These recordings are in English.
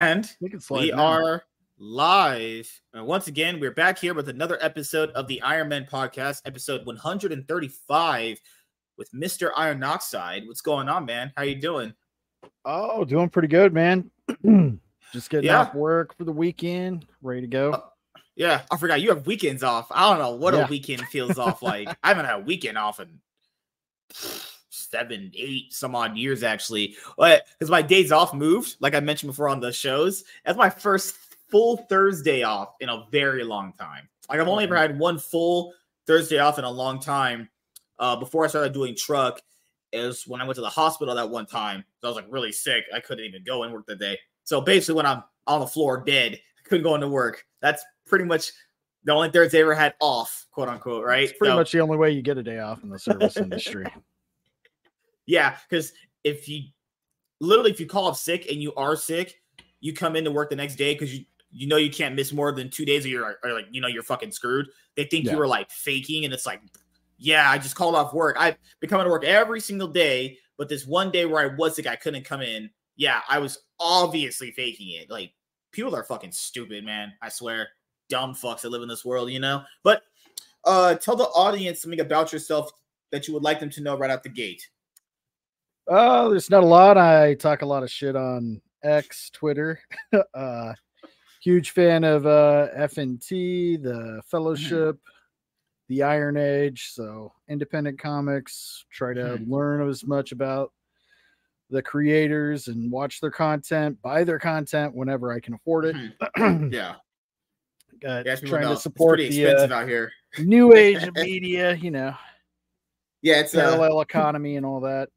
And We are live. And once again, we're back here with another episode of the Iron Man podcast, episode 135 with Mr. Iron Oxide. What's going on, man? How you doing? Oh, doing pretty good, man. Just getting Yeah. off work for the weekend, ready to go. Uh, Yeah, I forgot you have weekends off. I don't know what Yeah. a weekend feels off like. I haven't had a weekend off in seven, eight, some odd years actually. But because my days off moved, like I mentioned before on the shows, that's my first full Thursday off in a very long time. Like I've only ever had one full Thursday off in a long time. Uh, before I started doing truck, is when I went to the hospital that one time. So I was like really sick. I couldn't even go and work that day. So basically, when I'm on the floor dead, I couldn't go into work. That's pretty much the only Thursday I ever had off, quote unquote, right? It's pretty So- much the only way you get a day off in the service industry. Yeah, because if you literally if you call up sick and you are sick, you come into work the next day because you you know you can't miss more than two days or you're or like you know you're fucking screwed. They think Yeah. you were like faking, and it's like, yeah, I just called off work. I've been coming to work every single day, but this one day where I was sick, I couldn't come in. Yeah, I was obviously faking it. Like people are fucking stupid, man. I swear, dumb fucks that live in this world, you know. But uh tell the audience something about yourself that you would like them to know right out the gate. Oh, there's not a lot. I talk a lot of shit on X, Twitter. uh huge fan of uh FNT, the Fellowship, the Iron Age, so independent comics, try to learn as much about the creators and watch their content, buy their content whenever I can afford it. Yeah. Uh, Yeah, trying to support the expensive uh, out here. new age of media, you know, Yeah, it's uh, parallel economy and all that.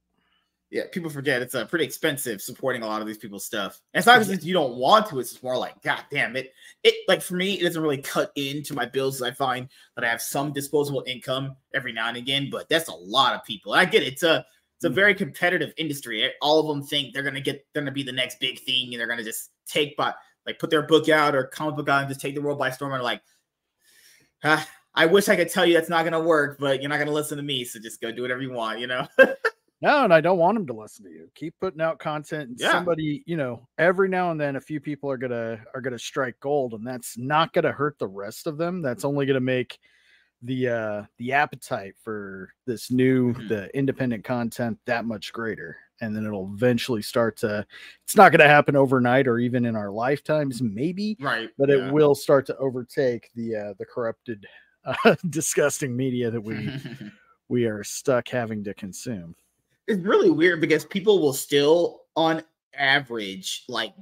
Yeah. People forget it's uh, pretty expensive supporting a lot of these people's stuff. And it's not because you don't want to. It's just more like, god damn it. It like for me, it doesn't really cut into my bills. I find that I have some disposable income every now and again, but that's a lot of people. I get it. It's a it's a Mhm. very competitive industry. eh? All of them think they're gonna get they're gonna be the next big thing, and they're gonna just take by like put their book out or comic book out and just take the world by storm. And like, ah, I wish I could tell you that's not gonna work, but you're not gonna listen to me. So just go do whatever you want. You know. No, and I don't want them to listen to you. Keep putting out content. And Yeah. Somebody, you know, every now and then a few people are gonna are gonna strike gold, and that's not gonna hurt the rest of them. That's only gonna make the uh the appetite for this new Mhm. the independent content that much greater. And then it'll eventually start to it's not gonna happen overnight or even in our lifetimes, maybe, right. but yeah. it will start to overtake the uh the corrupted uh, disgusting media that we we are stuck having to consume. It's really weird because people will still on average like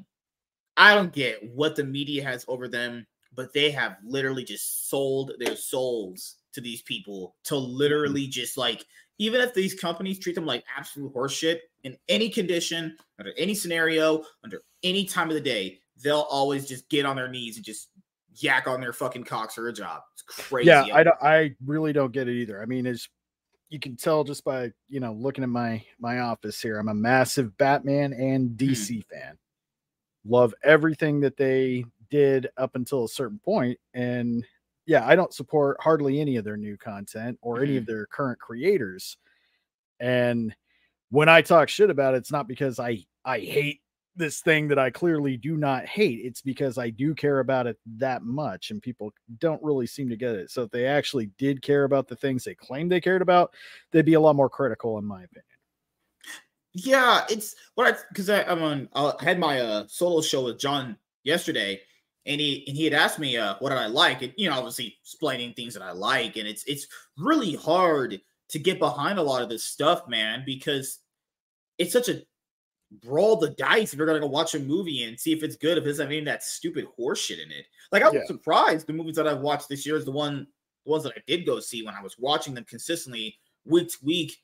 i don't get what the media has over them but they have literally just sold their souls to these people to mm-hmm. literally just like even if these companies treat them like absolute horseshit in any condition under any scenario under any time of the day they'll always just get on their knees and just yak on their fucking cocks for a job. It's crazy. Yeah i don't i really don't get it either. I mean it's you can tell just by you know looking at my my office here i'm a massive batman and mm-hmm. dc fan. Love everything that they did up until a certain point and yeah i don't support hardly any of their new content or any mm-hmm. of their current creators and when i talk shit about it it's not because i i hate this thing that I clearly do not hate. It's because I do care about it that much, and people don't really seem to get it. So if they actually did care about the things they claimed they cared about, they'd be a lot more critical, in my opinion. Yeah, it's what I because I'm on. I had my uh solo show with John yesterday, and he and he had asked me uh what did I like, and you know obviously explaining things that I like, and it's it's really hard to get behind a lot of this stuff, man, because it's such a roll the dice if you're gonna go watch a movie and see if it's good if it doesn't have any of that stupid horseshit in it. Like I'm Yeah. surprised the movies that I've watched this year is the one the ones that I did go see when I was watching them consistently week to week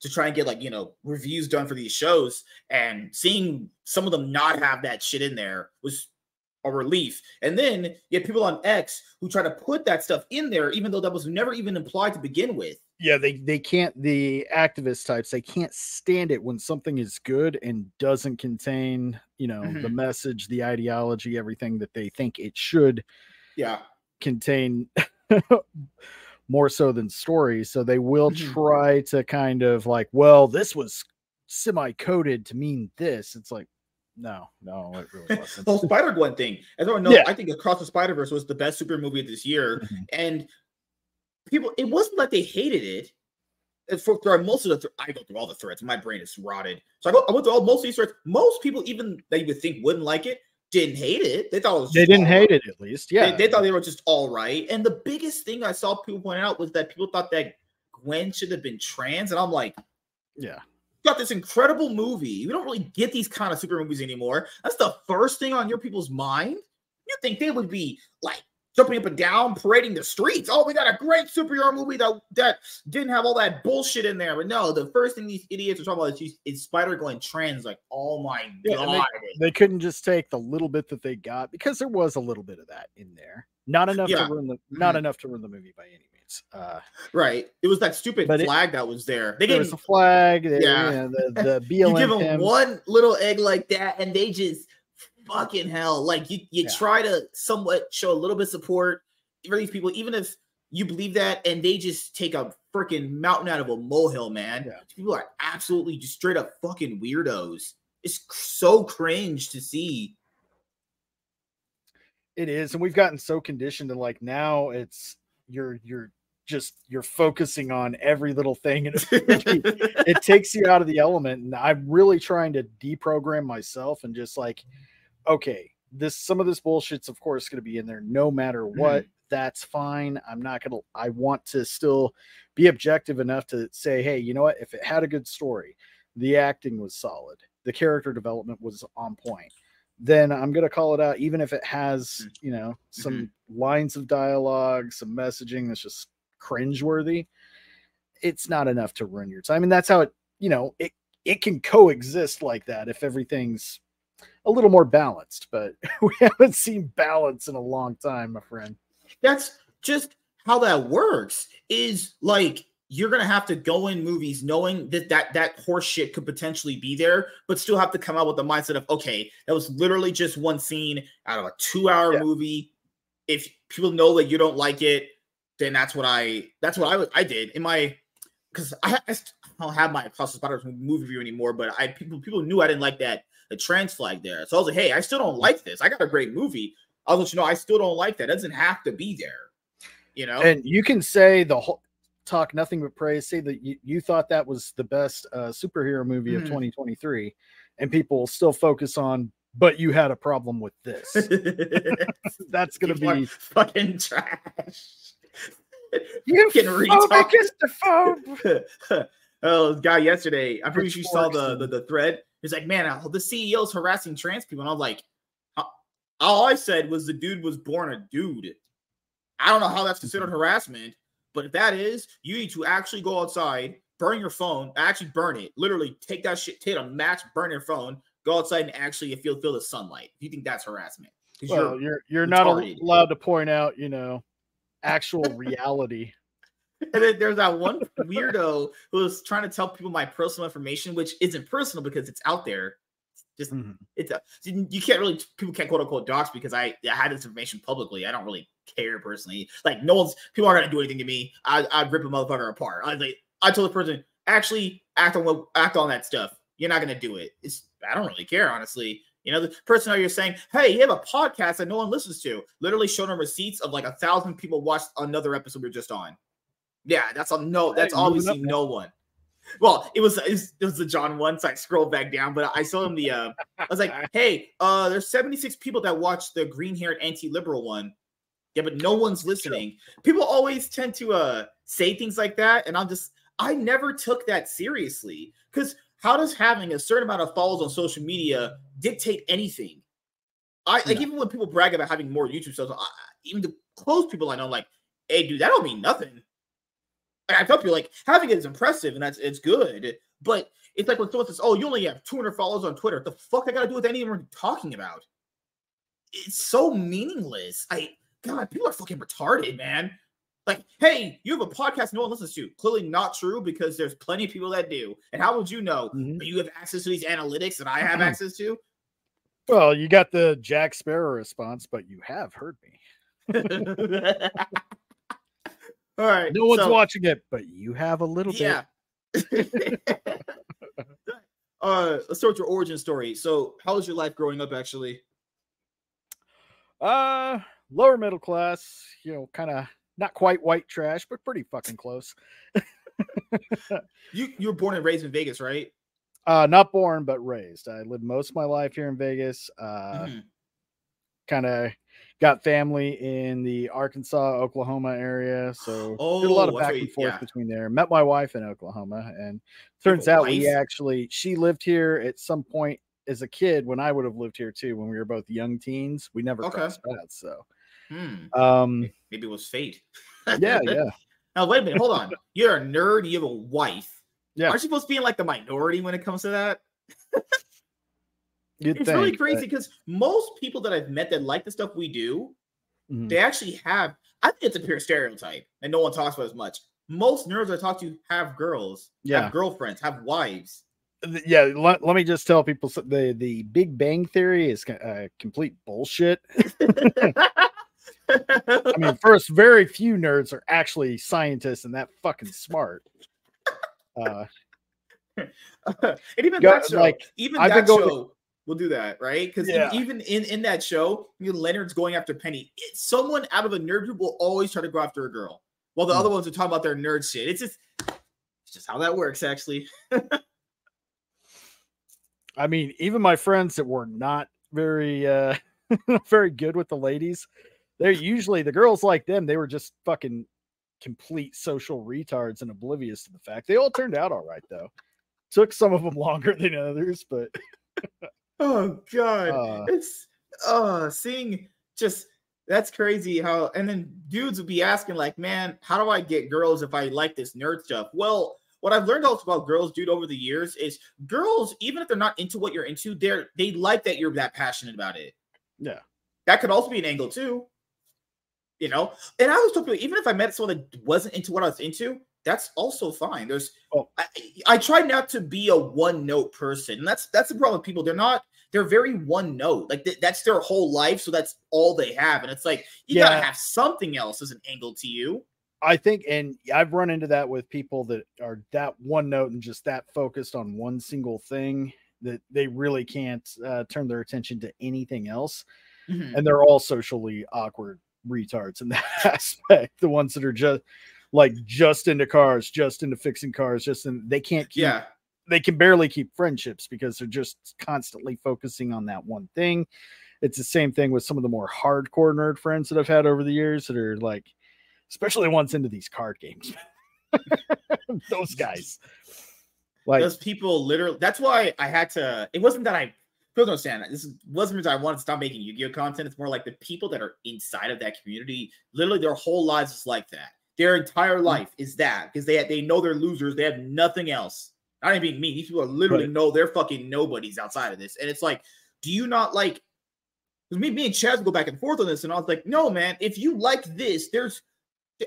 to try and get like you know reviews done for these shows and seeing some of them not have that shit in there was a relief. And then you have people on X who try to put that stuff in there, even though that was never even implied to begin with. Yeah, they they can't the activist types they can't stand it when something is good and doesn't contain you know the Mhm. message, the ideology, everything that they think it should Yeah. contain more so than stories. So they will Mhm. try to kind of like, well, this was semi coded to mean this. It's like, No, no, it really wasn't. the whole Spider Gwen thing. As everyone knows, Yeah. I think Across the Spider Verse was the best super movie of this year, Mhm. and people, it wasn't like they hated it. It's for through most of the, th- I go through all the threads. My brain is rotted, so I go. I went through all most of these threads. Most people, even that you would think wouldn't like it, didn't hate it. They thought it was. They didn't hate right. it at least. Yeah. They, they thought they were just all right. And the biggest thing I saw people point out was that people thought that Gwen should have been trans, and I'm like, yeah. Got this incredible movie. We don't really get these kind of super movies anymore. That's the first thing on your people's mind. You think they would be like jumping up and down, parading the streets? Oh, we got a great superhero movie that that didn't have all that bullshit in there. But no, the first thing these idiots are talking about is, is Spider Gwen trans. Like, oh my Yeah, god! They couldn't just take the little bit that they got because there was a little bit of that in there. Not enough Yeah. to ruin the not Mhm. enough to ruin the movie by any means. Uh right? It was that stupid But it- flag that was there. They there gave was a flag, the, Yeah. yeah. the, the you give them hymns. one little egg like that, and they just fucking hell. Like you, you Yeah. try to somewhat show a little bit of support for these people, even if you believe that, and they just take a freaking mountain out of a molehill, man. Yeah. People are absolutely just straight up fucking weirdos. It's cr- so cringe to see. It is, and we've gotten so conditioned to like now it's you're you're just you're focusing on every little thing and it, really- it takes you out of the element. And I'm really trying to deprogram myself and just like, okay, this some of this bullshit's of course going to be in there no matter what. That's fine. I'm not gonna. I want to still be objective enough to say, hey, you know what? If it had a good story, the acting was solid, the character development was on point, then I'm gonna call it out, even if it has, Mm. you know, some lines of dialogue, some messaging that's just cringeworthy. It's not enough to ruin your time, and that's how it. You know, it it can coexist like that if everything's a little more balanced. But we haven't seen balance in a long time, my friend. That's just how that works. Is like you're gonna have to go in movies knowing that that that horse shit could potentially be there, but still have to come out with the mindset of okay, that was literally just one scene out of a two-hour Yeah. movie. If people know that you don't like it, then that's what I that's what I was I did in my because I, I don't have my the Spider movie review anymore, but I people people knew I didn't like that the trans flag there, so I was like, hey, I still don't like this. I got a great movie. I'll let you know I still don't like that. It doesn't have to be there. You know? And you can say the whole talk nothing but praise. Say that you, you thought that was the best uh, superhero movie of Mhm. 2023, and people will still focus on. But you had a problem with this. That's gonna People be fucking trash. You fucking retard. retard. oh, the guy yesterday. I'm pretty sure you saw the, the the thread. He's like, man, uh, the CEO's harassing trans people, and I was like, uh, all I said was the dude was born a dude. I don't know how that's considered harassment, but if that is, you need to actually go outside, burn your phone, actually burn it, literally take that shit, take a match, burn your phone, go outside and actually feel feel the sunlight. If you think that's harassment, 'Cause you're- Well, you're you're not allowed to point out, you know, actual reality. And then there's that one weirdo who was trying to tell people my personal information, which isn't personal because it's out there. Just Mhm. it's a, you can't really people can't quote unquote dox because I, I had this information publicly. I don't really care personally. Like no one's people aren't gonna do anything to me. I I'd rip a motherfucker apart. I like I told the person actually act on what act on that stuff. You're not gonna do it. It's I don't really care honestly. You know, the person that you're saying, hey, you have a podcast that no one listens to. Literally showing them receipts of like a thousand people watched another episode we are just on. Yeah, that's a no. That's Hey, obviously no one. Well, it was it was, it was the John one, so I scrolled back down, but I saw him the. Uh, I was like, hey, uh, there's 76 people that watched the green haired anti liberal one. Yeah, but no one's listening. People always tend to uh say things like that, and I'm just I never took that seriously because how does having a certain amount of followers on social media dictate anything? I like No. even when people brag about having more YouTube subs, I, even the close people I know, like, hey, dude, that don't mean nothing. Like, I tell people like having it is impressive and that's it's good, but it's like when someone says, "Oh, you only have 200 followers on Twitter." What the fuck I got to do with we're talking about? It's so meaningless. I God, people are fucking retarded, man. Like, hey, you have a podcast no one listens to. Clearly not true because there's plenty of people that do. And how would you know? Mhm. But you have access to these analytics that I have access to. Well, you got the Jack Sparrow response, but you have heard me. All right. No one's so- watching it, but you have a little bit. Yeah. uh, let's start with your origin story. So, how was your life growing up? Actually, Uh, lower middle class, you know, kind of not quite white trash, but pretty fucking close. you you were born and raised in Vegas, right? Uh, not born, but raised. I lived most of my life here in Vegas. Uh, Mhm. kind of got family in the Arkansas, Oklahoma area. So did a lot of Oh, back and forth yeah. between there. Met my wife in Oklahoma, and turns out we actually she lived here at some point as a kid when I would have lived here too. When we were both young teens, we never Okay. crossed paths. So, Hmm. um, Maybe it was fate. yeah, yeah, Now wait a minute, hold on. You're a nerd. You have a wife. Yeah. Aren't you supposed to be in like the minority when it comes to that? It's think. really crazy because most people that I've met that like the stuff we do, Mhm. they actually have. I think it's a pure stereotype, and no one talks about it as much. Most nerds I talk to have girls, Yeah. have girlfriends, have wives. Yeah let, let me just tell people the the big bang theory is uh, complete bullshit i mean first very few nerds are actually scientists and that fucking smart uh and even Go- that show, like, even I've that to- show will do that, right? Because Yeah. even in in that show, you know, Leonard's going after Penny. It, someone out of the nerd group will always try to go after a girl, while the Hmm. other ones are talking about their nerd shit. It's just, it's just how that works, actually. i mean even my friends that were not very uh very good with the ladies they're usually the girls like them they were just fucking complete social retards and oblivious to the fact. They all turned out all right though. Took some of them longer than others but Oh god, uh. It's uh seeing just that's crazy how and then dudes would be asking like man how do i get girls if i like this nerd stuff? Well what i've learned also about girls dude over the years is girls even if they're not into what you're into they're they like that you're that passionate about it. Yeah. that could also be an angle too you know and i was talking even if i met someone that wasn't into what i was into that's also fine there's Oh. I, I try not to be a one note person and that's that's the problem with people they're not they're very one note like th- that's their whole life so that's all they have and it's like you gotta have something else as an angle to you I think, and I've run into that with people that are that one note and just that focused on one single thing that they really can't uh, turn their attention to anything else. Mhm. And they're all socially awkward retards in that aspect. The ones that are just like just into cars, just into fixing cars, just in they can't keep, yeah they can barely keep friendships because they're just constantly focusing on that one thing. It's the same thing with some of the more hardcore nerd friends that I've had over the years that are like, especially ones into these card games. Those guys. Like, those people literally that's why i had to it wasn't that i people don't understand that. This wasn't because i wanted to stop making yu-gi-oh content. It's more like the people that are inside of that community literally their whole lives is like that. Their entire mm. life is that because they they know they're losers. They have nothing else. Not even being mean these people are literally Right. know they're fucking nobodies outside of this. And it's like do you not like because me, me and Chaz go back and forth on this, and I was like, no, man, if you like this, there's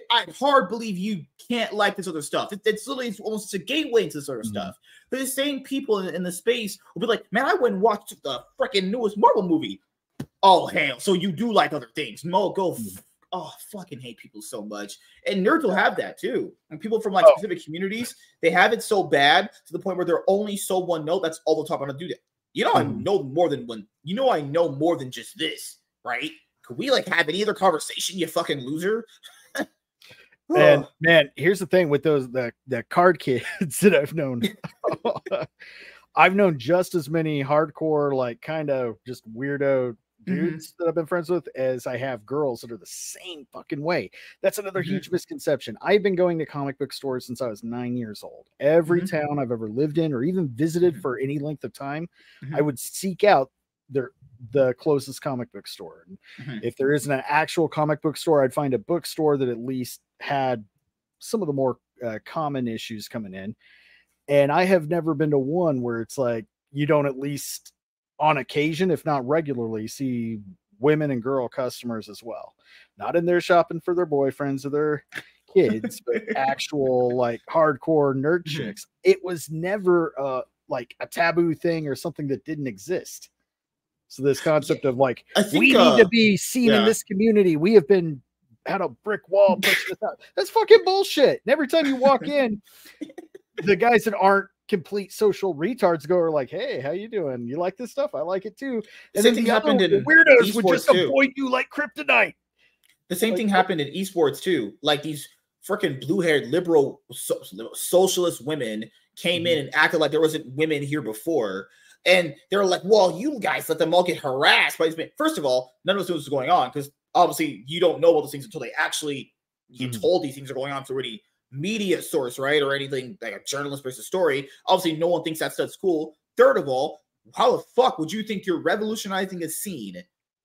I hard believe you can't like this other stuff. It, it's literally almost a gateway into this other Mhm. stuff. But the same people in, in the space will be like, man, I went and watched the freaking newest Marvel movie. Oh hell, so you do like other things? No, go. F- Mhm. oh, fucking hate people so much. And nerds will have that too. And people from like Oh. specific communities, they have it so bad to the point where they're only so one note. That's all they'll talk about. to do that. You know, I Mhm. know more than one. You know, I know more than just this, right? Could we like have any other conversation? You fucking loser. and man, here's the thing with those the the card kids that I've known. I've known just as many hardcore, like kind of just weirdo Mhm. dudes that I've been friends with as I have girls that are the same fucking way. That's another Mhm. huge misconception. I've been going to comic book stores since I was nine years old. Every Mhm. town I've ever lived in or even visited Mhm. for any length of time, I Mhm. would seek out the closest comic book store. And Mhm. if there isn't an actual comic book store, I'd find a bookstore that at least had some of the more uh, common issues coming in. And I have never been to one where it's like you don't at least on occasion, if not regularly, see women and girl customers as well. Not in there shopping for their boyfriends or their kids, but actual like hardcore nerd Mhm. chicks. It was never uh like a taboo thing or something that didn't exist. So this concept of like think we uh, need to be seen in this community. We have been had a brick wall pushing us out. That's fucking bullshit. And every time you walk in, the guys that aren't complete social retards go are like, "Hey, how you doing? You like this stuff? I like it too." And Same then thing the other happened in weirdos would just too. avoid you like kryptonite. The same Like, thing happened in esports too. Like these freaking blue-haired liberal so- socialist women came Mm-hmm. in and acted like there wasn't women here before. And they're like, well, you guys let them all get harassed by these men. First of all, none of us knew what was going on because obviously you don't know all those things until they actually get Mhm. told these things are going on through any media source, right? Or anything like a journalist versus story. Obviously, no one thinks that stuff's cool. Third of all, how the fuck would you think you're revolutionizing a scene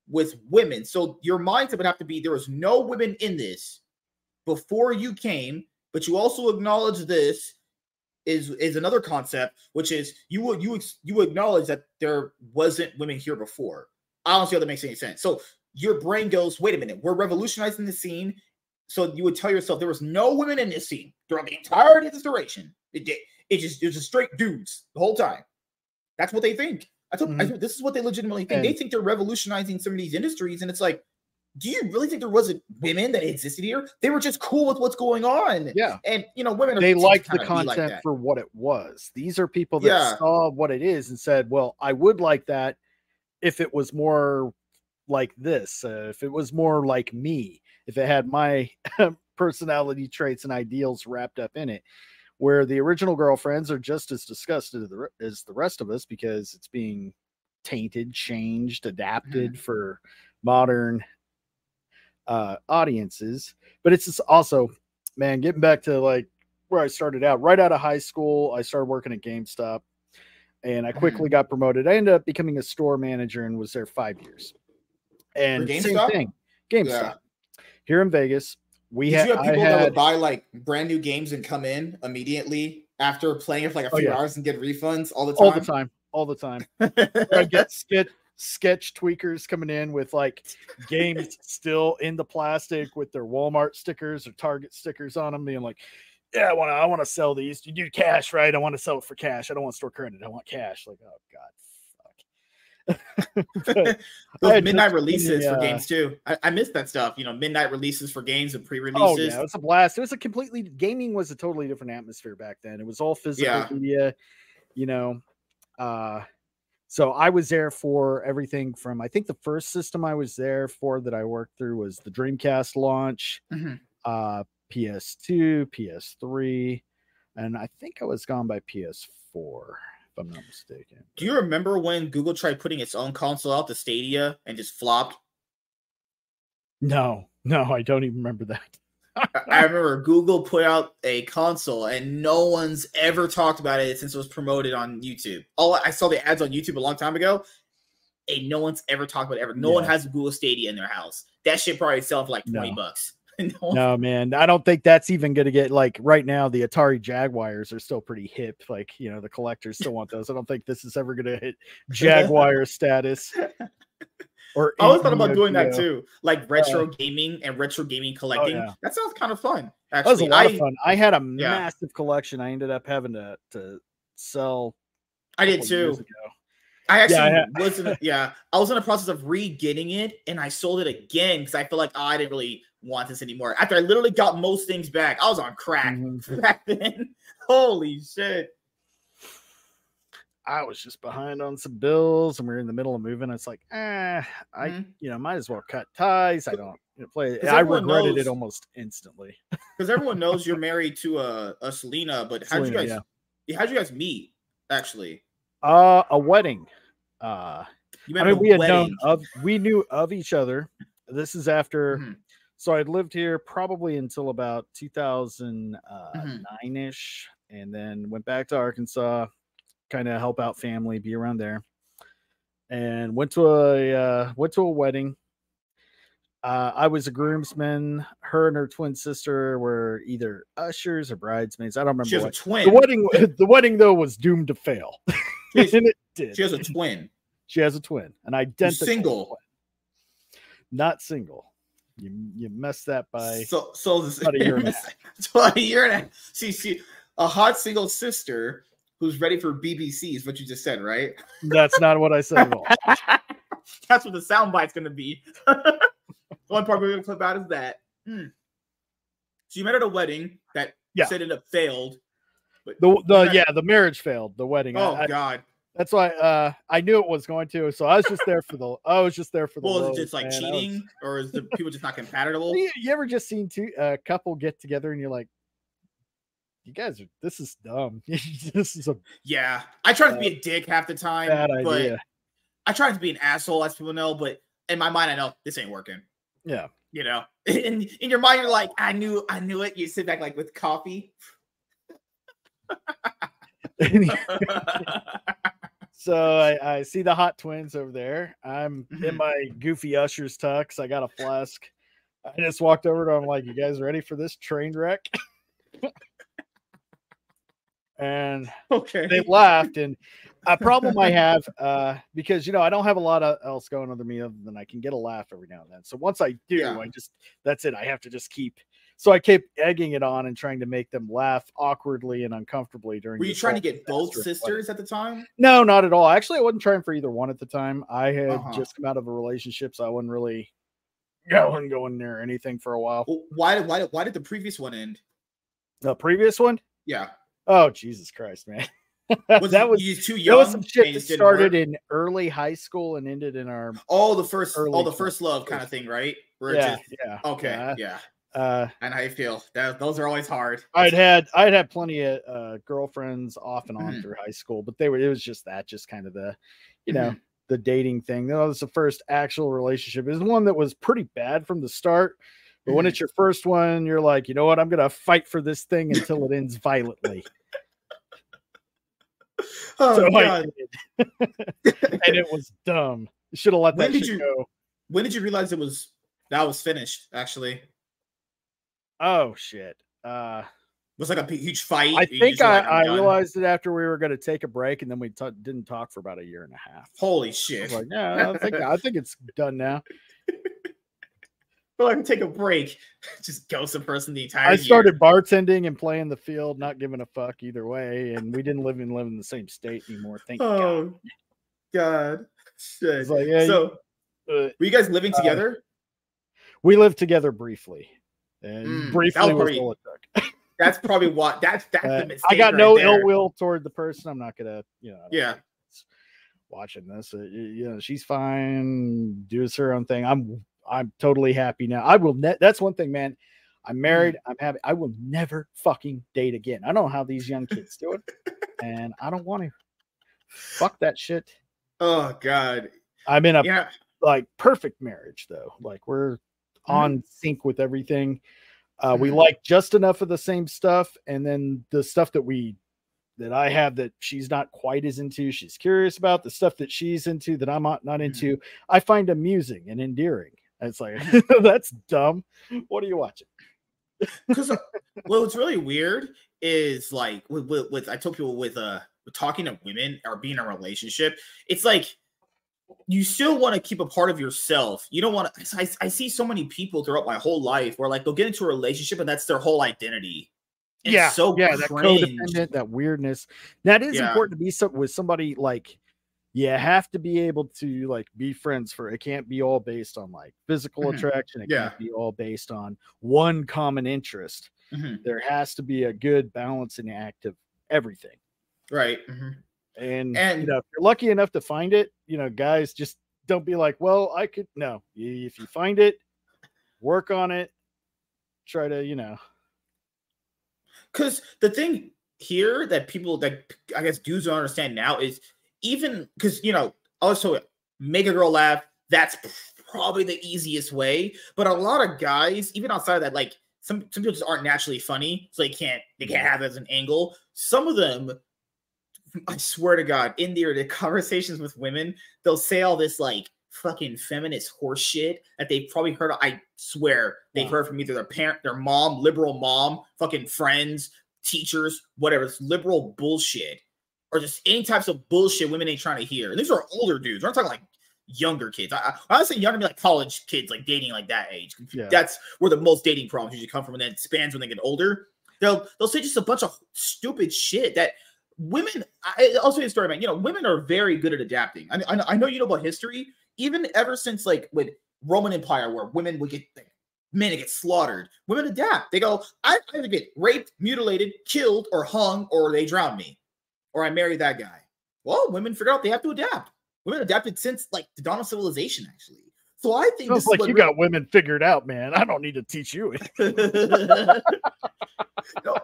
with women? So your mindset would have to be there was no women in this before you came, but you also acknowledge this is is another concept, which is you would you you acknowledge that there wasn't women here before. I don't see how that makes any sense. So your brain goes, wait a minute, we're revolutionizing the scene. So you would tell yourself there was no women in this scene throughout the entirety of this duration. It did. It just it was just straight dudes the whole time. That's what they think. I told, I Mhm. think this is what they legitimately think. they think they're revolutionizing some of these industries, and it's like, do you really think there wasn't women that existed here? They were just cool with what's going on. Yeah. And you know, women they liked the kinda like content for what it was. These are people that Yeah. saw what it is and said, "Well, I would like that if it was more like this, uh, if it was more like me, if it had my personality traits and ideals wrapped up in it." Where the original girlfriends are just as disgusted as the as the rest of us because it's being tainted, changed, adapted for modern uh audiences. But it's just also, man, getting back to like where I started out, right out of high school, I started working at GameStop and I quickly got promoted. I ended up becoming a store manager and was there five years. And same GameStop? thing, GameStop Yeah. here in Vegas. We Did had, you have people that would buy like brand new games and come in immediately after playing it for like a Oh, few yeah. hours and get refunds all the time? all the time, all the time. I get sketch sketch tweakers coming in with like games still in the plastic with their Walmart stickers or Target stickers on them, being like, "Yeah, I want to, I want to sell these. You do cash, right? I want to sell it for cash. I don't want store credit. I want cash." Like, oh god, fuck. Those midnight releases for uh, games too. I, I miss that stuff. You know, midnight releases for games and Oh pre-releases. yeah, it was a blast. It was a completely gaming was a totally different atmosphere back then. It was all physical Yeah. media, you know. Uh so I was there for everything from I think the first system I was there for that I worked through was the Dreamcast launch, Mhm. uh PS2, PS3, and I think I was gone by PS4 if I'm not mistaken. Do you remember when Google tried putting its own console out, the Stadia, and just flopped? No, no, I don't even remember that. I- remember Google put out a console, and no one's ever talked about it since it was promoted on YouTube. All I saw the ads on YouTube a long time ago, and no one's ever talked about it ever. No one Yeah. has Google Stadia in their house. That shit probably sell for like twenty No. bucks. no, No, man, I don't think that's even going to get like right now. The Atari Jaguars are still pretty hip. Like, you know, the collectors still want those. I don't think this is ever going to hit Jaguar status. Or I always thought about doing that too, like retro gaming and retro gaming collecting. Oh, yeah. That sounds kind of fun. Actually, That was a lot I, of fun. I had a Yeah. massive collection. I ended up having to to sell. I did too. I actually I was in, yeah, I was in the process of re-getting it and I sold it again because I feel like oh, I didn't really want this anymore. After I literally got most things back, I was on crack Mhm. back then. Holy shit. I was just behind on some bills, and we are in the middle of moving. It's like, eh, I Mhm. you know might as well cut ties. I don't you know, play. I regretted knows- it almost instantly. Because everyone knows you're married to a, a Selena, but how'd you guys yeah, how'd you guys meet? Actually, Uh, a wedding. Uh, you I mean, we had wedding. known of, we knew of each other. This is after, Mhm. so I'd lived here probably until about 2009 Mhm. ish, and then went back to Arkansas, kind of help out family, be around there, and went to a uh, went to a wedding. Uh, I was a groomsman. Her and her twin sister were either ushers or bridesmaids. I don't remember She has a twin. The wedding, the wedding though, was doomed to fail, She has- and it did. She has a twin. She has a twin, an identical single. twin. Not single. You you messed that by so so this, about a year and a half. so a year and a half. See, see, a hot single sister who's ready for BBC is what you just said, right? that's not what I said at all. That's what the soundbite's gonna be. One part we're gonna clip out is that. Hmm. So you met at a wedding that Yeah. said ended up failed. But- The the Okay. yeah, the marriage failed. The wedding. Oh I- God. that's why uh I knew it was going to. So I was just there for the. I was just there for the. Well, is it just like man. I was- cheating, or is the people just not compatible? you, you ever just seen two a couple get together and you're like, you guys are. This is dumb. this is a Yeah, I try to be a dick half the time, bad but idea. I try to be an asshole, as people know. But in my mind, I know this ain't working. Yeah. You know, in in your mind, you're like, I knew, I knew it. You sit back like with coffee. so I, I see the hot twins over there. I'm in Mhm. my goofy usher's tux. I got a flask. I just walked over to them like, you guys ready for this train wreck? And okay. they laughed and a problem i have uh because you know i don't have a lot of else going on with me other than i can get a laugh every now and then so once i do Yeah. i just that's it i have to just keep so i keep egging it on and trying to make them laugh awkwardly and uncomfortably during Were you trying to get both sisters at the time? no not at all actually i wasn't trying for either one at the time i had Uh-huh. just come out of a relationship so i wasn't really going going near anything for a while Well, why did why did why did the previous one end? the previous one Yeah, oh jesus christ man was that was too that young. was some shit that started work? in early high school and ended in our all the first, all the first love kind of thing, right? Where yeah, just- yeah. okay, yeah. yeah. Uh, And how you feel? That those are always hard. I'd had I'd had plenty of uh, girlfriends off and on Mhm. through high school, but they were it was just that, just kind of the, you know, Mm-hmm. the dating thing. That was the first actual relationship. It was one that was pretty bad from the start. But when it's your first one, you're like, you know what? I'm gonna fight for this thing until it ends violently. Oh so God! and it was dumb. You should have let When that did you- go. When did you realize it was that was finished? Actually, Oh shit. Uh it was like a huge fight. I think I, like, I realized it after we were going to take a break, and then we t- didn't talk for about a year and a half. Holy I shit! was like, yeah, I think I think it's done now. Well, I can take a break. Just ghost a person the entire. I year. started bartending and playing the field, not giving a fuck either way, and we didn't live in live in the same state anymore. Thank God. Oh God! Shit. Like, yeah, so, Uh, were you guys living uh, together? we lived together briefly, and Mm, briefly was was probably- all it took. That's probably what. That's that's Uh, the mistake. I got right no there. ill will toward the person. I'm not gonna, you know. Yeah. Watching this, uh, you know, she's fine. Does her own thing. I'm, I'm totally happy now. I will. Ne- that's one thing, man. Mm. I'm married. I'm happy. I will never fucking date again. I don't know how these young kids do it, and I don't want to. Fuck that shit. Oh God! I'm in a Yeah. like perfect marriage though. Like we're Mm-hmm. on sync with everything. Uh, we Mhm. like just enough of the same stuff, and then the stuff that we that I have that she's not quite as into, she's curious about the stuff that she's into that I'm not, not Mhm. into. I find amusing and endearing. And it's like that's dumb. What are you watching? Because well, what's really weird is like with, with, with I told people with uh with talking to women or being in a relationship, it's like you still want to keep a part of yourself. You don't want to. I, I see so many people throughout my whole life where like they'll get into a relationship and that's their whole identity. It's yeah, so yeah, that codependent, that weirdness. That is Yeah. important to be some, with somebody like you have to be able to like be friends for it can't be all based on like physical Mhm. attraction. It Yeah. can't be all based on one common interest. Mhm. There has to be a good balancing act of everything. Right. mhm. And, And- you know, if you're lucky enough to find it, you know, guys, just don't be like, well, I could no. If you find it, work on it, try to, you know, Because the thing here that people that I guess dudes don't understand now is even because you know also make a girl laugh. That's probably the easiest way. But a lot of guys, even outside of that, like some some people just aren't naturally funny, so they can't they can't have it as an angle. Some of them, I swear to God, in their the conversations with women, they'll say all this like fucking feminist horse shit that they've probably heard. I swear they've heard from either their parent, their mom, liberal mom, fucking friends, teachers, whatever. It's liberal bullshit, or just any types of bullshit women ain't trying to hear. And these are older dudes. We're not talking like younger kids. I, I, I say younger, I mean like college kids, like dating like that age. Yeah. That's where the most dating problems usually come from, and then it spans when they get older. They'll they'll say just a bunch of stupid shit that women. I, I'll say a story, man. You know, women are very good at adapting. I, I, I know you know about history, even ever since like with Roman Empire, where women would get like, men get slaughtered. Women adapt. They go, I either get raped, mutilated, killed, or hung, or they drown me, or I marry that guy. Well, women figure out they have to adapt. Women adapted since like the dawn of civilization, actually. So I think Sounds like you what got women figured out, man. I don't need to teach you. no,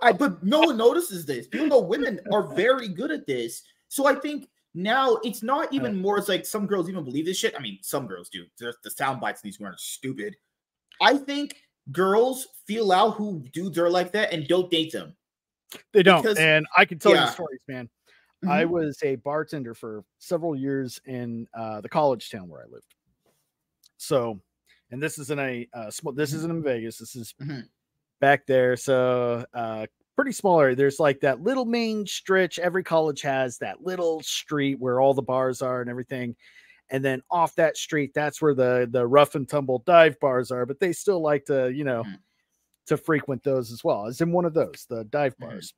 I, but no one notices this. People know women are very good at this. So I think now it's not even more. It's like some girls even believe this shit. I mean, some girls do. The, the sound bites in these women are stupid. I think girls feel out who dudes are like that and don't date them. They don't. Because- and I can tell yeah. you stories, man. I Mhm. was a bartender for several years in uh, the college town where I lived. So, and this is in a uh, small. This isn't in Vegas. This is Mhm. back there. So, uh, pretty small area. There's like that little main stretch. Every college has that little street where all the bars are and everything. And then off that street, that's where the the rough and tumble dive bars are. But they still like to, you know, Mhm. to frequent those as well. As in one of those, the dive Mhm. bars.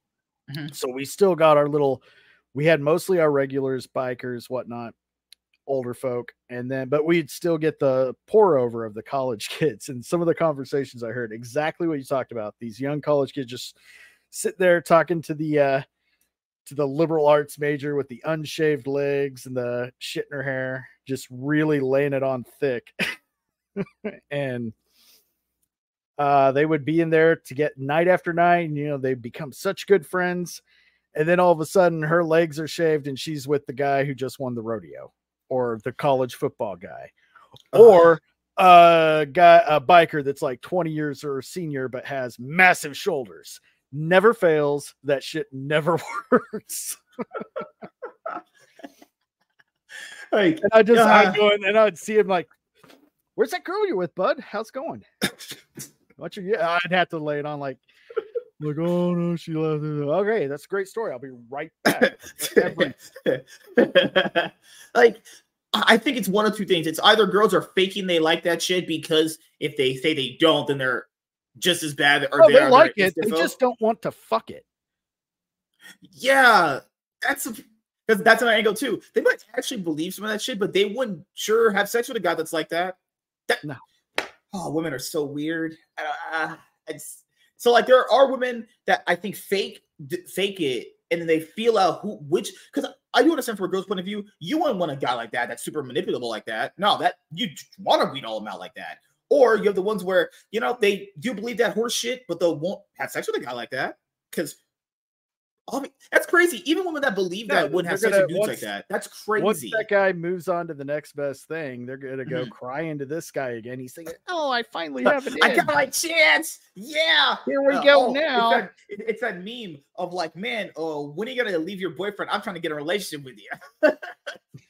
Mhm. So we still got our little. We had mostly our regulars, bikers, whatnot, older folk, and then but we'd still get the pour over of the college kids. And some of the conversations I heard exactly what you talked about. These young college kids just sit there talking to the uh to the liberal arts major with the unshaved legs and the shit in her hair, just really laying it on thick. and uh they would be in there to get night after night, and you know, they become such good friends. And then all of a sudden her legs are shaved and she's with the guy who just won the rodeo or the college football guy. Ugh. Or a guy a biker that's like 20 years or senior but has massive shoulders never fails that shit never works like and i just Yeah. i uh-huh. go in and i'd see him like where's that girl you're with bud how's it going what's your yeah i'd have to lay it on like like oh no she left okay that's a great story i'll be right back like I I think it's one of two things. It's either girls are faking they like that shit because if they say they don't, then they're just as bad. Or oh, they, they like it they just don't want to fuck it yeah. That's because that's an angle too. They might actually believe some of that shit, but they wouldn't sure have sex with a guy that's like that. That No. Oh, women are so weird. Uh, it's so like there are women that I think fake fake it, and then they feel out who which because I do understand from a girl's point of view, you wouldn't want a guy like that that's super manipulable like that. No, that you want to weed all them out like that. Or you have the ones where you know they do believe that horse shit, but they won't have sex with a guy like that because. That's crazy. Even women that believe that wouldn't have they're sex with gonna- dudes like that. That's once crazy. that guy moves on to the next best thing, they're gonna go Mhm. cry into this guy again. He's thinking, "Oh, I finally have it. I in. got my chance. Yeah. Here we Uh, go oh, now." It's that, it's that meme of like, man, oh, when are you gonna leave your boyfriend? I'm trying to get a relationship with you. it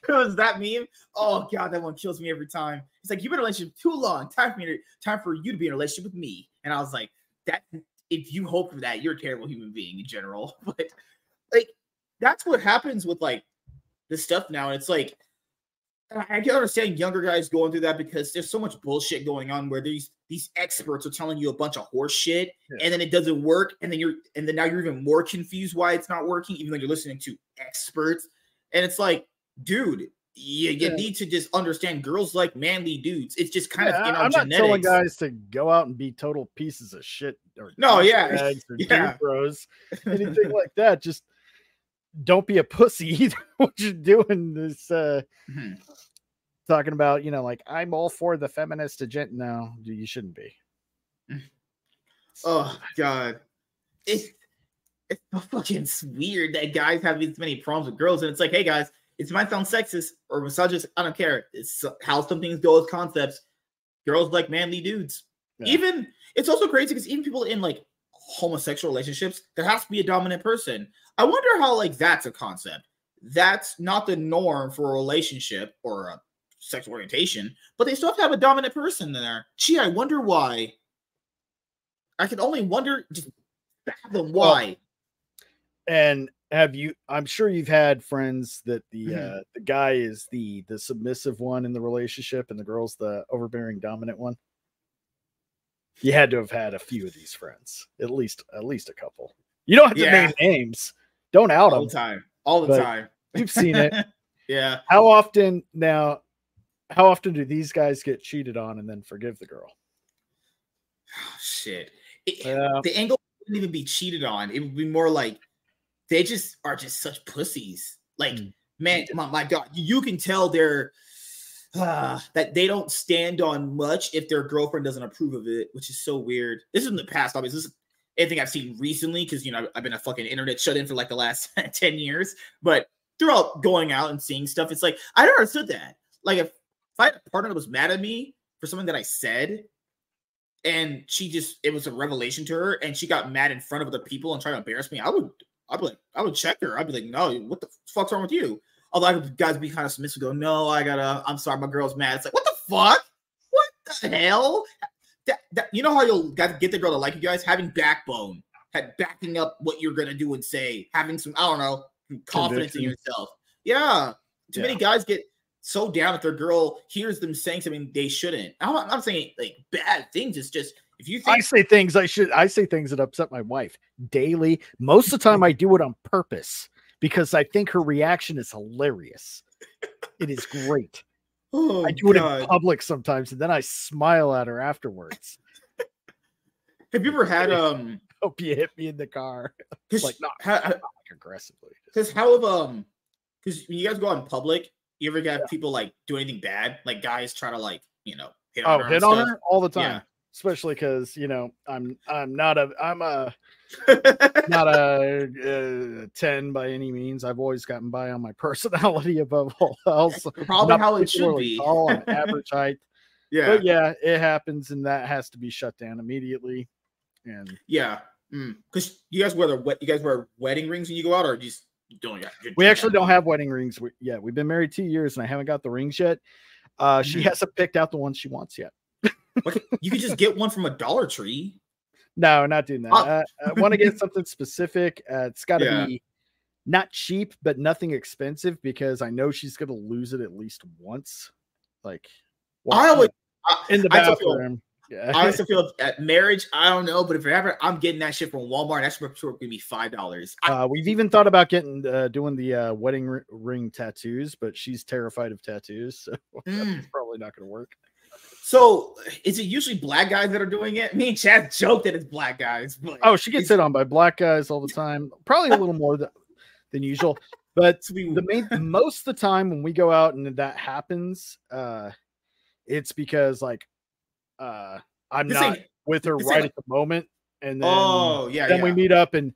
was that meme. Oh god, that one kills me every time. It's like you've been in a relationship too long. Time for me to time for you to be in a relationship with me. And I was like, that if you hope for that, you're a terrible human being in general. But like that's what happens with like this stuff now. And it's like I can understand younger guys going through that because there's so much bullshit going on where these these experts are telling you a bunch of horse shit Yeah. and then it doesn't work and then you're and then now you're even more confused why it's not working even though you're listening to experts and it's like dude you, you Yeah. need to just understand girls like manly dudes it's just kind Yeah, of in I- our I'm not telling guys to go out and be total pieces of shit or No, yeah, or yeah. bros, anything like that. Just don't be a pussy either. what you're doing is uh, Mhm. talking about, you know, like I'm all for the feminist agenda. No, you shouldn't be. oh god it's it's so fucking weird that guys have these many problems with girls and it's like hey guys it might sound sexist or misogynist i don't care. It's how some things go with concepts. Girls like manly dudes. Yeah. even it's also crazy because even people in like homosexual relationships there has to be a dominant person. I wonder how like that's a concept. That's not the norm for a relationship or a sexual orientation but they still have to have a dominant person there. Gee i wonder why. I can only wonder just fathom Well, why. And have you? I'm sure you've had friends that the Mhm. uh, the guy is the the submissive one in the relationship, and the girl's the overbearing dominant one. You had to have had a few of these friends, at least at least a couple. You don't have to Yeah. name names. Don't out them all them. the time all the time You've seen it. yeah How often now? How often do these guys get cheated on and then forgive the girl? Oh, shit. It- Yeah. The angle wouldn't even be cheated on. It would be more like they just are just such pussies. Like, Mm. man, my, my God, you can tell they're uh, that they don't stand on much if their girlfriend doesn't approve of it, which is so weird. This is in the past, obviously. This is anything I've seen recently because you know I've been a fucking internet shut in for like the last 10 years. But throughout going out and seeing stuff, it's like I never understood that. Like if, if I had a partner that was mad at me for something that I said, and she just it was a revelation to her, and she got mad in front of other people and tried to embarrass me, I would I'd be like, I would check her. I'd be like, no, what the fuck's wrong with you? Although guys be kind of submissive, go, no, I gotta, I'm sorry, my girl's mad. It's like, what the fuck? What the hell? That, that you know how you'll get get the girl to like you guys? Having backbone, backing up what you're gonna do and say, having some, I don't know, confidence in yourself. Yeah. Too Yeah. many guys get so down if their girl hears them saying something they shouldn't. I'm not, I'm not saying like bad things. It's just if you I say things I should. I say things that upset my wife daily. Most of the time, I do it on purpose because I think her reaction is hilarious. It is great. oh, I do it in public sometimes, and then I smile at her afterwards. have you ever had um Hope you hit me in the car, Like, not- how, not like aggressively. Because how have um, because when you guys go out in public, you ever get people like do anything bad? Like guys try to like you know hit on Oh, her hit on her all the time, Yeah. Especially because you know I'm I'm not a I'm a not a, uh 10 by any means. I've always gotten by on my personality above all else. Probably how it should be. Tall, I'm average height. yeah, But yeah, it happens, and that has to be shut down immediately. And yeah. Because you guys wear the wet. You guys wear wedding rings when you go out, or just you don't? you're we actually don't have wedding rings yet. We've been married two years, and I haven't got the rings yet. Uh, she Mhm. hasn't picked out the ones she wants yet. You could just get one from a Dollar Tree. No, not doing that. Oh. Uh, I want to get something specific. Uh, it's got to Yeah. be not cheap, but nothing expensive because I know she's going to lose it at least once. Like, I always in the I bathroom. Yeah. I also feel at marriage, I don't know, but if ever I'm getting that shit from Walmart, that's for sure gonna be five dollars. Uh, we've even thought about getting uh, doing the uh, wedding ring tattoos, but she's terrified of tattoos, so that's probably not going to work. So is it usually black guys that are doing it? Me and Chad joke that it's black guys. But Oh, she gets hit on by black guys all the time, probably a little more than, than usual. But the main most of the time when we go out and that happens, uh, it's because like uh, I'm This not with her right ain't- at the moment, and then Oh yeah, then yeah. we meet up and.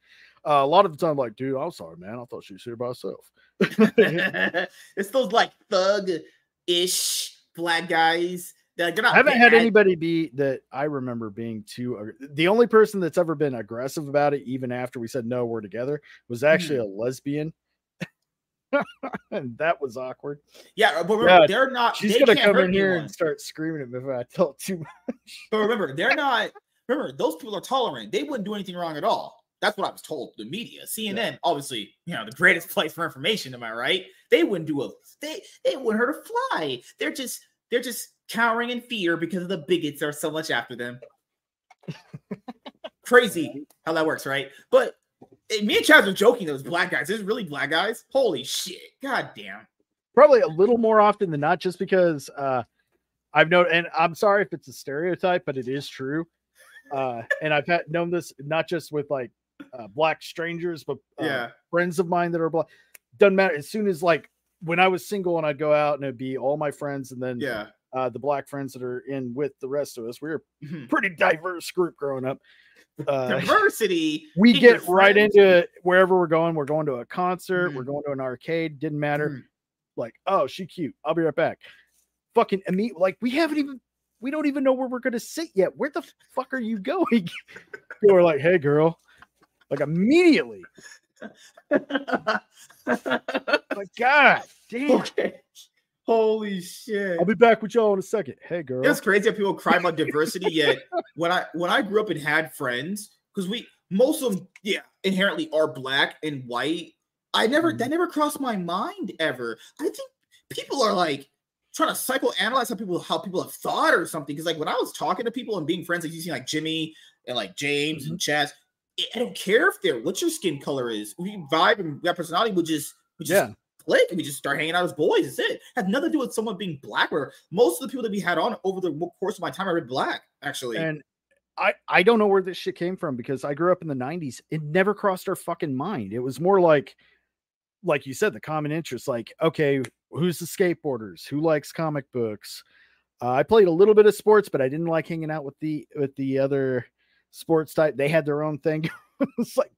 Uh, a lot of the time, like, dude, I'm sorry, man. I thought she was here by herself. it's those like thug ish black guys. That they're not I haven't had bad. anybody be that I remember being too. The only person that's ever been aggressive about it, even after we said no, we're together, was actually Hmm. a lesbian, and that was awkward. Yeah, but remember, Yeah, they're not. She's they gonna come in here anyone. and start screaming at me if I tell too much. But remember, they're not. Remember, those people are tolerant. They wouldn't do anything wrong at all. That's what I was told. The media, CNN, obviously, you know, the greatest place for information. Am I right? They wouldn't do a. They they wouldn't hurt a fly. They're just they're just cowering in fear because the bigots are so much after them. Crazy how that works, right? But eh, me and Chaz were joking. Those black guys. There's really black guys. Holy shit! God damn. Probably a little more often than not, just because uh, I've known, and I'm sorry if it's a stereotype, but it is true. Uh, and I've had known this not just with like uh, black strangers, but uh, Yeah. friends of mine that are black. Doesn't matter. As soon as like when I was single and I'd go out and it'd be all my friends and then Yeah. Uh, the black friends that are in with the rest of us. We were Mhm. a pretty diverse group growing up. Uh, Diversity. we get right friends. into wherever we're going. We're going to a concert. We're Mhm. going to an arcade. Didn't matter. Mhm. Like, oh, she cute. I'll be right back. Fucking imme- like we haven't even we don't even know where we're gonna sit yet. Where the fuck are you going? we're like, hey girl. Like immediately. Like, God damn. okay. Holy shit. I'll be back with y'all in a second. Hey girl. It's crazy how people cry about diversity. Yet when I when I grew up and had friends, because we most of them, yeah, inherently are black and white. I never that mm-hmm. never crossed my mind ever. I think people are like trying to psychoanalyze how people how people have thought or something. Because like when I was talking to people and being friends, like you see like Jimmy and like James and mm-hmm. Chaz, I- don't care if they're what your skin color is. We vibe and we have personality. We just we just yeah. Click and we just start hanging out as boys. That's it. Had nothing to do with someone being black. Where most of the people that we had on over the course of my time are black, actually. And I I don't know where this shit came from because I grew up in the '90s. It never crossed our fucking mind. It was more like, like you said, the common interest. Like, okay, who's the skateboarders? Who likes comic books? Uh, I played a little bit of sports, but I didn't like hanging out with the with the other sports type. They had their own thing. it's like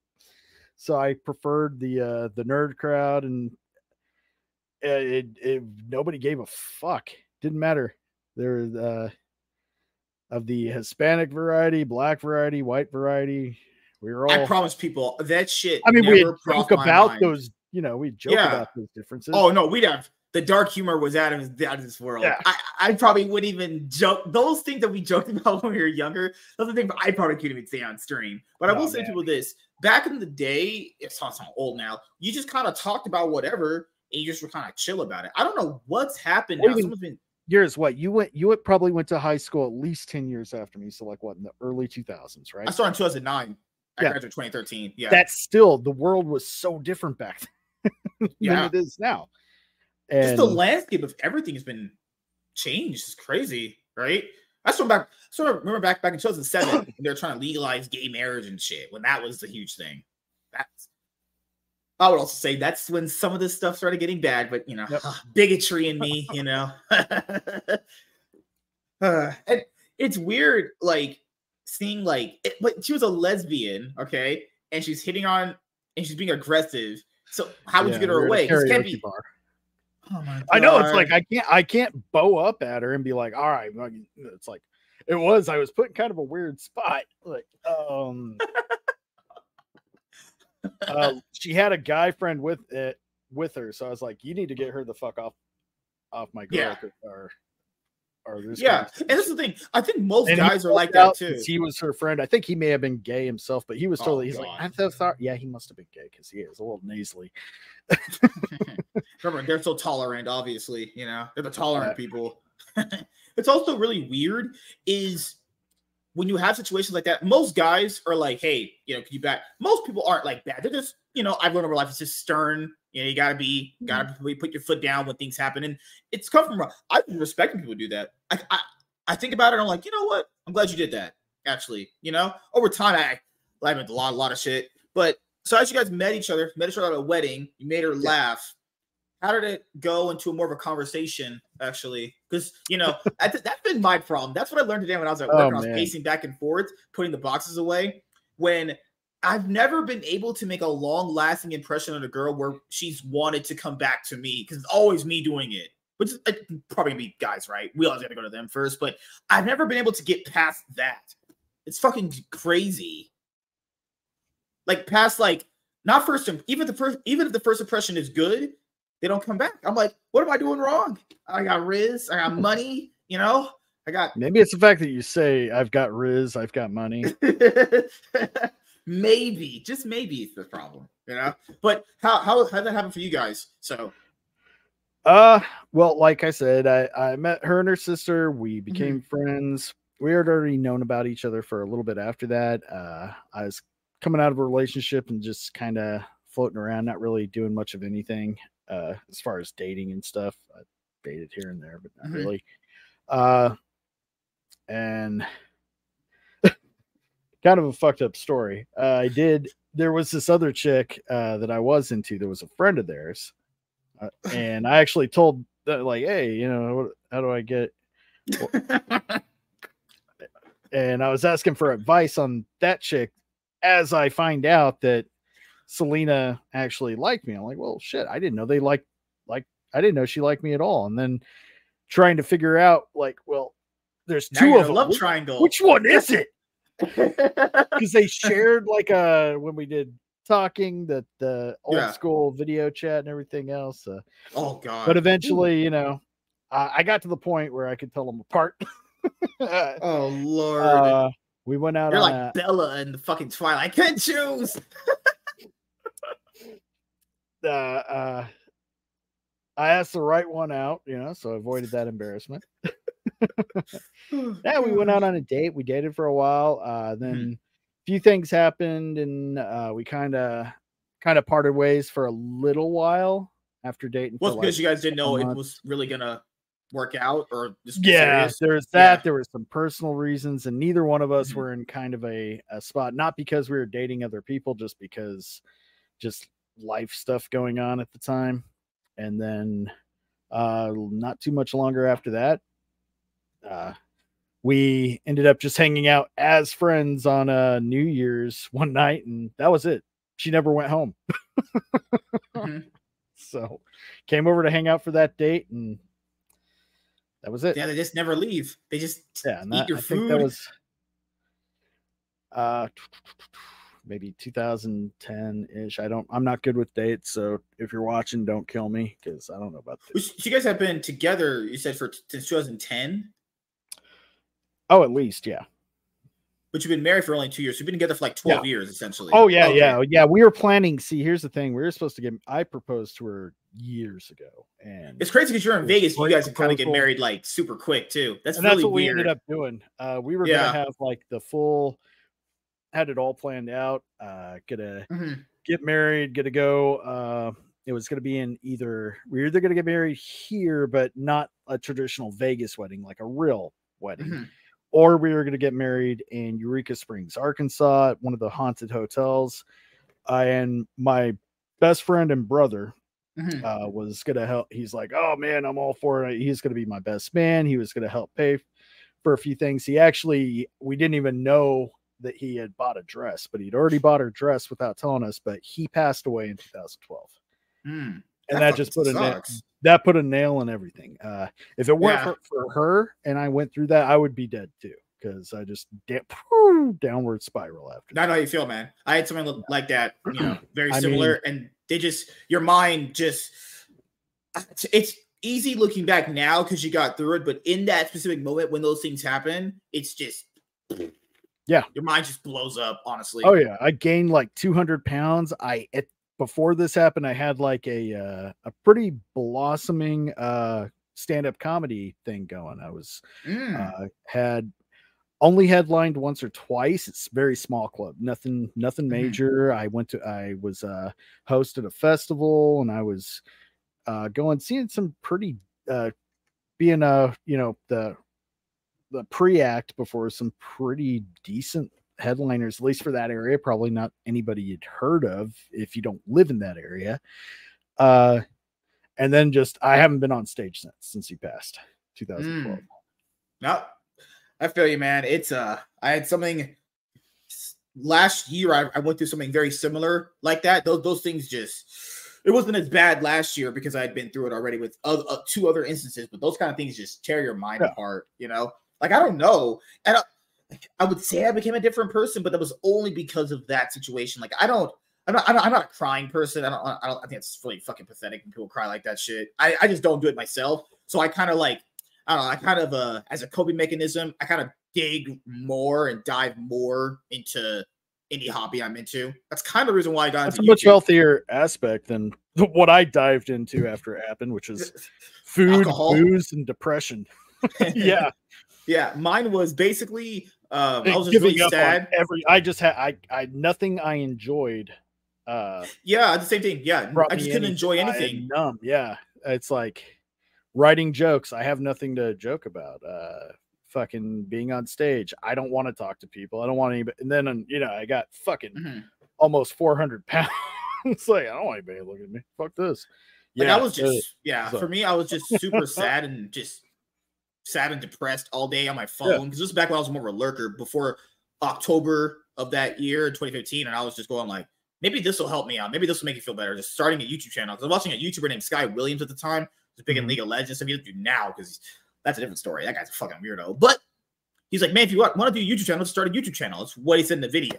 so I preferred the uh the nerd crowd and it, it, it nobody gave a fuck. Didn't matter. There uh of the Hispanic variety, black variety, white variety. We were all I promise people that shit. I mean, we joke about mind. those, you know, we joke Yeah. about those differences. Oh no, we'd have the dark humor was out of his out of this world. Yeah. I, I probably wouldn't even joke those things that we joked about when we were younger. Those are things I probably couldn't even say on stream. But I Oh, will say to people this: back in the day, it's not so old now. You just kind of talked about whatever, and you just were kind of chill about it. I don't know what's happened now. even- been Years what you went you went probably went to high school at least 10 years after me. So like what in the early 2000s, right? I started in 2009. I Yeah. graduated 2013. Yeah, That's still the world was so different back then Yeah. than it is now. just the landscape of everything has been changed. It's crazy, right? I still back, sort of remember back back in 2007 they were trying to legalize gay marriage and shit. When that was the huge thing. That's I would also say that's when some of this stuff started getting bad, but you know, Yep. bigotry in me, you know. Uh, and it's weird, like seeing like, it, but she was a lesbian, okay, and she's hitting on and she's being aggressive. So how would Yeah, you get her away? at a away? 'Cause it can't be. Oh my I know it's like I can't I can't bow up at her and be like, all right, it's like it was. I was put in kind of a weird spot. Like, um, uh, she had a guy friend with it with her, so I was like, you need to get her the fuck off off my girl, Yeah. or or this Yeah, and that's the thing. I think most And guys are like that too. He was her friend. I think he may have been gay himself, but he was Oh, totally. he's God. like, I'm so sorry. Yeah, he must have been gay because he is a little nasally. Remember, they're so tolerant. Obviously, you know, they're the tolerant Yeah. people. it's also really weird is when you have situations like that. Most guys are like, "Hey, you know, can you back?" Most people aren't like that. They're just, you know, I've learned over life. It's just stern. You know, you gotta be, gotta mm-hmm. be- put your foot down when things happen, and it's come from. I've been respecting people do that. I, I, I think about it. I'm like, you know what? I'm glad you did that. Actually, you know, over time, I, I meant a lot, a lot of shit. But so as you guys met each other, met each other at a wedding, you made her laugh. How did it go into more of a conversation? Actually, because you know that's, that's been my problem. That's what I learned today when I was at work. Oh, I was man. pacing back and forth, putting the boxes away. When I've never been able to make a long-lasting impression on a girl where she's wanted to come back to me because it's always me doing it. Which is can probably be guys, right? We always got to go to them first, but I've never been able to get past that. It's fucking crazy. Like past like not first even the first even if the first impression is good, they don't come back. I'm like, what am I doing wrong? I got Riz, I got money, you know, I got Maybe it's the fact that you say I've got Riz, I've got money. maybe, just maybe it's the problem, you know. But how how how did that happen for you guys? So Uh, well, like I said, I, I met her and her sister. We became friends. We had already known about each other for a little bit after that. Uh, I was coming out of a relationship and just kind of floating around, not really doing much of anything uh, as far as dating and stuff. I dated here and there, but not Mhm. really. Uh, and kind of a fucked up story. Uh, I did. There was this other chick uh, that I was into. That was a friend of theirs, uh, and I actually told that like, hey, you know, what, how do I get? And I was asking for advice on that chick as I find out that Selena actually liked me. I'm like, well, shit, I didn't know they liked like I didn't know she liked me at all. And then trying to figure out like, well, there's now two of them. love Which- triangle. Which one is it? Because they shared like uh when we did talking that the old Yeah. school video chat and everything else. Uh, oh god. but eventually, you know, I I got to the point where I could tell them apart. uh, oh lord. we went out You're on like a, Bella in the fucking Twilight. I can't choose. uh, uh, I asked the right one out, you know, so I avoided that embarrassment. Yeah, we went out on a date. We dated for a while. Uh, Mm-hmm. then a few things happened, and uh, we kind of kind of parted ways for a little while after dating. Well, because like, you guys didn't know couple it was really gonna work out or just yeah, serious? there's that. Yeah. There was some personal reasons, and neither one of us Mhm. were in kind of a, a spot, not because we were dating other people, just because just life stuff going on at the time. And then uh not too much longer after that, uh we ended up just hanging out as friends on uh New Year's one night, and that was it. She never went home. Mhm. So came over to hang out for that date and that was it. Yeah, they just never leave. They just Yeah, eat that, your I think that food. was uh maybe 2010 ish. I don't. I'm not good with dates, so if you're watching, don't kill me because I don't know about this. You guys have been together. You said for since 2010, Oh, at least yeah. but you've been married for only two years. You've been together for like 12 years essentially. Oh yeah, Okay. yeah, yeah. We were planning. See, here's the thing. We were supposed to get. I proposed to her years ago, and It's crazy because you're in Vegas. You guys can kind of get married like super quick too. That's and really that's what we ended up doing. Uh, we were Yeah. gonna have like the full, had it all planned out. Uh, gonna Mhm. get married, gonna go. Uh, it was gonna be in either we were either gonna get married here, but not a traditional Vegas wedding, like a real wedding, Mhm. or we were gonna get married in Eureka Springs, Arkansas, at one of the haunted hotels. Uh, and my best friend and brother Mhm. uh, was gonna help. He's like, oh man, I'm all for it. He's gonna be my best man. He was gonna help pay for a few things. He actually, we didn't even know that he had bought a dress, but he'd already bought her dress without telling us. But he passed away in 2012, Mm. and that, fucking just put a nail, that put a nail in everything. Uh, if it weren't Yeah. for, for her and I went through that, I would be dead too because I just da- downward spiral after. I know how you feel, man. I had someone look like that, you know, very similar, and they just your mind just it's- it's easy looking back now because you got through it, but in that specific moment when those things happen, it's just Yeah. your mind just blows up. Honestly, Oh yeah, I gained like 200 pounds. I at, before this happened, I had like a uh, a pretty blossoming uh, stand up comedy thing going. I was Mm. uh, had only headlined once or twice. It's very small club, nothing nothing Mhm. major. I went to I was uh, hosted a festival and I was uh, going seeing some pretty uh, being uh you know the the pre-act before some pretty decent headliners, at least for that area. Probably not anybody you'd heard of if you don't live in that area. Uh, and then just I haven't been on stage since since he passed, 2012. No, I feel you, man. It's uh, I had something last year. I, I went through something very similar like that. Those those things just it wasn't as bad last year because I had been through it already with other, uh, two other instances. But those kind of things just tear your mind Yeah. apart. You know, like I don't know, and I, I would say I became a different person, but that was only because of that situation. Like I don't. I'm not, I'm not. I'm not a crying person. I don't. I don't. I think it's really fucking pathetic when people cry like that shit. I, I just don't do it myself. So I kind of like I don't know. I kind of uh as a coping mechanism, I kind of dig more and dive more into any hobby I'm into. That's kind of the reason why I got That's a much YouTube. healthier aspect than what I dived into after it happened, which is food, Alcohol. booze, and depression. yeah, yeah. Mine was basically um, I was just really sad. every. I just had I I nothing I enjoyed. Uh, Yeah, the same thing. Yeah, I just couldn't enjoy anything. numb. Yeah, it's like writing jokes. I have nothing to joke about. Uh, fucking being on stage. I don't want to talk to people. I don't want anybody. And then um, you know I got fucking Mhm. almost 400 pounds. it's like I don't want anybody looking at me. Fuck this. Like I was just yeah. so- For me, I was just super sad and just sad and depressed all day on my phone because this is back when I was more of a lurker before October of that year, 2015, and I was just going like, maybe this will help me out. Maybe this will make you feel better. Just starting a YouTube channel because I was watching a YouTuber named Sky Williams at the time. Who's big in Mhm. League of Legends. I mean, do now because that's a different story. That guy's a fucking weirdo. But he's like, man, if you want, want to do a YouTube channel, let's start a YouTube channel. It's what he said in the video.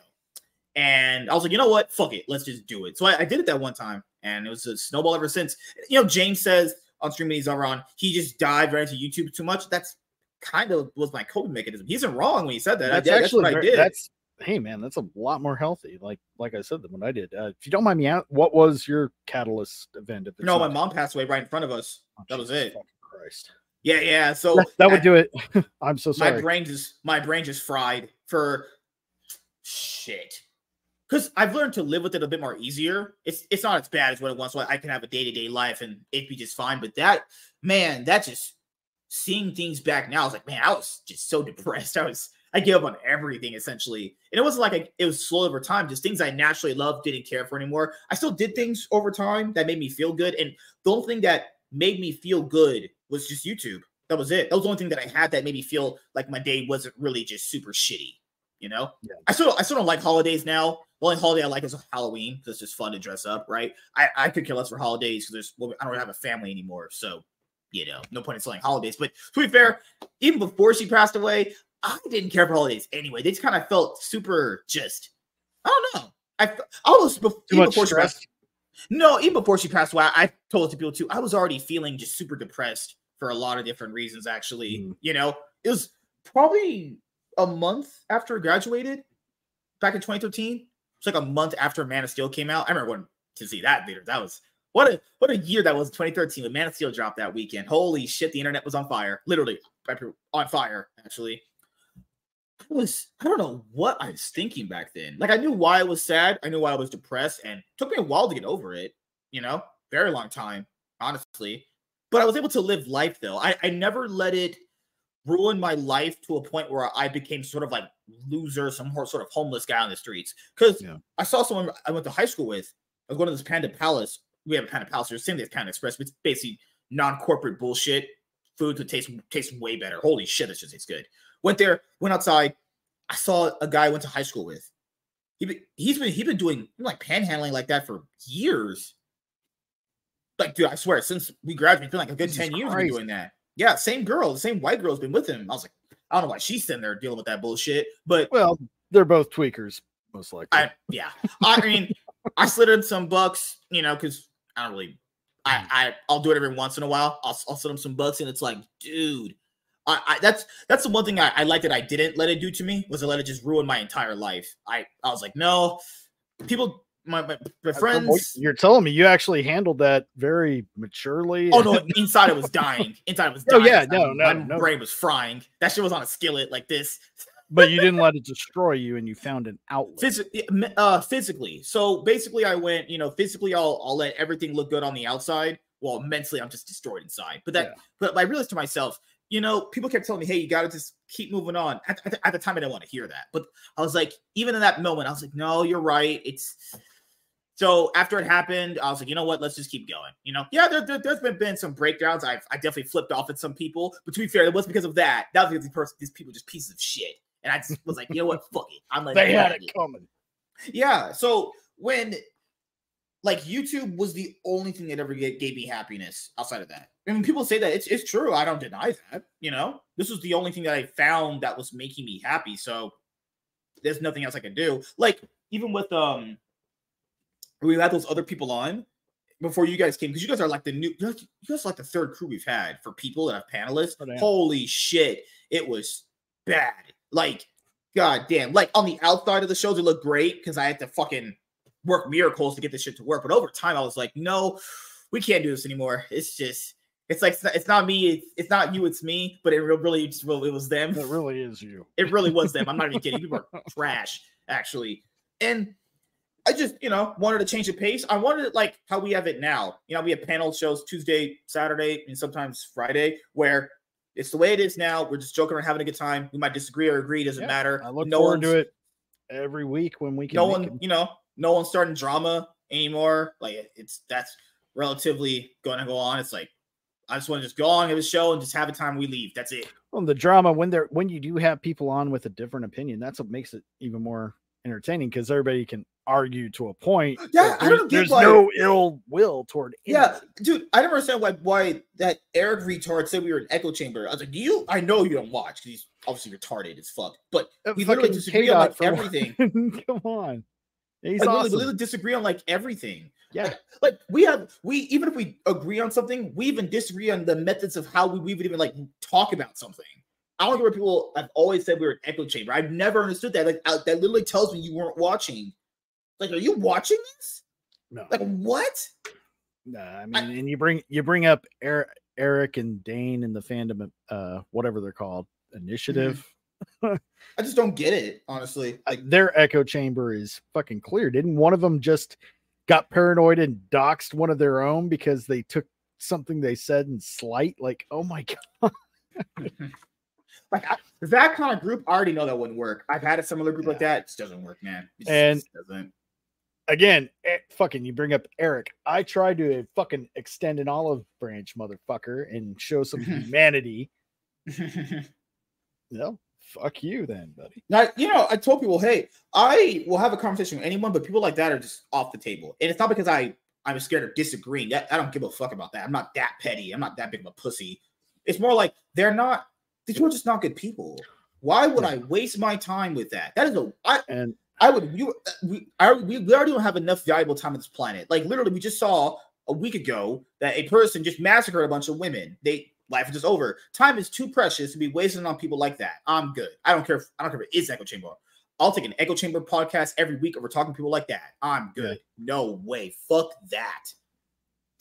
And I was like, you know what? Fuck it. Let's just do it. So I, I did it that one time, and it was a snowball ever since. You know, James says on stream when he's over on, he just dived right into YouTube too much. That's kind of was my coping mechanism. He isn't wrong when he said that. I that's actually that's what I did. that's hey man, that's a lot more healthy. Like like I said, than what I did. Uh, if you don't mind me out, what was your catalyst event? If no, my mom passed away right in front of us. Oh, that was it. Christ. Yeah, yeah. So that, that would I- do it. I'm so sorry. my brain just my brain just fried for shit. Because I've learned to live with it a bit more easier. It's it's not as bad as what it was. So I can have a day to day life and it'd be just fine. But that man, that just seeing things back now, I was like, man, I was just so depressed. I was I gave up on everything essentially. And it wasn't like I, it was slow over time, just things I naturally loved, didn't care for anymore. I still did things over time that made me feel good. And the only thing that made me feel good was just YouTube. That was it. That was the only thing that I had that made me feel like my day wasn't really just super shitty. You know, yeah. I still I still don't like holidays now. The only holiday I like is Halloween because it's just fun to dress up, right? I, I could care less for holidays because there's well, I don't have a family anymore, so you know, no point in selling holidays. But to be fair, even before she passed away, I didn't care for holidays anyway. They just kind of felt super just, I don't know. I, I was before, even before she passed. No, even before she passed away, I told it to people too. I was already feeling just super depressed for a lot of different reasons. Actually, mm. you know, it was probably a month after I graduated back in 2013. It's like a month after Man of Steel came out. I remember when to see that theater. That was what a what a year that was 2013 when Man of Steel dropped that weekend. Holy shit, the internet was on fire. Literally on fire, actually. I was I don't know what I was thinking back then. Like I knew why I was sad, I knew why I was depressed, and took me a while to get over it, you know, very long time, honestly. But I was able to live life though. I, I never let it ruin my life to a point where I became sort of like loser, some sort of homeless guy on the streets. Because yeah. I saw someone I went to high school with. I was going to this Panda Palace we have a Panda Palace. There's same thing as Panda Express, but it's basically non-corporate bullshit. Food to taste tastes way better. Holy shit, this just tastes good. Went there, went outside. I saw a guy I went to high school with. He he's been he's been doing like panhandling like that for years. Like, dude, I swear, since we graduated, been like a good Jesus 10 years doing that. Yeah, same girl, the same white girl's been with him. I was like, I don't know why she's sitting there dealing with that bullshit, but well, they're both tweakers, most likely. I, yeah, I mean, I slid in some bucks, you know, because I don't really. I, mm. I I'll do it every once in a while. I'll I'll send them some bucks, and it's like, dude, I, I, that's that's the one thing I, I like that I didn't let it do to me was to let it just ruin my entire life. I I was like, no, people, my my, my friends. You're telling me you actually handled that very maturely. Oh no, inside it was dying. Inside it was dying. Oh yeah, no, no, my no. brain was frying. That shit was on a skillet like this but you didn't let it destroy you and you found an outlet physically uh physically so basically i went you know physically i'll i'll let everything look good on the outside well mentally i'm just destroyed inside but that yeah. but i realized to myself you know people kept telling me hey you gotta just keep moving on at, at, at the time i didn't want to hear that but i was like even in that moment i was like no you're right it's so after it happened, I was like, you know what? Let's just keep going. You know, yeah, there, there, has been, been some breakdowns. I've I definitely flipped off at some people, but to be fair, it was because of that. That was because these, person, these people just pieces of shit. And I just was like, you know what? Fuck it. I'm like, they had it coming. Yeah. So when like YouTube was the only thing that ever gave, gave me happiness outside of that. I mean, people say that it's it's true. I don't deny that. You know, this was the only thing that I found that was making me happy. So there's nothing else I can do. Like even with um, we had those other people on before you guys came because you guys are like the new you guys are like the third crew we've had for people that have panelists. Oh, Holy shit, it was bad. Like, god damn. Like on the outside of the shows, it looked great because I had to fucking work miracles to get this shit to work. But over time, I was like, no, we can't do this anymore. It's just, it's like it's not me, it's, it's not you, it's me. But it really, just, really, it was them. It really is you. It really was them. I'm not even kidding. People are trash, actually. And I just, you know, wanted to change the pace. I wanted it like how we have it now. You know, we have panel shows Tuesday, Saturday, and sometimes Friday, where it's the way it is now. We're just joking around, having a good time. We might disagree or agree. Doesn't yeah, matter. I look no forward to it every week when we can. No one, it. you know, no one's starting drama anymore. Like it's that's relatively going to go on. It's like I just want to just go on, have a show, and just have a time we leave. That's it. Well, the drama when they're when you do have people on with a different opinion, that's what makes it even more entertaining because everybody can argue to a point. Yeah, I don't There's no ill will toward. Yeah, dude, I never understand why why that Eric retard said we were in echo chamber. I was like, do you? I know you don't watch because he's obviously retarded as fuck, but uh, we literally disagree on like everything. Come on. He's like, awesome. we literally disagree on like everything. Yeah. Like, like, we have we even if we agree on something, we even disagree on the methods of how we, we would even like talk about something. I don't know where people have always said we were an echo chamber. I've never understood that. Like I, that literally tells me you weren't watching. Like, are you watching this? No. Like what? No, I mean, I, and you bring you bring up Eric, Eric and Dane and the fandom, uh, whatever they're called, initiative. Mm-hmm. I just don't get it, honestly. Like their echo chamber is fucking clear. Didn't one of them just got paranoid and doxed one of their own because they took something they said in slight? Like, oh my god. like I, that kind of group, I already know that wouldn't work. I've had a similar group like that. It just doesn't work, man. It And- just doesn't. Again, eh, fucking, you bring up Eric. I tried to fucking extend an olive branch, motherfucker, and show some humanity. No, fuck you then, buddy. Now, you know, I told people, hey, I will have a conversation with anyone, but people like that are just off the table. And it's not because I I'm scared of disagreeing. That I don't give a fuck about that. I'm not that petty. I'm not that big of a pussy. It's more like they're not. These people are just not good people. Why would I waste my time with that? That is a I And I would you we I, we, we already don't have enough valuable time on this planet. Like literally, we just saw a week ago that a person just massacred a bunch of women. They life is just over. Time is too precious to be wasting on people like that. I'm good. I don't care. If, I don't care if it is echo chamber. I'll take an echo chamber podcast every week We're talking to people like that. I'm good. No way. Fuck that.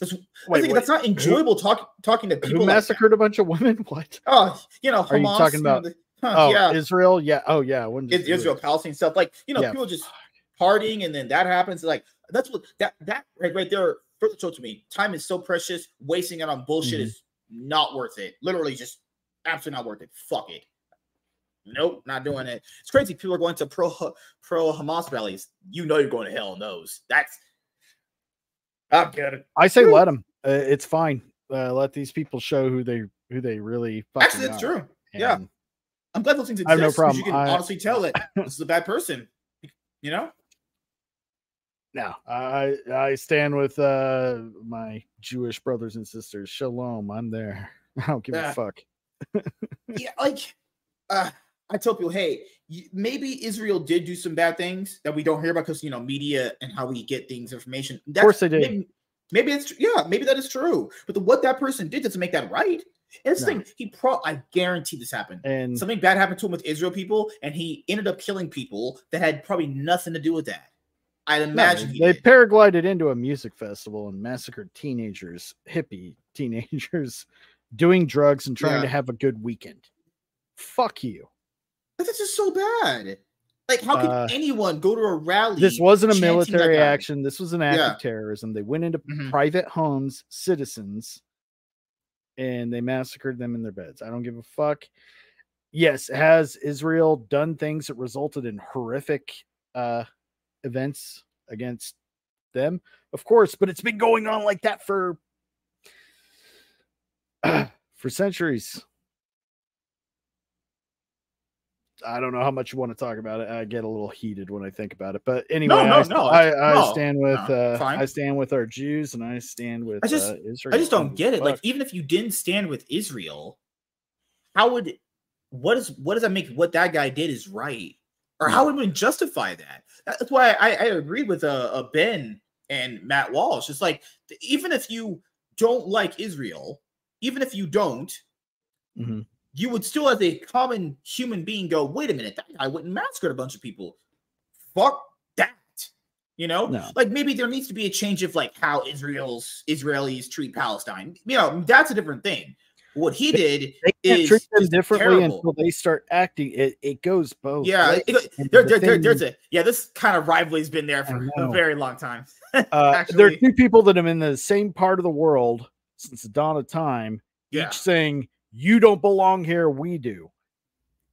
That's, wait, wait, that's not enjoyable talking talking to who people. like that. massacred a bunch of women? What? Oh, you know, Are you talking about- the- huh, Oh, yeah, Israel. Yeah. Oh, yeah. When is- Israel, Palestine stuff. Like you know, Yeah. people just partying, and then that happens. Like that's what that that right right there further showed to me. Time is so precious. Wasting it on bullshit Mhm. is not worth it. Literally, just absolutely not worth it. Fuck it. Nope, not doing it. It's crazy. People are going to pro pro Hamas rallies. You know you're going to hell in those. That's I'm good. I say let them. Uh, it's fine. Uh, let these people show who they who they really fucking Actually, that's true. yeah. I'm glad those things exist. I have no problem. You can I- honestly tell that this is a bad person. You know? No, I I stand with uh my Jewish brothers and sisters. Shalom. I'm there. I don't give Yeah. a fuck. yeah, like uh, I tell people, hey, maybe Israel did do some bad things that we don't hear about because you know media and how we get things information. That's, course they did. Maybe, maybe it's yeah, maybe that is true. But the, what that person did doesn't make that right. And this No. thing, he pro I guarantee this happened. And Something bad happened to him with Israel people, and he ended up killing people that had probably nothing to do with that. I'd no, imagine he they did. paraglided into a music festival and massacred teenagers, hippie teenagers, doing drugs and trying Yeah. to have a good weekend. Fuck you. This is so bad. Like, how can Uh, anyone go to a rally? This wasn't a military action. This was an act Yeah. of terrorism. They went into Mhm. private homes, citizens, and they massacred them in their beds. I don't give a fuck. Yes, has Israel done things that resulted in horrific uh events against them? Of course, but it's been going on like that for for centuries. I don't know how much you want to talk about it. I get a little heated when I think about it. But anyway, no, I, no, I, I no, stand with no, uh. I stand with our Jews and I stand with I just- uh, Israel. I just don't get it. Like, even if you didn't stand with Israel, how would what is what does that make what that guy did is right? Or how would we justify that? That's why I, I agreed with uh, uh Ben and Matt Walsh. It's like even if you don't like Israel, even if you don't, Mhm. You would still, as a common human being, go, wait a minute, that guy went and massacred a bunch of people. Fuck that. You know? No. Like maybe there needs to be a change of like how Israel's Israelis treat Palestine. You know, that's a different thing. What he did, they can't is- treat them is differently terrible. until they start acting. It it goes both. yeah, it- And there, the there, there- there's a yeah, this kind of rivalry's been there for a very long time. uh, there are two people that have been in the same part of the world since the dawn of time, Yeah, each saying, You don't belong here, we do.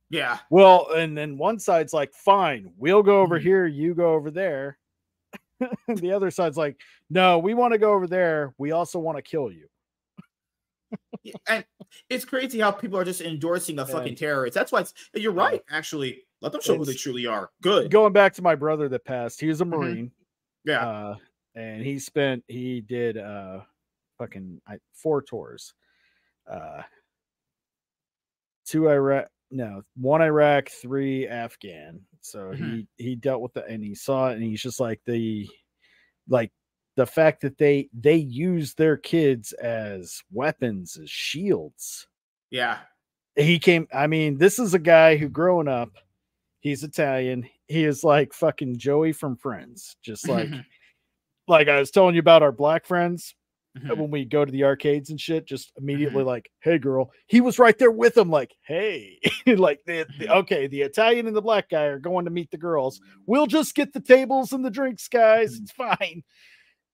yeah, Well, and then one side's like, Fine, we'll go over Mhm. here, you go over there. the other side's like, No, we want to go over there. We also want to kill you. Yeah, and it's crazy how people are just endorsing a fucking And- terrorist. That's why it's, you're right. Actually, let them show who they truly are. Good. Going back to my brother that passed, he was a Mhm. Marine. Yeah. uh and he spent he did uh fucking I, four tours uh two iraq no one iraq three afghan so Mhm. he he dealt with the and he saw it and he's just like the like the fact that they they use their kids as weapons as shields yeah. he came i mean this is a guy who growing up he's italian he is like fucking joey from friends just like like I was telling you about our black friends Mhm. when we go to the arcades and shit, just immediately like, hey girl, he was right there with them, like, hey, like the, the- Mhm. okay, the Italian and the black guy are going to meet the girls. We'll just get the tables and the drinks, guys. Mhm. It's fine.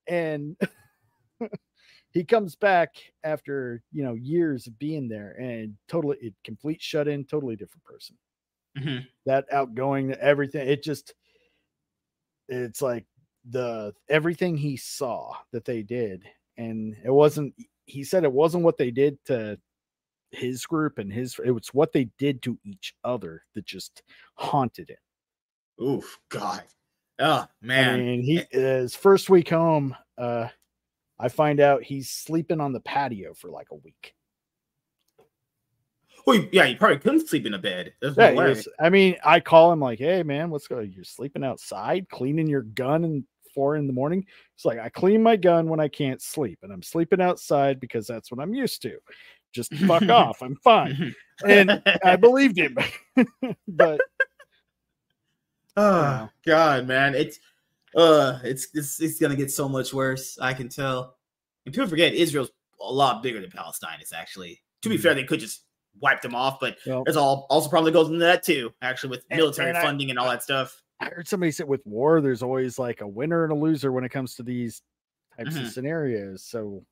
And he comes back after you know years of being there and totally it complete shut in, totally different person. Mhm. That outgoing, everything. It just it's like the everything he saw that they did, and it wasn't. He said it wasn't what they did to his group and his. It was what they did to each other that just haunted him. Oof, God. Oh man. mean, he his first week home. Uh, I find out he's sleeping on the patio for like a week. Well, yeah, you probably couldn't sleep in a bed. There's Yeah, no way. I mean, I call him like, "Hey, man, what's going? You're sleeping outside, cleaning your gun, and four in the morning." It's like I clean my gun when I can't sleep, and I'm sleeping outside because that's what I'm used to. Just fuck off. I'm fine. And I believed him, but Oh God, man, it's uh, it's it's it's gonna get so much worse. I can tell. And people forget Israel's a lot bigger than Palestine. It's actually, to be Mhm. fair, they could just wipe them off, but well, there's all also probably goes into that too. Actually, with And- military and I- funding and all that stuff. I heard somebody say with war, there's always like a winner and a loser when it comes to these types Mhm. of scenarios. So,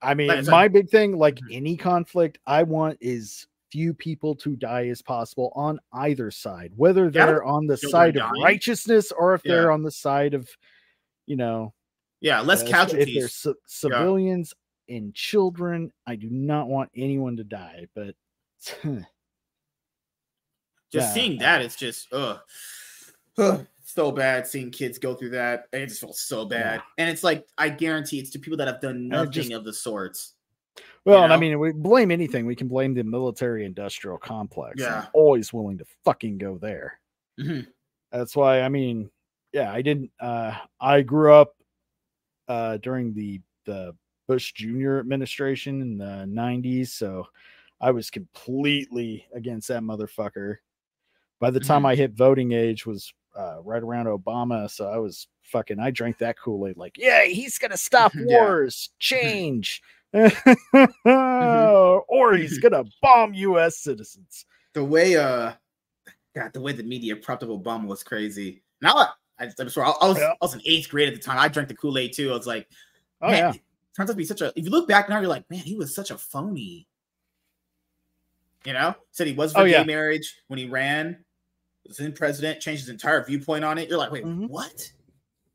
I mean, Like my big thing, like Mhm. any conflict, I want is few people to die as possible on either side, whether Yeah, they're on the side of dying. righteousness or if they're on the side of, you know, Yeah, less uh, if they're casualties. ci- civilians and children. I do not want anyone to die, but just yeah, seeing that, it's just ugh, ugh, so bad seeing kids go through that. It just feels so bad. Yeah. And it's like I guarantee it's to people that have done nothing just- of the sorts. Well, and I mean, we blame anything. We can blame the military industrial complex. I'm Yeah. always willing to fucking go there. Mhm. That's why, I mean, yeah, I didn't, uh, I grew up, uh, during the, the Bush Jr. administration in the 90s. So I was completely against that motherfucker. By the time Mhm. I hit voting age was, uh, right around Obama. So I was fucking, I drank that Kool Aid like, yeah, he's to stop wars, change. or he's gonna bomb U.S. citizens. the way uh God, the way the media propped up Obama was crazy. Now I, I, I'm sorry, I, I was Yeah. I was in eighth grade at the time. I drank the Kool Aid too. I was like, Oh man, yeah, it turns out to be such a. If you look back now, you're like, man, he was such a phony. You know, said he was for Oh, gay yeah. marriage when he ran. Was in president, changed his entire viewpoint on it. You're like, wait, Mhm. what?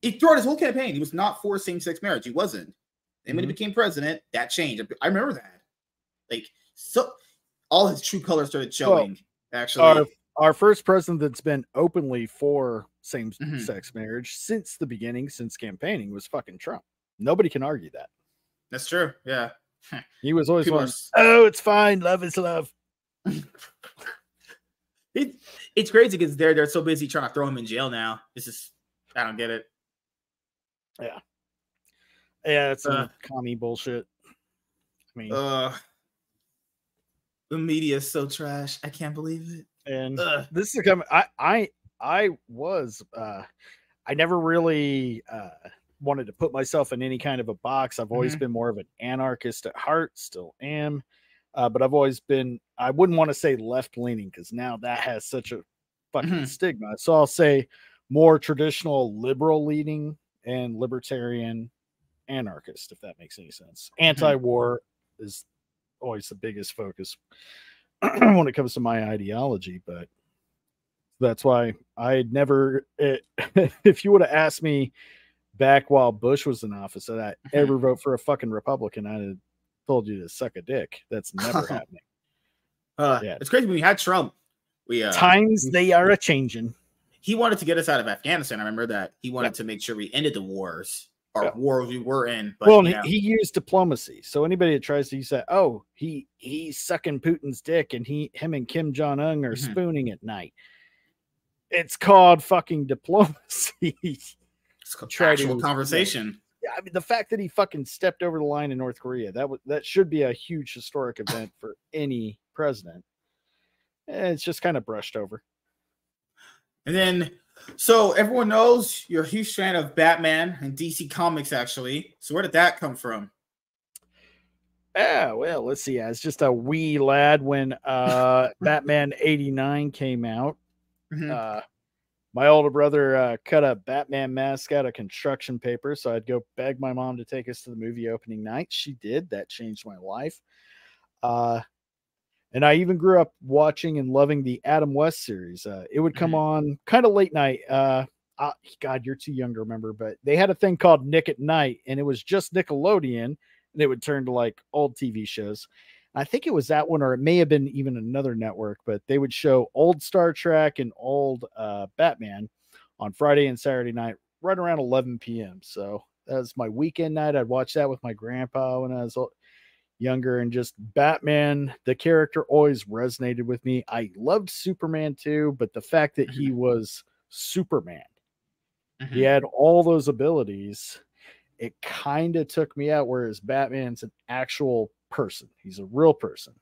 He throughout his whole campaign, he was not for same-sex marriage. He wasn't. And when he Mhm. became president, that changed. I remember that. Like, so all his true colors started showing. actually, our our first president that's been openly for same sex marriage since the beginning, since campaigning, was fucking Trump. Nobody can argue that. that's true. Yeah. He was always People are one. s- Oh, it's fine. Love is love. It, it's crazy because they're they're so busy trying to throw him in jail now. This is I don't get it. Yeah, yeah, it's some Uh. commie bullshit. I mean, Uh the media is so trash. I can't believe it. and this is coming. I I I was uh I never really uh wanted to put myself in any kind of a box. I've always Mhm. been more of an anarchist at heart, still am. Uh, but I've always been I wouldn't want to say left leaning because now that has such a fucking Mhm. stigma. So I'll say more traditional liberal leaning and libertarian anarchist, if that makes any sense. Anti-war is always the biggest focus when it comes to my ideology, but that's why I never. It, if you would have asked me back while Bush was in office that I Mhm. ever vote for a fucking Republican, I'd told you to suck a dick. That's never happening. Uh Yeah. it's crazy we had Trump. We uh Times they are a changing. he wanted to get us out of Afghanistan. I remember that. He wanted to make sure we ended the wars or Yeah. wars we were in. But well, and yeah. he, he used diplomacy. So anybody that tries to use that, oh, he he's sucking Putin's dick, and he him and Kim Jong Un are Mhm. spooning at night. It's called fucking diplomacy. it's called try actual to- conversation. I mean, the fact that he fucking stepped over the line in North Korea that was that should be a huge historic event for any president. Eh, It's just kind of brushed over. And then, so everyone knows you're a huge fan of Batman and DC Comics, actually. So where did that come from? Yeah, well, let's see. I was just a wee lad when uh Batman 89 came out. Mhm. Uh my older brother uh, cut a Batman mask out of construction paper, so I'd go beg my mom to take us to the movie opening night. She did. That changed my life. Uh, and I even grew up watching and loving the Adam West series. Uh, it would come Mhm. on kind of late night. Uh, uh, God, you're too young to remember, but they had a thing called Nick at Nite, and it was just Nickelodeon, and it would turn to like old TV shows. I think it was that one, or it may have been even another network, but they would show old Star Trek and old uh, Batman on Friday and Saturday night, right around 11 p.m. So that was my weekend night. I'd watch that with my grandpa when I was younger, and just Batman, the character always resonated with me. I loved Superman too, but the fact that he was Superman, he had all those abilities. It kind of took me out, whereas Batman's an actual person. He's a real person.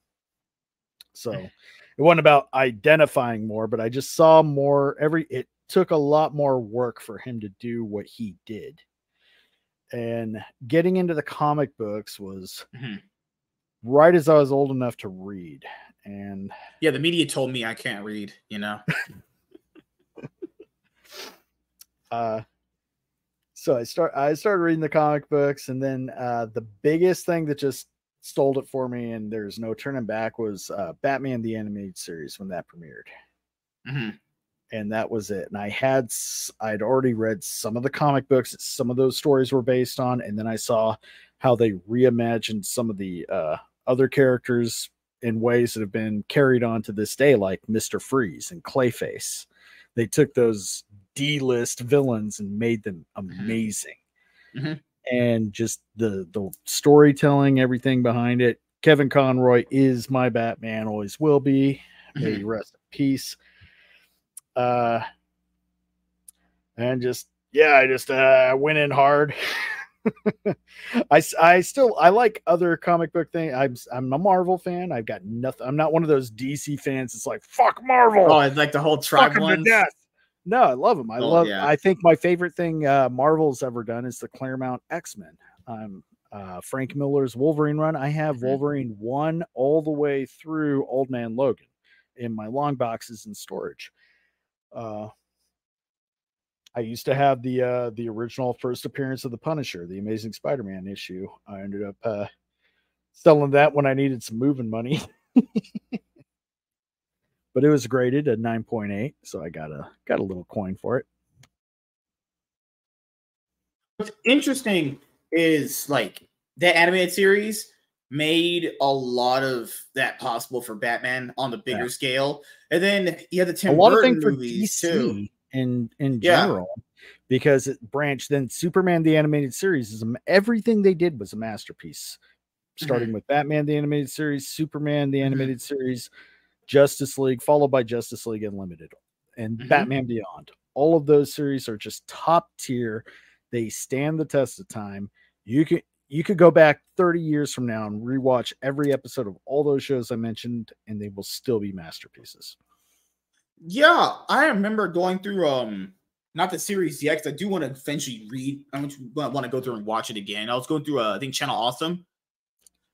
So it wasn't about identifying more, but I just saw more every it took a lot more work for him to do what he did. And getting into the comic books was Mhm. right as I was old enough to read. And Yeah, the media told me I can't read. You know. uh so I start I started reading the comic books and then uh the biggest thing that just stole it for me and there's no turning back was uh Batman the animated series when that premiered. Mhm. and that was it. And I had I'd already read some of the comic books that some of those stories were based on, and then I saw how they reimagined some of the uh, other characters in ways that have been carried on to this day, like Mister Freeze and Clayface. They took those D-list villains and made them amazing, Mhm. And just the the storytelling, everything behind it. Kevin Conroy is my Batman, always will be. May he rest in peace uh and just yeah i just uh went in hard I, I still i like other comic book thing i'm i'm a marvel fan i've got nothing i'm not one of those dc fans it's like fuck marvel Oh, it's like the whole tribe 'em to ones. death no i love them i Oh, love yeah. i think my favorite thing uh marvel's ever done is the claremont x-men um uh frank miller's wolverine run i have Mhm. wolverine one all the way through old man logan in my long boxes in storage uh I used to have the uh the original first appearance of the Punisher, the Amazing Spider-Man issue. I ended up uh selling that when I needed some moving money. but it was graded at 9.8, so I got a got a little coin for it. What's interesting is like that animated series made a lot of that possible for Batman on the bigger Yeah. scale, and then you had the Tim a lot Burton of things for movies DC too. in in Yeah. general because it branched then Superman the animated series is everything they did was a masterpiece. Starting with Batman the animated series, Superman the Mhm. animated series, Justice League, followed by Justice League Unlimited, and Mhm. Batman Beyond. All of those series are just top tier. They stand the test of time. You could you could go back 30 years from now and rewatch every episode of all those shows I mentioned, and they will still be masterpieces. Yeah, I remember going through um not the series yet 'cause I do want to eventually read. I want to go through and watch it again. I was going through uh, I think Channel Awesome.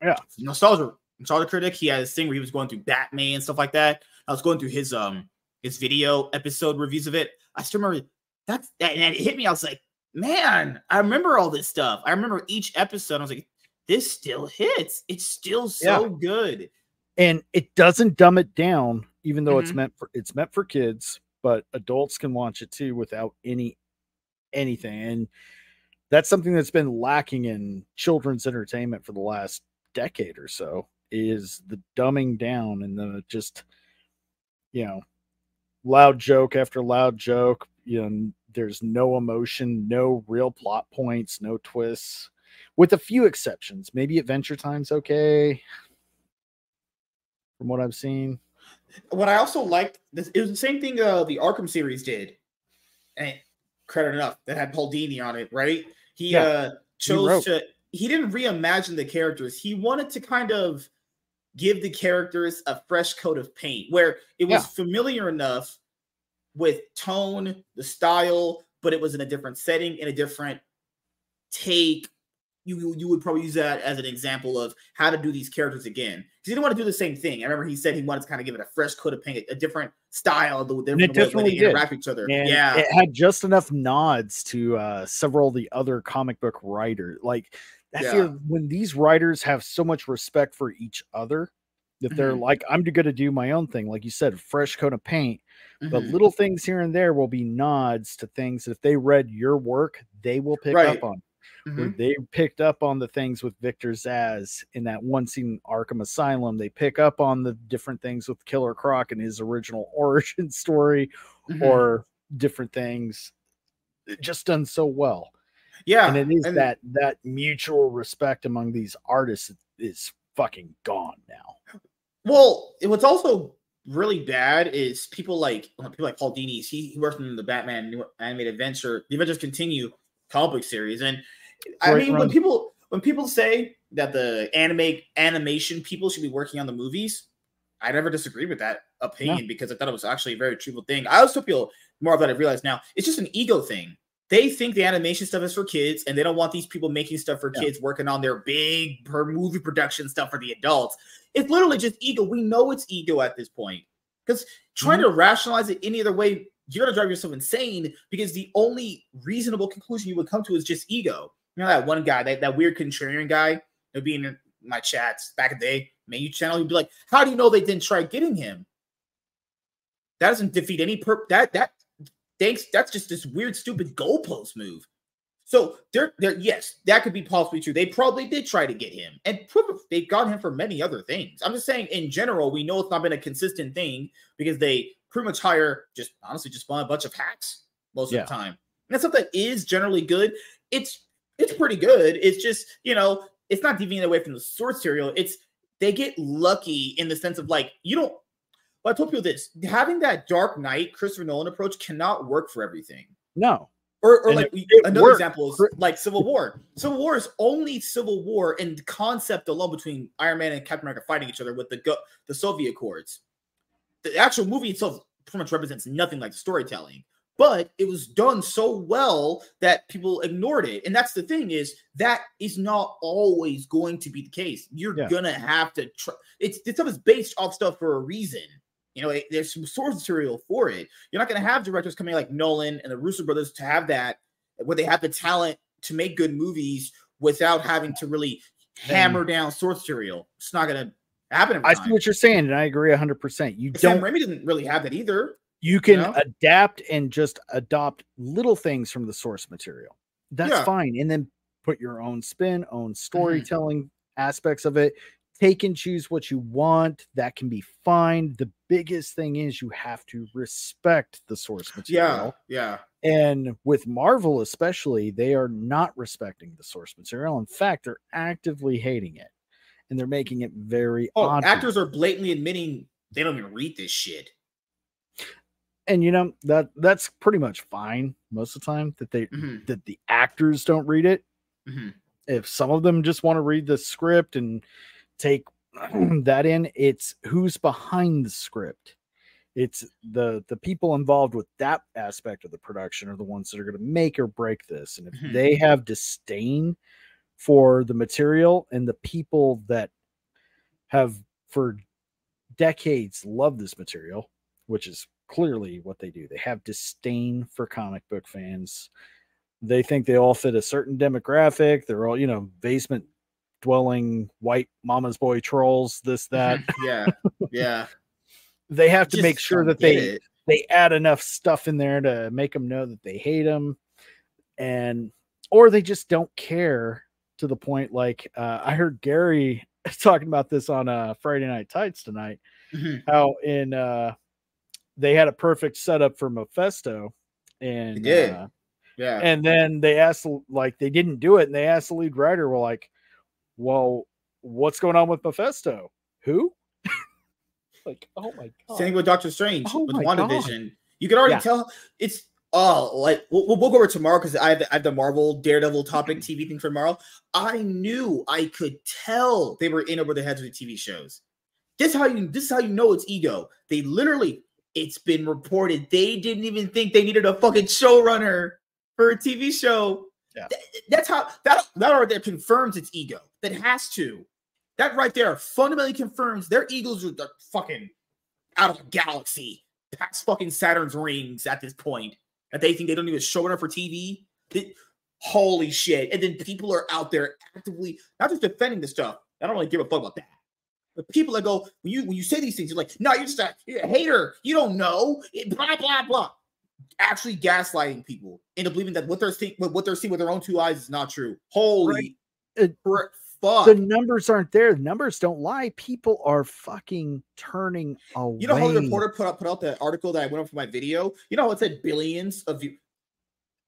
Yeah. nostalgia nostalgia critic. He had this thing where he was going through Batman and stuff like that. I was going through his um his video episode reviews of it. I still remember that's that and it hit me. I was like, man, I remember all this stuff. I remember each episode. I was like, this still hits. It's still so good. and it doesn't dumb it down even though it's Mhm. meant for it's meant for kids but adults can watch it too without any anything and that's something that's been lacking in children's entertainment for the last decade or so is the dumbing down and the just you know loud joke after loud joke you know there's no emotion no real plot points no twists with a few exceptions maybe adventure time's okay from what i've seen what I also liked this it was the same thing uh the Arkham series did. And credit enough that had Paul Dini on it, right? He Yeah, uh chose wrote. to he didn't reimagine the characters. He wanted to kind of give the characters a fresh coat of paint where it was Yeah. familiar enough with tone, the style, but it was in a different setting, in a different take you you would probably use that as an example of how to do these characters again because he didn't want to do the same thing. I remember he said he wanted to kind of give it a fresh coat of paint, a different style, the different way, way they did. interact with each other. And yeah, it had just enough nods to uh, several of the other comic book writers. Like I yeah. feel when these writers have so much respect for each other that they're mm-hmm. like, I'm going to do my own thing, like you said, fresh coat of paint. Mm-hmm. But little things here and there will be nods to things. That if they read your work, they will pick right. up on mm-hmm. they picked up on the things with Victor Zsasz in that one scene Arkham Asylum. They pick up on the different things with Killer Croc and his original origin story, mm-hmm. or different things just done so well. Yeah, and it is and that that mutual respect among these artists is fucking gone now. Well, what's also really bad is people like uh, people like Paul Dini. He, he works in the Batman new animated adventure, the Adventures Continue comic book series, and I mean, when people when people say that the anime animation people should be working on the movies, I never disagreed with that opinion because I thought it was actually a very truthful thing. I also feel more of that I realize now it's just an ego thing. They think the animation stuff is for kids, and they don't want these people making stuff for yeah. kids working on their big per movie production stuff for the adults. It's literally just ego. We know it's ego at this point because trying mm-hmm. to rationalize it any other way, you're gonna drive yourself insane because the only reasonable conclusion you would come to is just ego. You know that one guy, that, that weird contrarian guy, would be in my chats back in the day, menu channel. He'd be like, "How do you know they didn't try getting him?" That doesn't defeat any per that that thanks. That's just this weird, stupid goalpost move. So there, there, yes, that could be possibly true. They probably did try to get him, and they got him for many other things. I'm just saying, in general, we know it's not been a consistent thing because they pretty much hire just honestly just buy a bunch of hacks most yeah. of the time. And that's stuff that is generally good. It's it's pretty good. It's just, you know, it's not deviating away from the source material. It's they get lucky in the sense of like, you don't well, I told people this having that Dark Knight Christopher Nolan approach cannot work for everything. No. Or, or like it, another worked. example is like Civil War. Civil War is only Civil War and concept alone between Iron Man and Captain America fighting each other with the go- the Sokovia Accords. The actual movie itself pretty much represents nothing like the storytelling but it was done so well that people ignored it and that's the thing is that is not always going to be the case you're yeah. gonna have to try it's this stuff is based off stuff for a reason you know it, there's some source material for it you're not gonna have directors coming like nolan and the russo brothers to have that where they have the talent to make good movies without having to really hammer down source material it's not gonna happen i see what you're saying and i agree 100% you but don't Sam Raimi didn't really have that either you can you know? adapt and just adopt little things from the source material. That's yeah. fine. And then put your own spin, own mm-hmm. storytelling mm-hmm. aspects of it. Take and choose what you want. That can be fine. The biggest thing is you have to respect the source material. Yeah. Yeah. And with Marvel, especially, they are not respecting the source material. In fact, they're actively hating it and they're making it very oh, actors are blatantly admitting they don't even read this shit and you know that that's pretty much fine most of the time that they mm-hmm. that the actors don't read it mm-hmm. if some of them just want to read the script and take that in it's who's behind the script it's the the people involved with that aspect of the production are the ones that are going to make or break this and if mm-hmm. they have disdain for the material and the people that have for decades loved this material which is clearly what they do. They have disdain for comic book fans. They think they all fit a certain demographic. They're all, you know, basement dwelling white mama's boy trolls, this, that. yeah. Yeah. they have to Just make sure that they it. they add enough stuff in there to make them know that they hate them and or they just don't care to the point like uh, I heard Gary talking about this on uh Friday Night Tights tonight. Mm-hmm. How in uh they had a perfect setup for Mephisto, and uh, yeah, and then they asked like they didn't do it, and they asked the lead writer, "Well, like, well, what's going on with Mephisto? Who?" like, oh my god. Same with Doctor Strange oh with WandaVision. God. You can already yeah. tell it's oh like we'll, we'll, go over tomorrow because I, have, I have the Marvel Daredevil topic mm-hmm. TV thing for tomorrow. I knew I could tell they were in over their heads with the TV shows. This how you this is how you know it's ego. They literally it's been reported they didn't even think they needed a fucking showrunner for a TV show. That's how that that right there confirms its ego. That has to. That right there fundamentally confirms their egos are fucking out of the galaxy, past fucking Saturn's rings at this point. That they think they don't even show enough for TV. They- holy shit! And then people are out there actively not just defending the stuff. I don't really give a fuck about that. But people that go when you when you say these things, you're like, no, you're just a, you're a hater. You don't know. Blah blah blah. Actually gaslighting people into believing that what they're seeing, what they're seeing with their own two eyes is not true. Holy It- fr- fuck! The numbers aren't there. The numbers don't lie. People are fucking turning away. You know how the reporter put up put out that article that I went up for my video. You know how it said billions of views.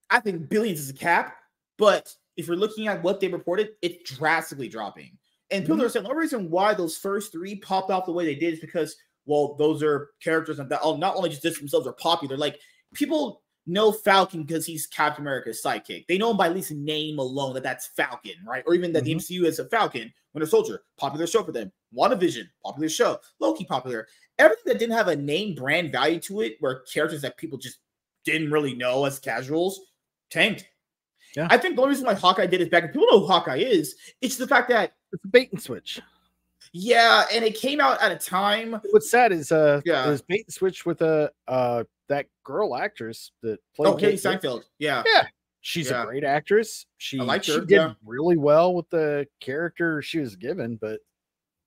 I think billions is a cap, but if you're looking at what they reported, it's drastically dropping. And people Mhm. are saying the only reason why those first three popped out the way they did is because, well, those are characters that oh, not only just this themselves are popular. Like people know Falcon because he's Captain America's sidekick. They know him by at least name alone that that's Falcon, right? Or even that the Mhm. MCU is a Falcon, Winter Soldier, popular show for them. WandaVision, popular show. Loki, popular. Everything that didn't have a name brand value to it, where characters that people just didn't really know as casuals, tanked. Yeah. I think the only reason why Hawkeye did is back, and people know who Hawkeye is, it's the fact that, It's a bait and switch. Yeah, and it came out at a time. What's sad is uh Yeah. is bait and switch with a uh that girl actress that played Oh, Katie Seinfeld. Yeah. Yeah, she's Yeah. a great actress. She liked she did yeah. really well with the character she was given, but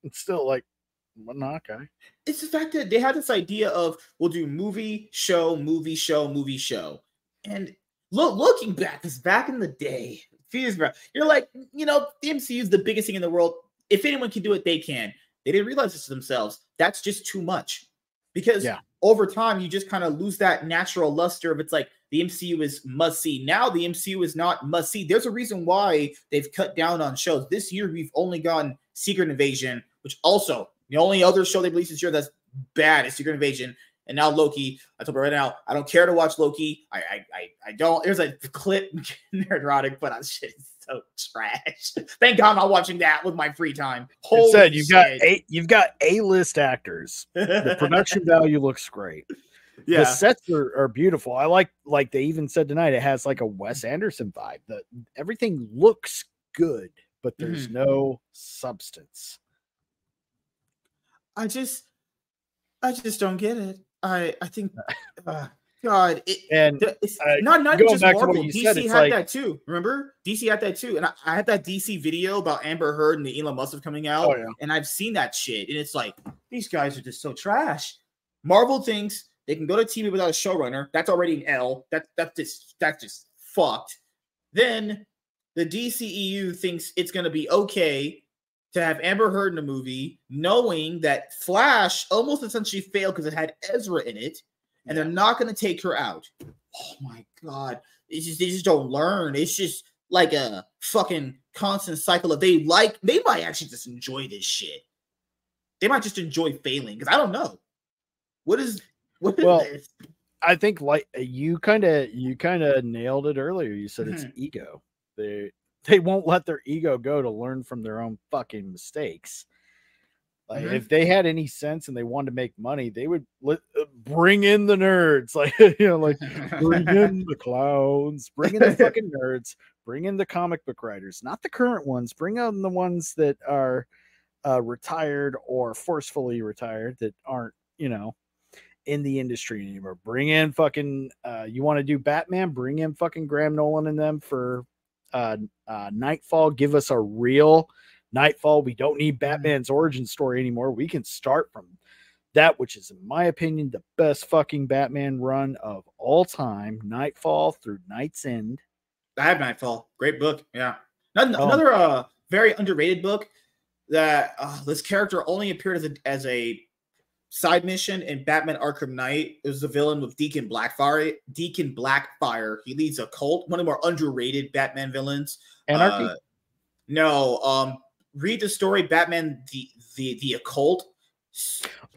it's still like well, no, okay. it's the fact that they had this idea of we'll do movie, show, movie, show, movie, show. And look, looking back, because back in the day, back, you're like, you know, the MCU is the biggest thing in the world. If anyone can do it, they can. They didn't realize this to themselves. That's just too much. Because Yeah. over time, you just kind of lose that natural luster of it's like the MCU is must see. Now the MCU is not must see. There's a reason why they've cut down on shows. This year, we've only gotten Secret Invasion, which also the only other show they released this year that's bad is Secret Invasion. And now Loki. I told you right now, I don't care to watch Loki. I I I, I don't. There's a clip neurotic, but I shit. So trash. Thank God I'm not watching that with my free time. Holy It said you've got shit. eight you've got A list actors. The production value looks great. Yeah. The sets are, are beautiful. I like like they even said tonight it has like a Wes Anderson vibe. That everything looks good, but there's Mhm. no substance. I just I just don't get it. I I think uh, God it And It's Uh, not not just back to what Marvel. DC said, had like- that too. Remember, DC had that too, and I, I had that DC video about Amber Heard and the Elon Musk coming out, Oh, yeah. and I've seen that shit, and it's like these guys are just so trash. Marvel thinks they can go to TV without a showrunner. That's already an L. That that's just that's just fucked. Then the DCEU thinks it's going to be okay to have Amber Heard in a movie, knowing that Flash almost essentially failed because it had Ezra in it, and they're not going to take her out. Oh my god, it's just they just don't learn. It's just like a fucking constant cycle of they like they might actually just enjoy this shit. They might just enjoy failing because I don't know. What is what is Well, this? I think like you kind of you kind of nailed it earlier. You said it's Mm-hmm. ego. They they won't let their ego go to learn from their own fucking mistakes. Like Mhm. if they had any sense and they wanted to make money, they would let, uh, bring in the nerds. Like you know, like bring in the clowns, bring in the fucking nerds, bring in the comic book writers, not the current ones. Bring on the ones that are uh, retired or forcefully retired that aren't, you know, in the industry anymore. Bring in fucking. Uh, you want to do Batman? Bring in fucking Graham Nolan and them for uh, uh, Knightfall. Give us a real Knightfall. We don't need Batman's origin story anymore. We can start from that, which is, in my opinion, the best fucking Batman run of all time. Knightfall through KnightsEnd. I have Knightfall. Great book. Yeah. Another, Oh. another uh very underrated book that uh, this character only appeared as a as a side mission in Batman Arkham Knight. It was the villain with Deacon Blackfire. Deacon Blackfire. He leads a cult, one of the more underrated Batman villains. Anarchy. Uh, no, um, read the story Batman the the the occult.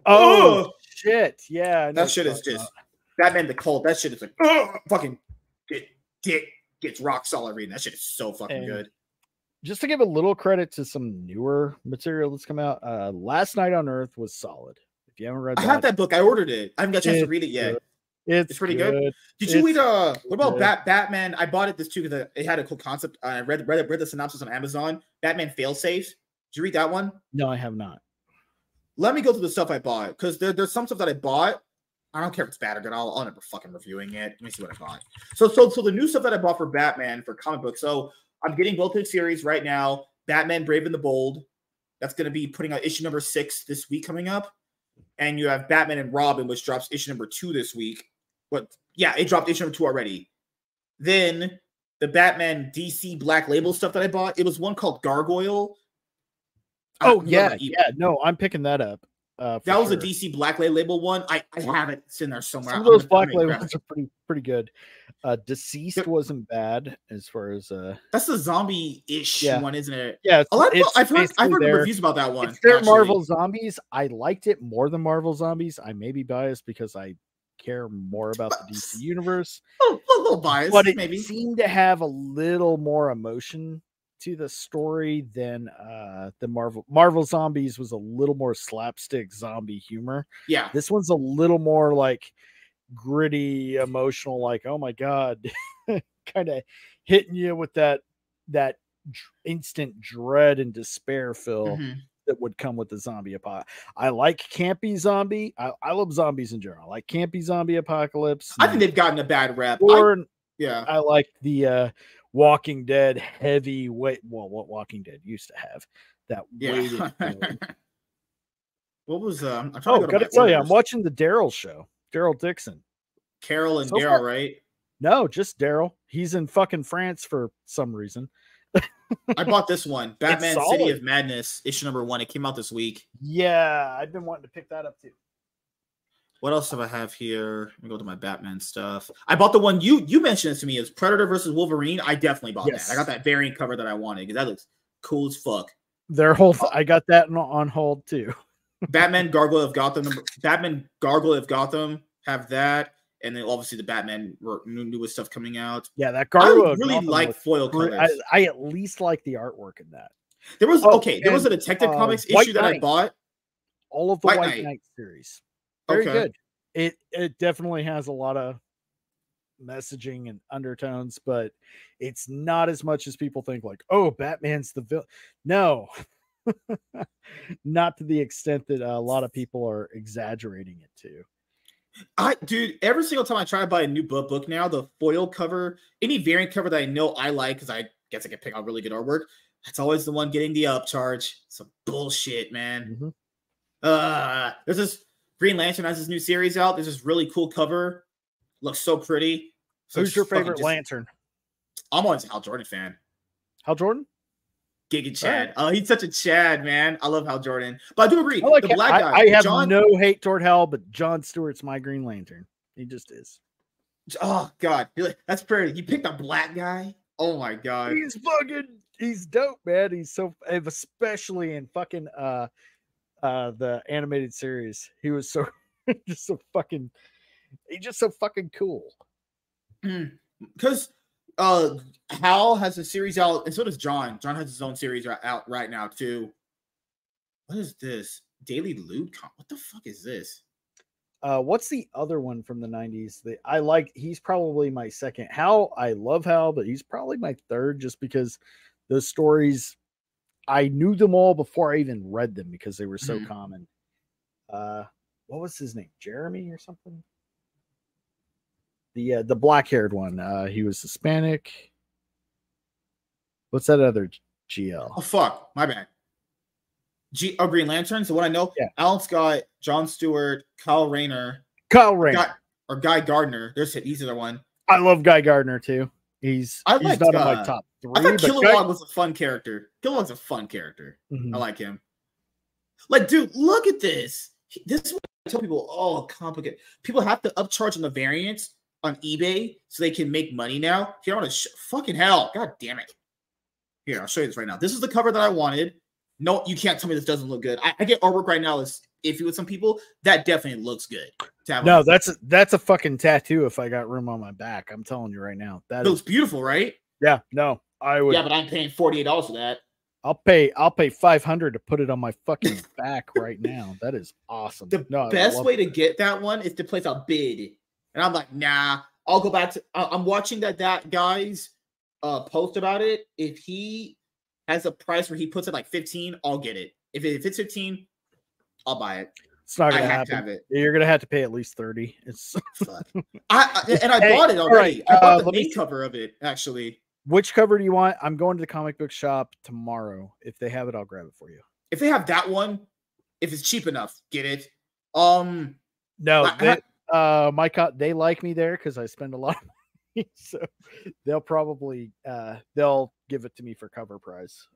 oh shit! Yeah, that shit is just Batman the cult. That shit is like ugh, fucking get get gets rock solid reading. That shit is so fucking And good. just to give a little credit to some newer material that's come out, uh Last Night on Earth was solid. If you haven't read I that, have that book. I ordered it. I haven't got a chance to read it yet. good. It's, It's pretty good. good. Did you It's read uh what about. Bat Batman? I bought it this too because it had a cool concept. I read read read the synopsis on Amazon. Batman failsafe. Did you read that one? No, I have not. Let me go through the stuff I bought because there, there's some stuff that I bought. I don't care if it's bad or good. I'll, I'll never fucking reviewing it. Let me see what I bought. So so so the new stuff that I bought for Batman for comic books. So I'm getting both of the series right now. Batman Brave and the Bold. That's going to be putting out issue number six this week coming up. And you have Batman and Robin, which drops issue number two this week. What? Yeah, it dropped issue number two already. Then the Batman DC Black Label stuff that I bought. It was one called Gargoyle. Oh yeah, yeah. No, I'm picking that up. Uh, That was a. DC Black Label one. I, I have it. It's in there somewhere. Some of those black I'm labels are pretty pretty good. Uh, deceased Yep. wasn't bad as far as uh That's the zombie-ish Yeah. one, isn't it? yeah. A lot of people, I've heard I've heard their- reviews about that one. It's their actually. Marvel Zombies. I liked it more than Marvel Zombies. I may be biased because I care more about the DC universe, A little, biased, but it maybe. seemed to have a little more emotion to the story than uh the Marvel Marvel Zombies was a little more slapstick zombie humor. Yeah. This one's a little more like gritty, emotional, like, oh my god, kind of hitting you with that that instant dread and despair feel Mhm. That would come with the zombie apocalypse. I like campy zombie. I, I love zombies in general. I like campy zombie apocalypse. I think they've gotten a bad rep. I- yeah. I like the uh Walking Dead heavy weight. Well, what Walking Dead used to have that Yeah. what was um I'm oh, to go gotta tell you, I'm watching the Daryl show. Daryl Dixon. Carol and so Daryl, right? No, just Daryl. He's in fucking France for some reason. I bought this one, Batman City of Madness, issue number one. It came out this week. Yeah, I've been wanting to pick that up too. What else have I have here? Let me go to my Batman stuff. I bought the one you you mentioned this to me is Predator versus Wolverine. I definitely bought Yes. that. I got that variant cover that I wanted because that looks cool as fuck. Their whole oh. I got that on- on hold too. Batman Gargoyle of Gotham, Batman Gargoyle of Gotham have that, and then obviously the Batman newest stuff coming out. Yeah, that I really like foil colors. I, I at least like the artwork in that. there was Oh, okay, there was a Detective uh, Comics White issue that I bought. All of the White White, Knight. Knight. series. Very Okay. good. It it definitely has a lot of messaging and undertones, but it's not as much as people think. Like, oh, Batman's the villain. No, not to the extent that a lot of people are exaggerating it to. I dude, every single time I try to buy a new book book now, the foil cover, any variant cover that I know I like, because I guess I can pick out really good artwork. That's always the one getting the upcharge. Some bullshit, man. Mhm. Uh there's this Green Lantern has this new series out. There's this really cool cover. Looks so pretty. So Who's your favorite just- Lantern? I'm always a Hal Jordan fan. Hal Jordan? Giga Chad. Oh, he's such a Chad, man. I love Hal Jordan. But I do agree. I like. the black I, guy. I have John, no hate toward Hal, but John Stewart's my Green Lantern. He just is. Oh God, that's pretty. He picked a black guy. Oh my God. He's fucking. He's dope, man. He's so, especially in fucking uh, uh, the animated series. He was so just so fucking. He's just so fucking cool. because uh Hal has a series out, and so does John. John has his own series out right now too. What is this? Daily Loot? Com- What the fuck is this? Uh, what's the other one from the '90s that I like? He's probably my second. Hal, I love Hal, but he's probably my third, just because those stories. I knew them all before I even read them because they were so Mhm. common. Uh, what was his name? Jeremy or something? The uh, the black haired one. Uh, he was Hispanic. What's that other GL? Oh fuck, my bad. G oh Green Lantern. So what I know, Yeah. Alan Scott, John Stewart, Kyle Rayner, Kyle Rayner. Guy, or Guy Gardner. There's he's the one. I love Guy Gardner too. He's I he's liked, not in my uh, top three. I thought Kilowog Guy- was a fun character. Kilowog's a fun character. Mhm. I like him. Like, dude, look at this. This is what I tell people. Oh, complicated. People have to upcharge on the variants on eBay so they can make money now. Here, I want to fucking hell. God damn it. Here, I'll show you this right now. This is the cover that I wanted. No, you can't tell me this doesn't look good. I, I get artwork right now is iffy with some people. That definitely looks good. No, that's a, that's a fucking tattoo. If I got room on my back, I'm telling you right now. That looks is, beautiful, right? yeah. No, I would. Yeah, but I'm paying forty eight dollars for that. I'll pay. I'll pay five hundred to put it on my fucking back right now. That is awesome. The no, Best way it. to get that one is to place a bid. And I'm like, nah, I'll go back to. Uh, I'm watching that that guy's uh post about it. If he has a price where he puts it like 15, I'll get it. If, it, if it's 15, I'll buy it. It's not gonna have happen. to have it. You're gonna have to pay at least thirty. It's I, I and I Hey, bought it already. right, I uh, bought the me main see. cover of it actually. which cover do you want? I'm going to the comic book shop tomorrow. If they have it, I'll grab it for you. If they have that one, if it's cheap enough, get it. Um, No, I- uh, my co- they like me there because I spend a lot of money, so they'll probably uh they'll give it to me for cover price.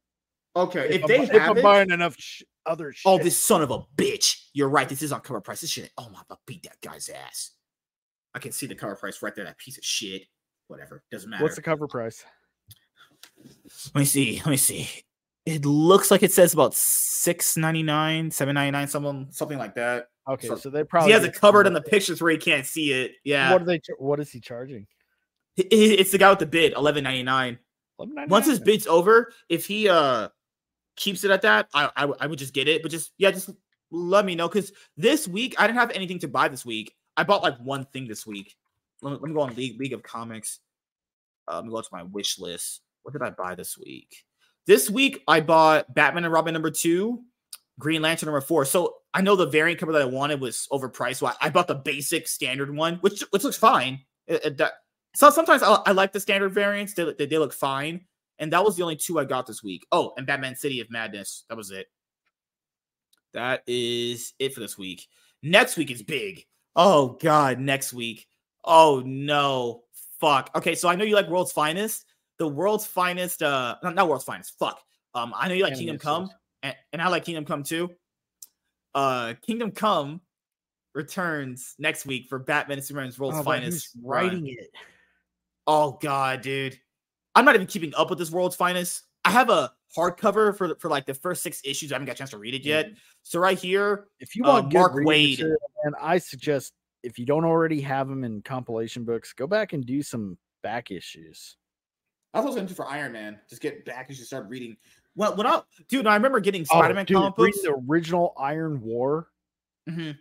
okay. If, I'm, they if I'm it, buying enough sh- other shit. oh, this son of a bitch. You're right. This is on cover price. This shit. Oh my, I'll beat that guy's ass. I can see the cover price right there. That piece of shit. Whatever. Doesn't matter. what's the cover price? Let me see. Let me see. It looks like it says about six ninety nine, seven ninety nine, something, something like that. Okay, So- so they probably he has it covered in the pictures where he can't see it. Yeah, What are they? What is he charging? It- it- it's the guy with the bid, eleven ninety nine. Once his bid's over, if he uh keeps it at that, I I would just get it. But just yeah, just let me know because this week I didn't have anything to buy this week. I bought like one thing this week. Let me, let me go on League League of Comics. Uh, let me go to my wish list. What did I buy this week? This week I bought Batman and Robin number two, Green Lantern number four. So I know the variant cover that I wanted was overpriced, so I, I bought the basic standard one, which which looks fine. It- it- that- so sometimes I, I like the standard variants; they, they they look fine. And that was the only two I got this week. Oh, and Batman City of Madness. That was it. That is it for this week. Next week is big. Oh God, next week. Oh no. Fuck. Okay, so I know you like World's Finest. The World's Finest, uh not, not World's Finest, fuck. Um, I know you like Anime Kingdom Come, and, and I like Kingdom Come too. Uh Kingdom Come returns next week for Batman and Superman's World's Oh, Finest. writing it? Oh god, dude. I'm not even keeping up with this world's finest. I have a hardcover for for like the first six issues. I haven't got a chance to read it yet. So right here, If you Uh, want good Mark Waid. and I suggest if you don't already have them in compilation books, go back and do some back issues. I was going to do for Iron Man. Just get back as you start reading. Well, when I dude, I remember getting Oh, Spider-Man dude, comic read books. the original Iron War. Mhm.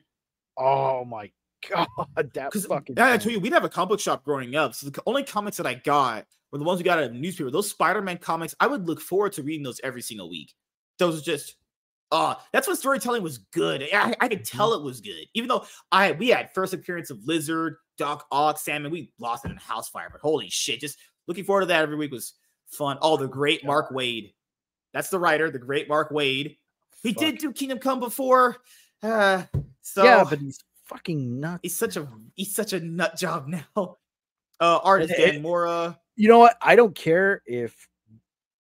Oh my god, that fucking. I told you we didn't have a comic book shop growing up, so the only comics that I got were the ones we got out of the newspaper. Those Spider-Man comics, I would look forward to reading those every single week. Those are just, uh, that's when storytelling was good. I, I could tell it was good, even though I we had first appearance of Lizard, Doc Ock, Salmon. We lost it in a House Fire, but holy shit, just looking forward to that every week was fun. Oh, the great Mark Waid, that's the writer, the great Mark Waid. He did do Kingdom Come before, uh, so yeah, but he's fucking nuts. He's such a he's such a nut job now. Uh artist Dan Mora. you know what? I don't care if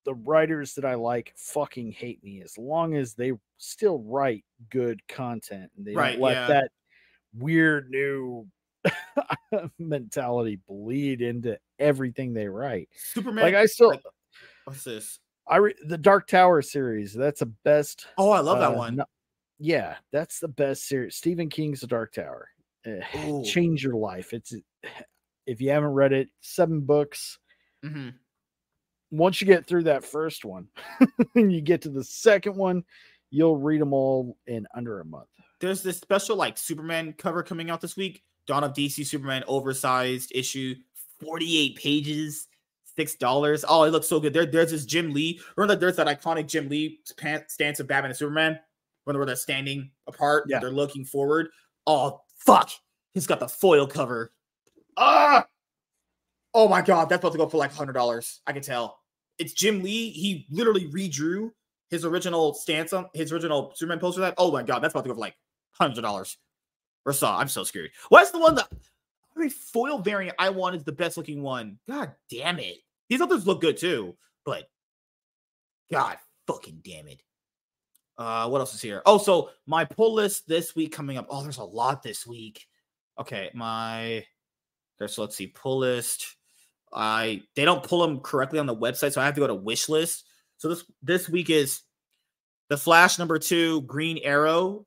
the writers that I like fucking hate me as long as they still write good content and they Right, don't let yeah. that weird new mentality bleed into everything they write. Superman. Like I still what's this? I re- the Dark Tower series, that's the best Oh, I love that uh, one. no- yeah, that's the best series. Stephen King's The Dark Tower. Ooh. change your life. It's if you haven't read it, seven books. Mhm. Once you get through that first one, and you get to the second one, you'll read them all in under a month. There's this special like Superman cover coming out this week. Dawn of DC Superman oversized issue, 48 pages, six dollars. Oh, it looks so good. There, there's this Jim Lee. Remember that there's that iconic Jim Lee stance of Batman and Superman when they're standing apart, Yeah. they're looking forward. Oh fuck, he's got the foil cover. Ah, oh my god, that's about to go for like hundred dollars. I can tell. It's Jim Lee. He literally redrew his original stance on his original Superman poster. That oh my god, that's about to go for like hundreds of dollars. Or saw. I'm so scared. What's the one that every foil variant I want is the best looking one? God damn it. These others look good too, but God fucking damn it. Uh, what else is here? Oh, so my pull list this week coming up. Oh, there's a lot this week. Okay, my so let's see, pull list. I they don't pull them correctly on the website, so I have to go to wish list. So this this week is the Flash number two, Green Arrow,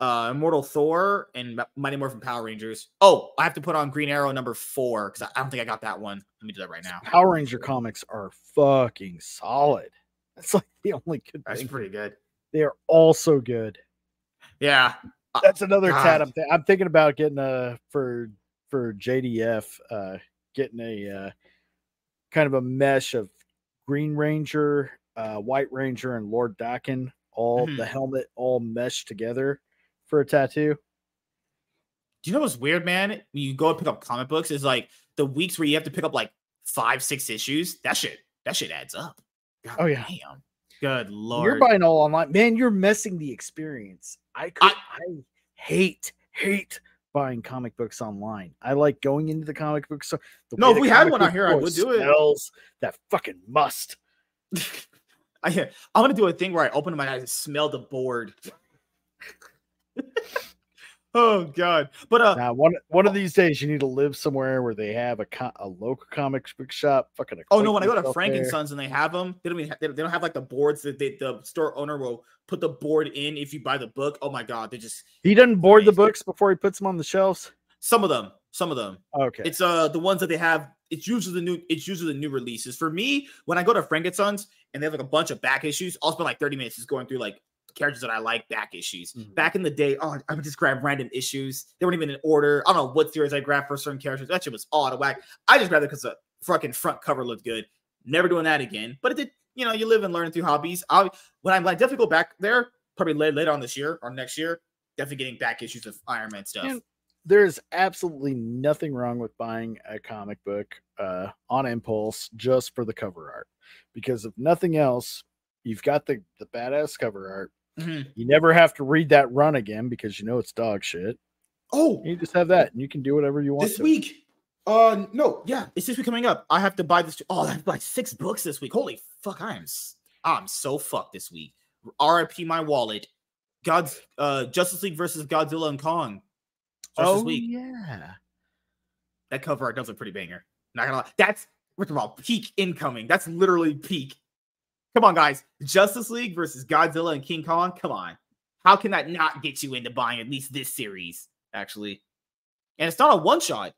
uh, Immortal Thor, and Mi- Mighty Morphin Power Rangers. Oh, I have to put on Green Arrow number four because I, I don't think I got that one. Let me do that right now. Power Ranger comics are fucking solid. That's like the only good That's thing. pretty good. They are all so good. Yeah. That's another God. tat. I'm, th- I'm thinking about getting a for for JDF, uh, getting a uh, kind of a mesh of Green Ranger, uh, White Ranger, and Lord Drakkon, all Mhm. the helmet all meshed together for a tattoo. Do you know what's weird, man? When you go and pick up comic books, is like the weeks where you have to pick up like five, six issues. That shit, that shit adds up. God Oh, yeah. damn. Good lord. You're buying all online, man. You're messing the experience. I could, I, hate, hate buying comic books online. I like going into the comic book store. No, if we had one out here, I would do it. Smells that fucking must. I, I'm gonna do a thing where I open my eyes and smell the board. oh god. But uh Now, one one of these days, you need to live somewhere where they have a co- a local comic book shop. Fucking oh no, when I go to Frank and. Sons and they have them, they don't even have, they don't- have like the boards that they, the store owner will put the board in if you buy the book. Oh my god, they just he doesn't board the books before he puts them on the shelves. some of them, some of them. Okay, It's uh the ones that they have. It's usually the new. It's usually the new releases. For me, when I go to Frank and Sons and they have like a bunch of back issues, I'll spend like thirty minutes just going through like characters that I like back issues. Mhm. Back in the day, oh, I would just grab random issues. They weren't even in order. I don't know what series I grabbed for certain characters. That shit was all out of whack. I just grabbed it because the fucking front cover looked good. Never doing that again. But it did. You know, you live and learn through hobbies. I when I, when I definitely go back there, probably later, later on this year or next year, definitely getting back issues of Iron Man stuff. And there's absolutely nothing wrong with buying a comic book uh, on impulse just for the cover art, because if nothing else, you've got the the badass cover art. Mhm. You never have to read that run again because you know it's dog shit. Oh, You just have that, and you can do whatever you want. this to. week. Uh, no, yeah, it's this week coming up. I have to buy this. Oh, I have to buy six books this week. Holy fuck, I am, I'm so fucked this week. R.I.P. my wallet. God's uh Justice League versus Godzilla and Kong. Starts Oh this week. yeah, That cover art does look pretty banger. Not gonna lie. That's first of all peak incoming. That's literally peak. Come on, guys. Justice League versus Godzilla and King Kong. Come on. How can that not get you into buying at least this series? Actually, and it's not a one shot.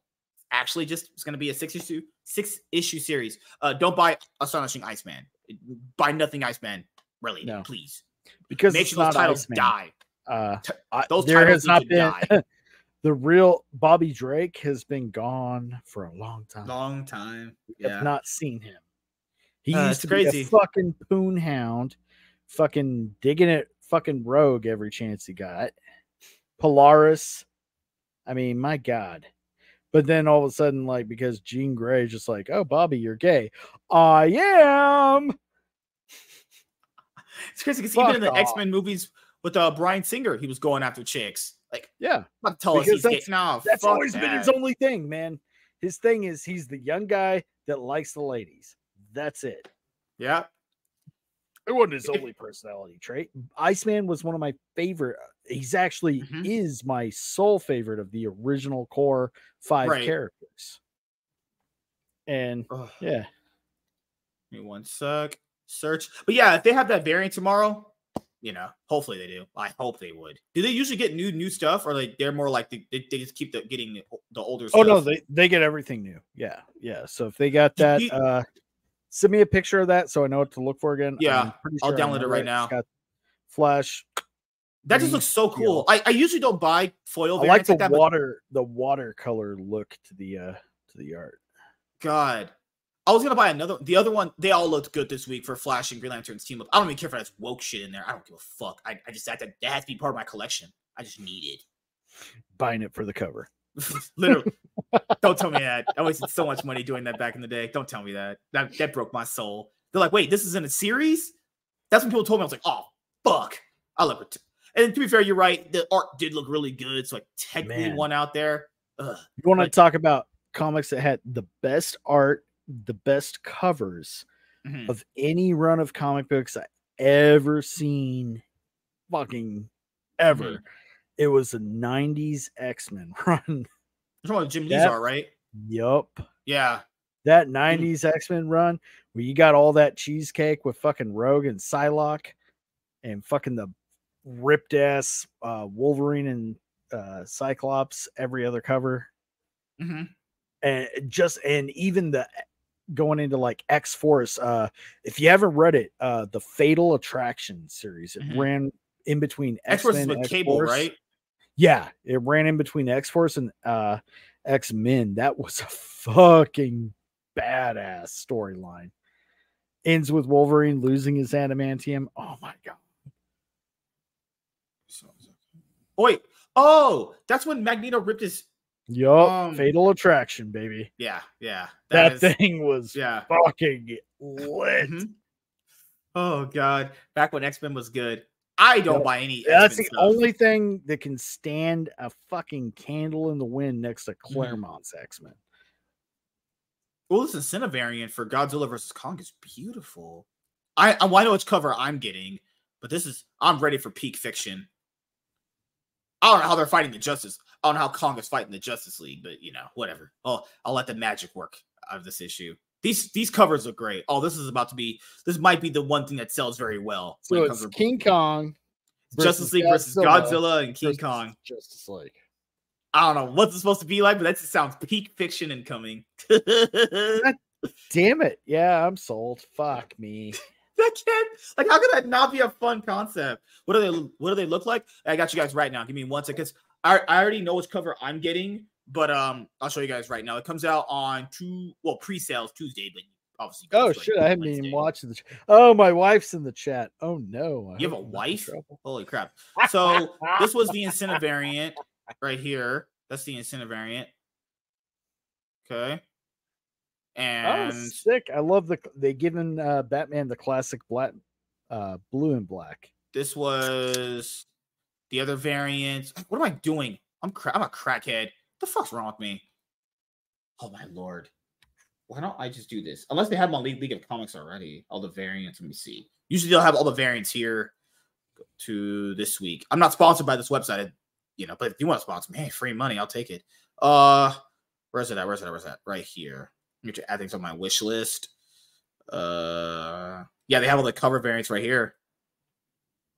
Actually, just it's gonna be a six issue six issue series. Uh, don't buy Astonishing Iceman. Buy nothing Iceman really, No. please. because Make sure those titles Iceman. die. Uh, I- those there titles need not been die. the real Bobby Drake has been gone for a long time. Long time. We Yeah. have not seen him. He Uh, used to be crazy. a fucking poon hound, fucking digging it, fucking rogue every chance he got. Polaris. I mean, my God. But then all of a sudden, like, because Jean Grey just like, oh, Bobby, you're gay. I am. It's crazy because even in the X Men movies with uh, Bryan Singer, he was going after chicks. Like, Yeah. not to tell us he's gay. that's- No, That's always been his only thing, man. His thing is he's the young guy that likes the ladies. That's it. Yeah. It wasn't his only personality trait. Iceman was one of my favorite. uh, He's actually Mhm. is my sole favorite of the original core five Right. characters. And Ugh. yeah, Give me one sec. Search. But yeah, if they have that variant tomorrow, you know, hopefully they do. I hope they would. Do they usually get new new stuff, or like they're more like they, they, they just keep the, getting the, the older oh stuff? no, they they get everything new. Yeah, yeah. So if they got that, you- uh send me a picture of that so I know what to look for again. Yeah, I'll download it right now. Flash. that just looks so cool. I, I usually don't buy foil. I like the that, but water, the watercolor look to the uh to the art. God. I was gonna buy another. The other one, they all looked good this week for Flash and Green Lantern's team up. I don't even care if that's woke shit in there. I don't give a fuck. I, I just that, that that has to be part of my collection. I just need it. Buying it for the cover. Literally. don't tell me that. I wasted so much money doing that back in the day. Don't tell me that. That that broke my soul. They're like, wait, this is in a series? That's when people told me I was like, oh fuck. I look at and to be fair, you're right. The art did look really good. So like technically Man. one out there. Ugh. You want to Like- talk about comics that had the best art, the best covers Mhm. of any run of comic books I ever seen, fucking ever. Mm-hmm. It was a '90s X Men run. Talking about Jim Lee's That- art, right? yup, Yeah. that Mm. '90s X Men run where you got all that cheesecake with fucking Rogue and Psylocke, and fucking the ripped ass uh, Wolverine and uh, Cyclops every other cover. hmm and just and even the going into like X Force. Uh, if you haven't read it, uh, the Fatal Attraction series it Mhm. ran in between X Force with Cable, right? Yeah, it ran in between X Force and uh, X Men. That was a fucking badass storyline. Ends with Wolverine losing his adamantium. Oh my god! Oh, wait, oh, that's when Magneto ripped his. Yup, Um, Fatal Attraction, baby. Yeah, yeah, That, is- thing was Yeah. fucking lit. Mhm. Oh god, back when X Men was good. I don't buy any. That's the stuff. only thing that can stand a fucking candle in the wind next Mm-hmm. to Claremont's X Men. Well, this Cinna variant for Godzilla versus Kong is beautiful. I I, well, I know which cover I'm getting, but this is I'm ready for peak fiction. I don't know how they're fighting the Justice. I don't know how Kong is fighting the Justice League, but you know, whatever. Oh, I'll let the magic work out of this issue. These these covers look great. Oh, this is about to be. This might be the one thing that sells very well. So it it's to King Kong, Justice League versus Godzilla Godzilla and King Kong. Justice League. I don't know what's it supposed to be like, but that just sounds peak fiction incoming. Damn it. Yeah, I'm sold. Fuck me. that can't like how could that not be a fun concept? What do they what do they look like? I got you guys right now. Give me one second. I, I already know which cover I'm getting, but um I'll show you guys right now. It comes out on two well pre-sales Tuesday, but obviously Oh shit, I haven't Wednesday. even watched the ch- Oh, my wife's in the chat. Oh no. I You have a I'm not in wife? Holy crap. So this was the incentive variant right here. That's the incentive variant. Okay. Oh, And sick. I love the they given uh Batman the classic black uh blue and black. this was the other variant. What am I doing? I'm cra- I'm a crackhead. The fuck's wrong with me? Oh my lord. Why don't I just do this? Unless they have on League, of Comics already. All the variants. Let me see. Usually they'll have all the variants here to this week. I'm not sponsored by this website, you know, but if you want to sponsor me, hey, free money, I'll take it. Uh where's it at? Where's it at? Where's that? Right here. Me try- add things on my wish list. Uh yeah, they have all the cover variants right here.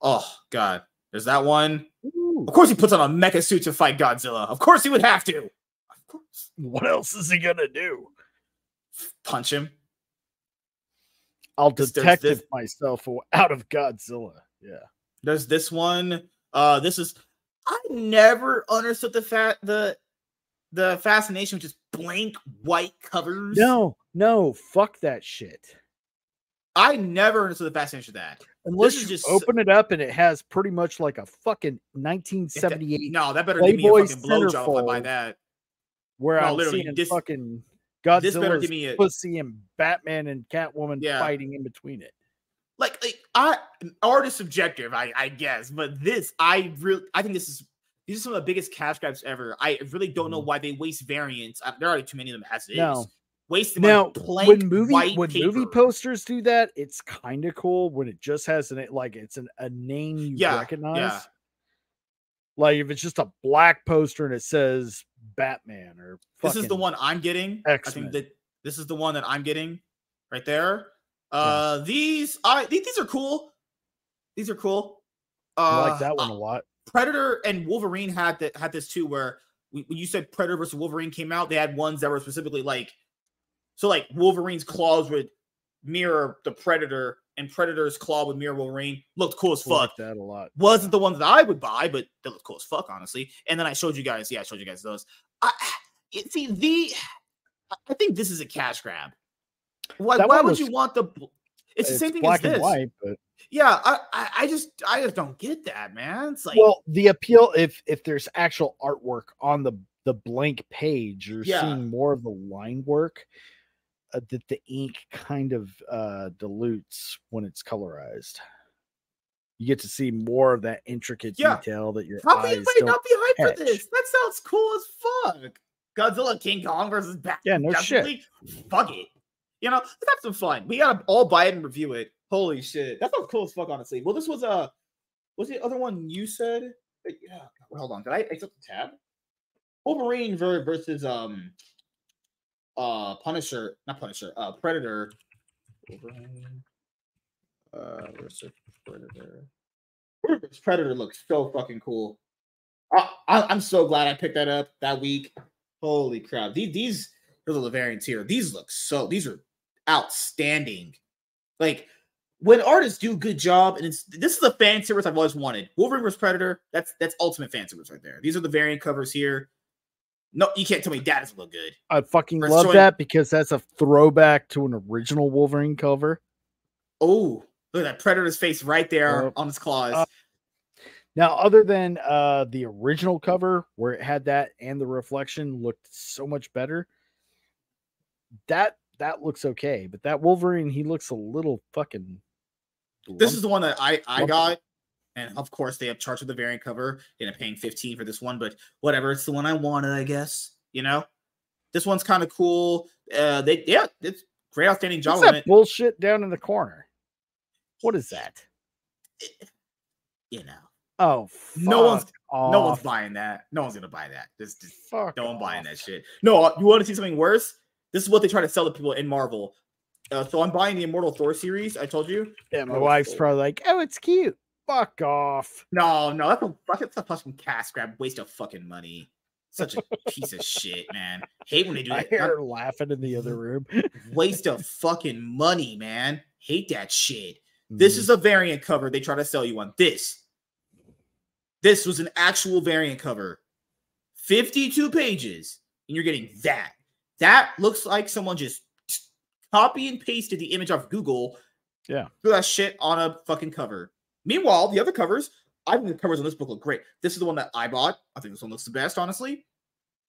Oh god. There's that one. Ooh, Of course he puts on a mecha suit to fight Godzilla. Of course he would have to. Of course. what else is he gonna do? Punch him. I'll There's- there's detective this- myself out of Godzilla. Yeah. There's this one. Uh this is I never understood the fat the the fascination with just blank white covers. No, no, fuck that shit. I never understood the fascination with that. Unless you just- open it up and it has pretty much like a fucking 1978 No, that better give me a fucking blowjob if I buy that. where no, I'm literally, seeing this- fucking This better give me a pussy and Batman and Catwoman Yeah. fighting in between it. like like I art is subjective, I I guess, but this I really I think this is these are some of the biggest cash grabs ever. I really don't know Mhm. why they waste variants. Uh, There are already too many of them as it is. No. Waste them Now, on blank when movie when movie posters do that, it's kind of cool when it just has an like it's an, a name you Yeah, recognize. yeah. Like if it's just a black poster and it says Batman or This is the one I'm getting. I X-Men. think that this is the one that I'm getting right there. Uh these I these, these are cool. These are cool. Uh, I like that one a lot. Predator and Wolverine had that had this too, where we, when you said Predator versus Wolverine came out, they had ones that were specifically like, so like Wolverine's claws would mirror the Predator, and Predator's claw would mirror Wolverine. Looked cool as I like fuck. that a lot. Wasn't the ones that I would buy, but they looked cool as fuck, honestly. And then I showed you guys, yeah, I showed you guys those. I see the, I think this is a cash grab. Why? Why would was- you want the? It's the same thing as this. and white, but Yeah, I, I, I just, I just don't get that, man. It's like, well, the appeal if if there's actual artwork on the the blank page, you're Yeah. seeing more of the line work uh, that the ink kind of uh dilutes when it's colorized. You get to see more of that intricate Yeah. detail that your How eyes anybody don't. not be hyped catch. for this? That sounds cool as fuck. Godzilla King Kong versus Batman. Yeah, no shit. Fuck it. You know, let's have some fun. We gotta all buy it and review it. Holy shit. That sounds cool as fuck, honestly. Well, this was uh was the other one you said? Yeah, hold on. Did I accept the tab? Wolverine ver- versus um uh Punisher, not Punisher, uh Predator. Wolverine uh Predator. Predator's Predator looks so fucking cool. I, I, I'm so glad I picked that up that week. Holy crap! These these are the variants here. These look so. These are outstanding. Like when artists do good job, and it's this is the fan service I've always wanted. Wolverine vs Predator. That's that's ultimate fan service right there. These are the variant covers here. No, you can't tell me that doesn't look good. I fucking Or love showing- that because that's a throwback to an original Wolverine cover. Oh, look at that Predator's face right there Yep. on his claws. Uh, Now, other than uh the original cover where it had that and the reflection looked so much better, that that looks okay. But that Wolverine, he looks a little fucking. this lump- is the one that I I got, and of course they have charged with the variant cover. Ended up paying fifteen for this one, but whatever. It's the one I wanted, I guess. You know, this one's kind of cool. Uh, they yeah, it's great, outstanding job What's that it. bullshit down in the corner? What is that? You know, Oh, no one's fuck no one's buying that. No one's gonna buy that. Just, just Fuck no one buying that shit. No, uh, you want to see something worse? This is what they try to sell to people in Marvel. Uh, so I'm buying the Immortal Thor series. I told you. Yeah, my wife's probably like, "Oh, it's cute." Fuck off. No, no, that's a that's a fucking cash grab, waste of fucking money. Such a piece of shit, man. Hate when they do that. I hear her laughing in the other room. waste of fucking money, man. Hate that shit. This Mm. is a variant cover they try to sell you on. This. This was an actual variant cover. 52 pages, and you're getting that. That looks like someone just copy and pasted the image off Google. Yeah. Threw that shit on a fucking cover. Meanwhile, the other covers, I think the covers on this book look great. This is the one that I bought. I think this one looks the best, honestly.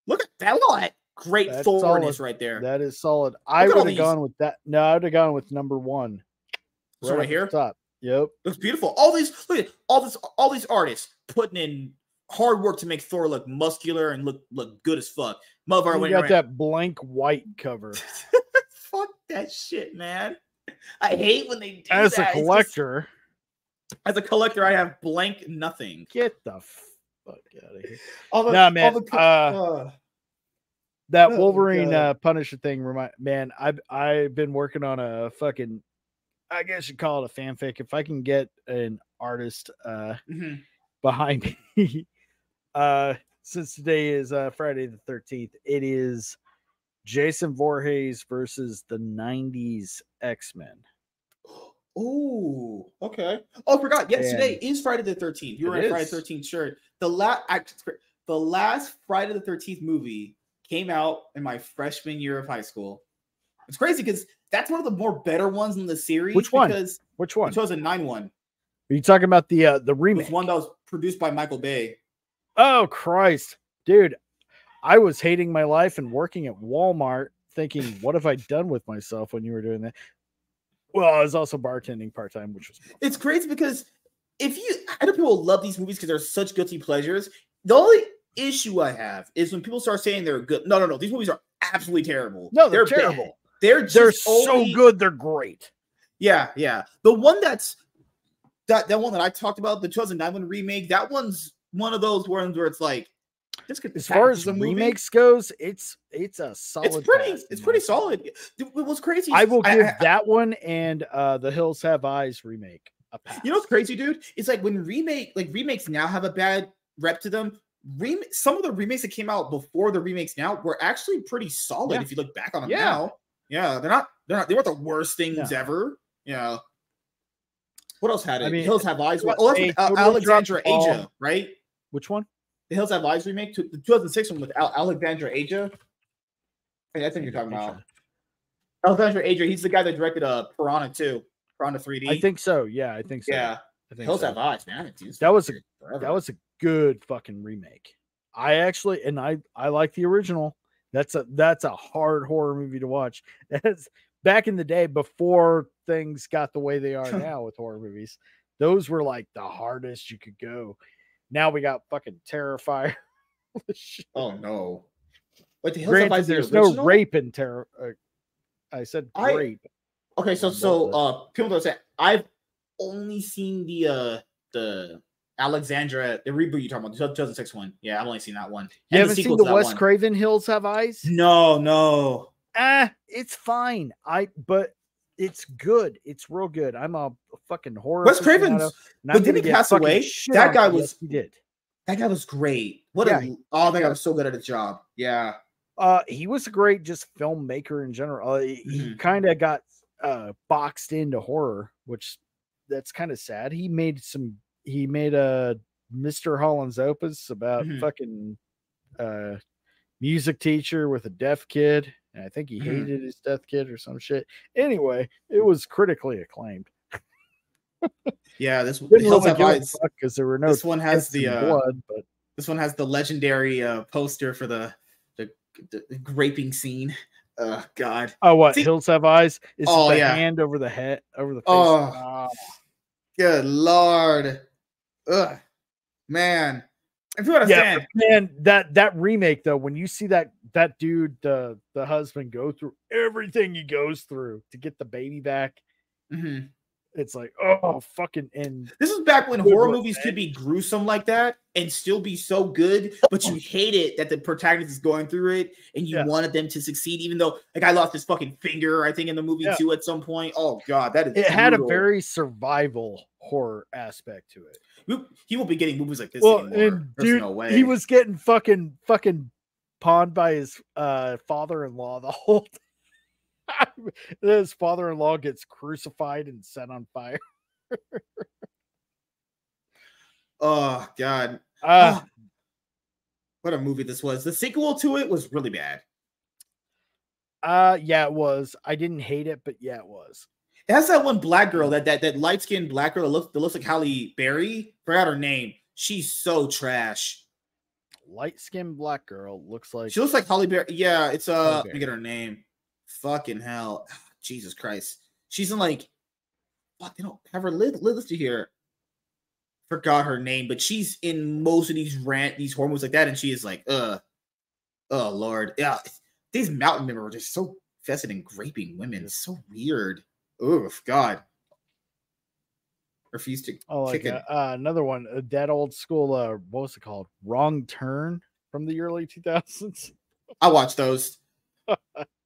Look at that. That great That's Thorness right there. That is solid. I would have gone with that. No, I would have gone with number one. This one right here? Top. Yep. looks beautiful. All these look at all this all these artists putting in hard work to make Thor look muscular and look look good as fuck. Went got around- that blank white cover. fuck that shit, man. I hate when they do As a that. Just- collector, as a collector, I have blank nothing. get the fuck out of here. All the, Nah, all man, the co- uh, uh, That Oh, Wolverine uh, Punisher thing remind man, I've I've been working on a fucking I guess you call it a fanfic. If I can get an artist uh mhm. behind me, uh since today is uh Friday the 13th, it is Jason Voorhees versus the 90s X-Men. Ooh, okay. Oh, I forgot. Yes, today is Friday the 13th. You were It in a Friday the 13th shirt. The last the last Friday the 13th movie came out in my freshman year of high school. It's crazy because that's one of the more better ones in the series. Which one? Because Which one? 2009 one Are you talking about the uh the was remake? one that was produced by Michael Bay. Oh Christ, dude! I was hating my life and working at Walmart, thinking, "What have I done with myself?" When you were doing that. Well, I was also bartending part time, which was It's crazy because if you, I know people love these movies because they're such guilty pleasures. The only issue I have is when people start saying they're good. No, no, no. These movies are absolutely terrible. no, they're, bad. terrible. They're just They're so only- good. They're great. Yeah, yeah. The one that's that that one that I talked about, the 2009 one remake. That one's one of those ones where it's like As far as movie. remakes goes, it's it's a solid. It's pretty. pass, It's my pretty solid. Th- What crazy? I will give I- that one and uh the Hills Have Eyes remake a pass. You know what's crazy, dude? It's like when remake, like remakes now have a bad rep to them. Rem- some of the remakes that came out before the remakes now were actually pretty solid Yeah. if you look back on them Yeah. now. Yeah, they're not. They're not. They weren't the worst things No. ever. Yeah. What else had it? I mean, Hills Have Eyes. what- Oh, that's with Al- Alexandre. Aja, right? Which one? The Hills Have Eyes remake, to- the 2006 one with Al- Alexandre Aja. Hey, that's what you're talking about. Alexandre Aja. He's the guy that directed uh Piranha 2, Piranha 3D. I think so. Yeah, I think so. Yeah, I think Hills so. Have Eyes, man. I haven't seen this That was a forever. that was a good fucking remake. I actually and I I like the original. That's a that's a hard horror movie to watch. That's back in the day before things got the way they are now with horror movies. Those were like the hardest you could go. Now we got fucking Terrifier. Oh no! Wait, the Hills Have Granted, Eyes the there's no rape in Terror. Uh, I said I- rape. Okay, so so uh, people don't say I've only seen the uh the Alexandre the reboot you're talking about the 2006 one. Yeah, I've only seen that one. You And haven't seen the Wes one. Craven Hills Have Eyes? No, no. ah, it's fine. I but it's good. It's real good. I'm a fucking horror. Wes Craven's. but didn't he pass away? That guy was-. He did. That guy was great. What Yeah, a oh, that guy was so good at his job. Yeah. Uh, he was a great just filmmaker in general. Uh, he Mhm. kind of got uh boxed into horror, which that's kind of sad. He made some. He made a Mr. Holland's Opus about Mhm. fucking uh music teacher with a deaf kid. And I think he Mhm. hated his death kid or some shit. Anyway, it was critically acclaimed. Yeah, this Didn't Hills Have Eyes. because there were no This one has the uh, blood, but this one has the legendary uh, poster for the the, the raping scene. Oh God. oh, what See- Hills Have Eyes is Oh, the yeah. hand over the head over the face. Oh. Ah. Good lord. Ugh. Man. If you yeah, understand, but man, that that remake though, when you see that that dude, the the husband, go through everything he goes through to get the baby back, Mhm. It's like, oh fucking and this is back when horror movies could be gruesome like that and still be so good, but you hate it that the protagonist is going through it and you Yeah. wanted them to succeed, even though like I lost his fucking finger, I think, in the movie Yeah. too at some point. Oh god, that is it had a very survival horror aspect to it. He won't be getting movies like this Well, anymore. dude, no way. he was getting fucking fucking pawned by his uh father-in-law the whole time. his father-in-law gets crucified and set on fire. oh god. Uh, Ah, what a movie this was. The sequel to it was really bad. uh yeah, it was. I didn't hate it, but yeah, it was. It has that one black girl, that that that light skinned black girl that looks that looks like Halle Berry. Forgot her name. She's so trash. Light skinned black girl looks like She looks like Halle Berry. Yeah, it's uh. Let me get her name. Fucking hell, Jesus Christ. She's in like. Fuck, they don't have her li- listed here. Forgot her name, but she's in most of these rant these horror movies like that, and she is like, uh, oh lord, yeah. These mountain men were just so vested in raping women. It's so weird. Oof, God. Refuse to oh like kick it. uh, uh, another one, a dead old school uh what was it called? Wrong turn from the early 2000s. I watched those.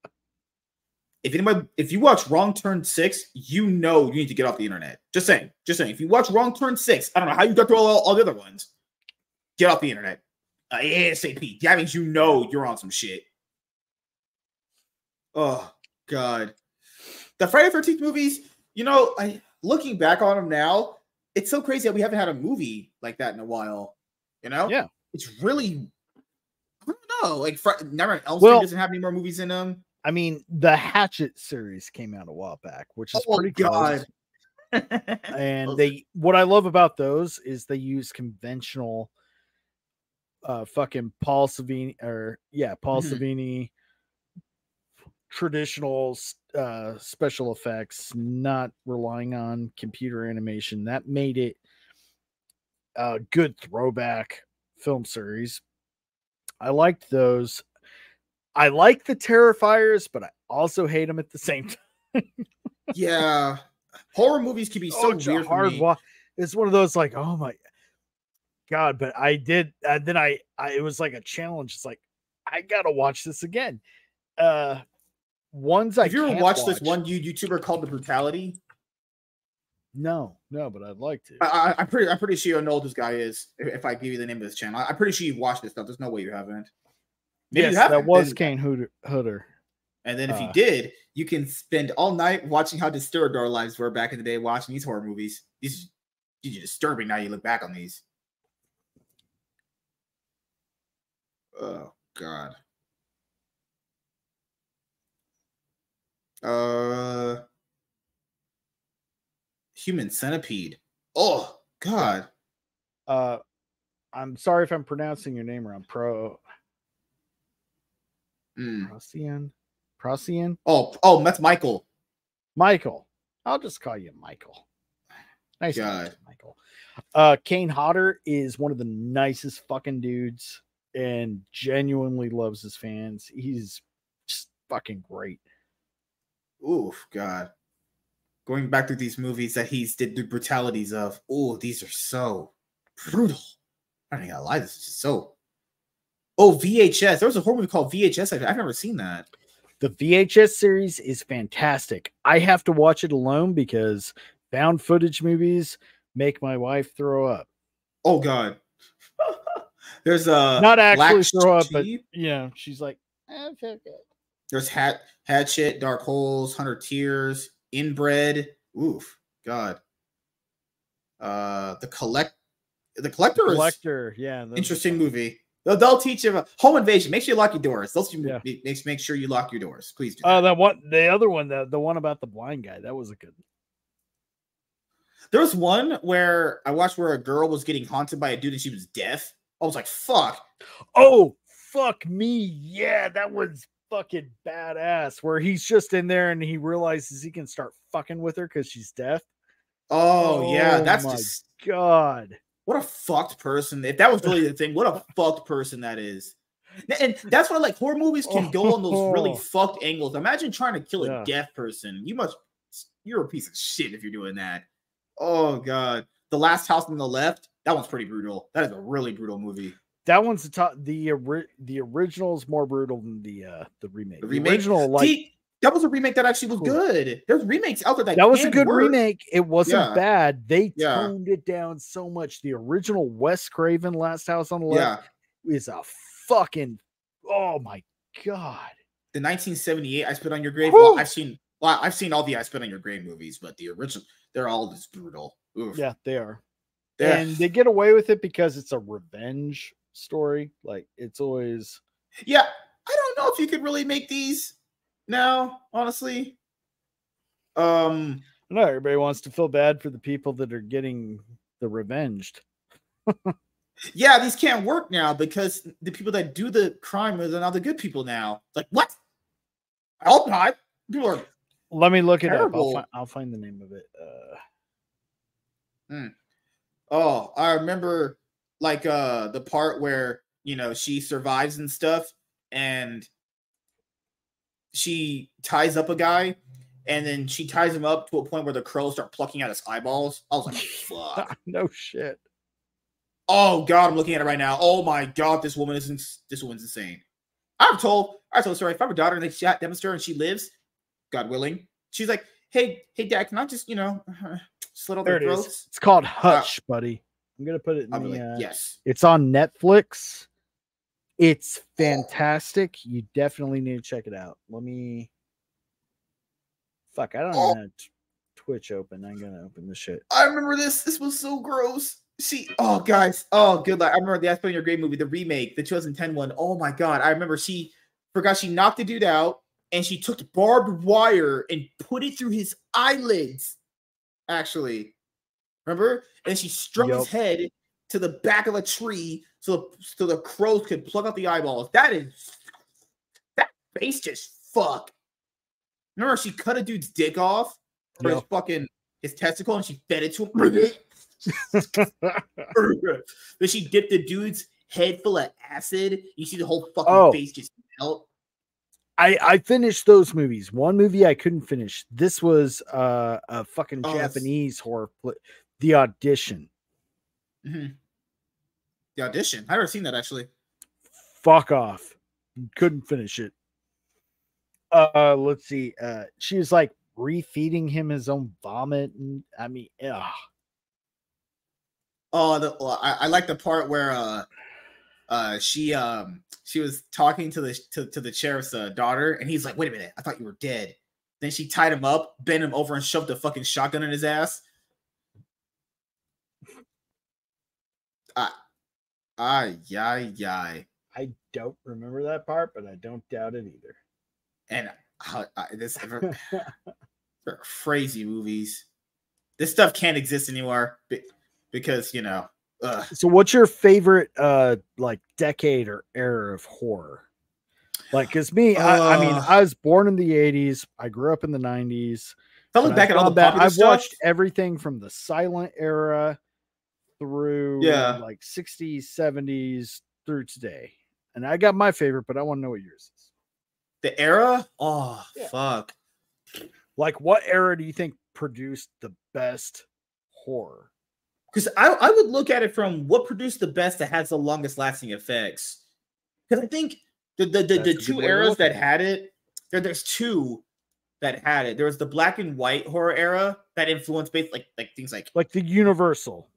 if anybody, if you watch Wrong Turn Six, you know you need to get off the internet. Just saying, just saying. If you watch Wrong Turn Six, I don't know how you got through all, all the other ones. Get off the internet uh, ASAP. That means you know you're on some shit. Oh God, the Friday Thirteenth movies. You know, I looking back on them now, it's so crazy that we haven't had a movie like that in a while. You know, Yeah. it's really. I don't know. Like, Fr- on Elm Street Well- doesn't have any more movies in them. I mean, the Hatchet series came out a while back, which is Oh, pretty. God. and they what I love about those is they use conventional uh fucking Paul Savini or yeah, Paul Mhm. Savini traditional uh special effects, not relying on computer animation. That made it a good throwback film series. I liked those. I like the Terrifiers, but I also hate them at the same time. yeah, horror movies can be so Oh, weird. hard me. wa- It's one of those like, oh my god! But I did, and then I, I, it was like a challenge. It's like I gotta watch this again. Uh, ones I Have you ever watched this one you- YouTuber called The Brutality? No, no, but I'd like to. I, I, I'm pretty. I'm pretty sure you know who this guy is. If, if I give you the name of this channel, I, am pretty sure you've watched this stuff. There's no way you haven't. Maybe yes, that was Kane Hodder. Hodder. And then if you uh, did, you can spend all night watching how disturbed our lives were back in the day, watching these horror movies. These these are disturbing. Now you look back on these. Oh God. Uh, human centipede. Oh God. Uh, I'm sorry if I'm pronouncing your name wrong. Pro Mm. Procyon, Procyon, Oh, oh, that's Michael. Michael. I'll just call you Michael. Nice, to you, Michael. Uh, Kane Hodder is one of the nicest fucking dudes and genuinely loves his fans. He's just fucking great. Oof, God. Going back through these movies that he's did the brutalities of. Oh, these are so brutal. I don't think I lie. This is so. Oh, VHS. There was a horror movie called VHS. I've, never seen that. The VHS series is fantastic. I have to watch it alone because found footage movies make my wife throw up. Oh God. There's a Not actually throw up, but yeah, you know, she's like, "Eh, I feel good. There's Hat Hatchet, Dark Holes, Hunter Tears, Inbred. Oof, God. Uh, the collect, the collector, is Collector, yeah. interesting movie. They'll, they'll teach you about home invasion. Make sure you lock your doors. They'll Yeah. make, make sure you lock your doors. Please do. Oh, that. that one, the other one, the the one about the blind guy, that was a good. There was one where I watched where a girl was getting haunted by a dude and she was deaf. I was like, fuck. Oh, fuck me, yeah, that was fucking badass. Where he's just in there and he realizes he can start fucking with her because she's deaf. Oh, yeah, Oh that's my just God, what a fucked person. If that was really the thing, what a fucked person that is. And that's why like horror movies can go on those really fucked angles. Imagine trying to kill a Yeah. deaf person. You must you're a piece of shit if you're doing that. Oh god. The last house on the left, that one's pretty brutal. That is a really brutal movie. that one's the top. The the original is more brutal than the uh the remake. The The, remake? original, like that was a remake that actually was Cool. good. There's remakes out there that, that was a good work. remake. It wasn't Yeah. bad. They Yeah. toned it down so much. The original Wes Craven Last House on the Left Yeah. is a fucking oh my god. The 1978 I Spit on Your Grave. Well, I've seen well, I've seen all the I Spit on Your Grave movies, but the original, they're all just brutal. Oof. Yeah, they are. They're- And they get away with it because it's a revenge story. Like it's always Yeah, I don't know if you could really make these now, honestly. Um, no, everybody wants to feel bad for the people that are getting the revenged. yeah, these can't work now because the people that do the crime are now the good people now. Like what? I hope not. People are Let me look it up. I'll, fi- I'll find the name of it. Uh, oh, I remember like uh the part where you know she survives and stuff, and she ties up a guy, and then she ties him up to a point where the crows start plucking out his eyeballs. I was like, fuck. no shit. Oh god, I'm looking at it right now. Oh my god, this woman is ins- this woman's insane. I'm told. I told story. If I have a daughter and they shot demonstrator and she lives, God willing, she's like, "Hey, hey, dad, can I just, you know, slit all There their it is. throats?" It's called Hush, buddy. I'm gonna put it in be the. like, uh, "Yes." It's on Netflix. It's fantastic. You definitely need to check it out. Let me. Fuck, I don't Oh. even have t- Twitch open. I'm gonna open this shit. I remember this. This was so gross. See, oh guys, oh good luck. I remember the I Spit on Your Grave movie, the remake, the 2010 one. Oh my god, I remember she forgot she knocked the dude out and she took barbed wire and put it through his eyelids. Actually, remember? And she struck his head to the back of a tree so so the crows could pluck out the eyeballs. That is that face just fuck. Remember, she cut a dude's dick off for his fucking his testicle and she fed it to him. then she dipped the dude's head full of acid. You see the whole fucking Oh. face just melt. I I finished those movies. One movie I couldn't finish. This was uh, a fucking Oh, Japanese horror. Fli- the audition. Mhm. The audition. I've never seen that actually. Fuck off. Couldn't finish it. Uh, let's see. Uh, she was like refeeding him his own vomit, and I mean, ugh. Oh, the, well, I, I like the part where uh uh she um she was talking to the to, to the sheriff's uh, daughter, and he's like, "Wait a minute, I thought you were dead." Then she tied him up, bent him over, and shoved a fucking shotgun in his ass. Ah, ah, yai, yai. I don't remember that part, but I don't doubt it either. and uh, uh, this crazy movies. This stuff can't exist anymore because you know. Ugh. So, what's your favorite uh like decade or era of horror? Like, cause me, I, I mean, Uh. I was born in the '80s. I grew up in the '90s. If I look back at all the popular I've stuff, watched everything from the silent era through Yeah. like 60s, 70s through today. And I got my favorite, but I want to know what yours is. the era. Oh Yeah. fuck! Like, what era do you think produced the best horror? Because I I would look at it from what produced the best that has the longest lasting effects. Because I think the the the, the two eras that had it, there there's two that had it. There was the black and white horror era that influenced based like like things like Like the Universal.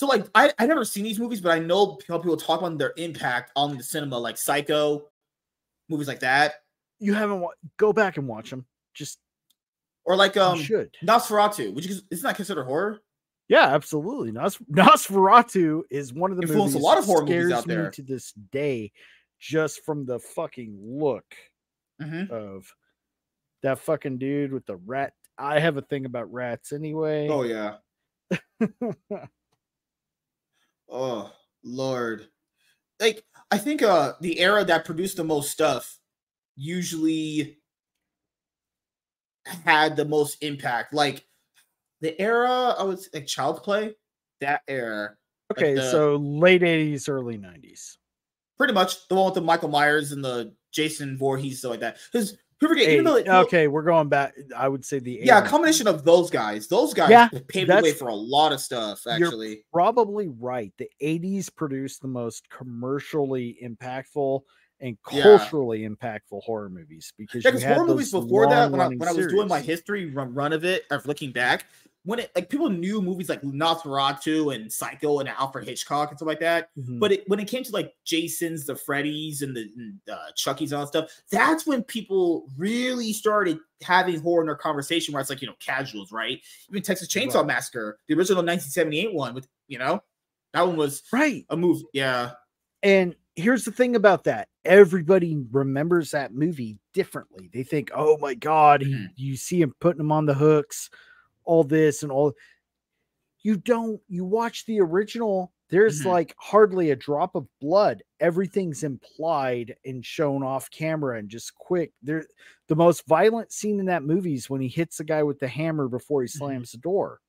So like I I never seen these movies, but I know how people talk about their impact on the cinema, like Psycho, movies like that, You haven't wa- go back and watch them. Just or like you um should. Nosferatu, which is isn't that considered horror? Yeah, absolutely. Nos- Nosferatu is one of the movies. a lot of horror movies out me there. to this day, just from the fucking look Mhm. of that fucking dude with the rat. I have a thing about rats anyway. Oh yeah. Oh Lord. Like I think uh the era that produced the most stuff usually had the most impact. Like the era I was like Child's Play, that era. like okay, the- so late eighties, early nineties. Pretty much the one with the Michael Myers and the Jason Voorhees, stuff like that. Because who forget, even though it, Okay, we're going back. I would say the yeah, a combination of those guys. Those guys Yeah, paved the way for a lot of stuff, You're actually. probably right. The 80s produced the most commercially impactful and Yeah. culturally impactful horror movies because Yeah, you had horror movies before that, when I when I was doing my history run, run of it, of looking back, when it like people knew movies like Nosferatu and Psycho and Alfred Hitchcock and stuff like that. Mhm. But it, when it came to like Jason's, the Freddy's, and the and, uh, Chucky's and all that stuff, that's when people really started having horror in their conversation. Where it's like you know casuals, right? Even Texas Chainsaw Right. Massacre, the original 1978 one, with you know that one was right. a movie. Yeah, And here's the thing about that everybody remembers that movie differently. They think, oh my God, Mhm. you see him putting them on the hooks, all this and all. You don't, you watch the original, there's Mhm. like hardly a drop of blood. Everything's implied and shown off camera and just quick. There, the most violent scene in that movie is when he hits the guy with the hammer before he Mhm. slams the door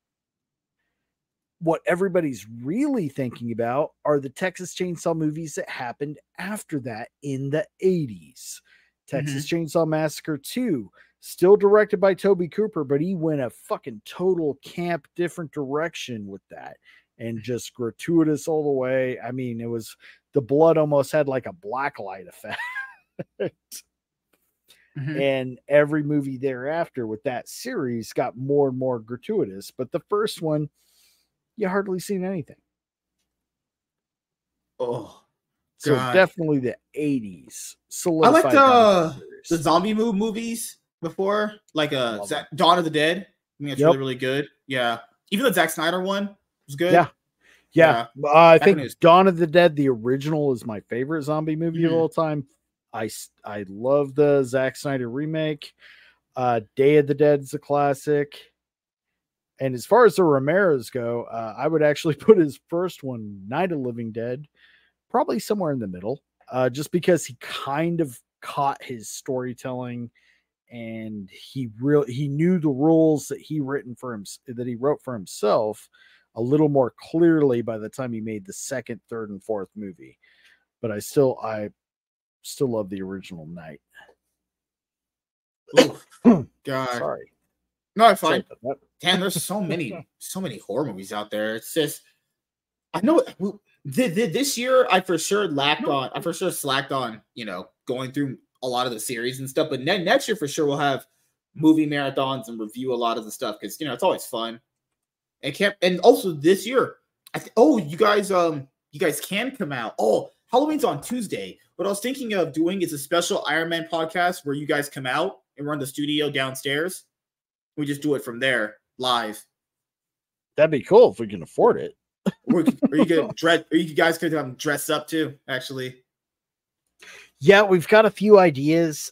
what everybody's really thinking about are the Texas Chainsaw movies that happened after that in the 80s. Texas Chainsaw Massacre 2, still directed by Tobe Hooper, but he went a fucking total camp different direction with that and just gratuitous all the way. I mean, it was the blood almost had like a black light effect. Mhm. and every movie thereafter with that series got more and more gratuitous. But the first one, you hardly seen anything. oh, So God. definitely the 80s. I Solidified liked that uh, series. the zombie move movies before, like uh, Dawn of the Dead. I think that's Yep. really really good. Yeah, even the Zack Snyder one was good. Yeah. Yeah, uh, I think was- Dawn of the Dead, the original, is my favorite zombie movie of Mhm. all time. I I love the Zack Snyder remake. Uh, Day of the Dead is a classic. And as far as the Romero's go, uh, I would actually put his first one, Night of Living Dead, probably somewhere in the middle, uh, just because he kind of caught his storytelling and he really he knew the rules that he written for him that he wrote for himself a little more clearly by the time he made the second, third, and fourth movie. But I still I still love the original Night. Oof. God, Sorry. no, I'm fine. Damn, there's so many, so many horror movies out there. It's just, I know we- th- th- this year I for sure lacked on, I for sure slacked on, you know, going through a lot of the series and stuff. But ne- next year for sure we'll have movie marathons and review a lot of the stuff because you know it's always fun. And can't, and also this year, I th- oh you guys, um, you guys can come out. Oh, Halloween's on Tuesday. What I was thinking of doing is a special Iron Man podcast where you guys come out and run the studio downstairs. We just do it from there live. That'd be cool if we can afford it. Or, or you could dress, or you guys could um, dress up too. Actually, Yeah, we've got a few ideas.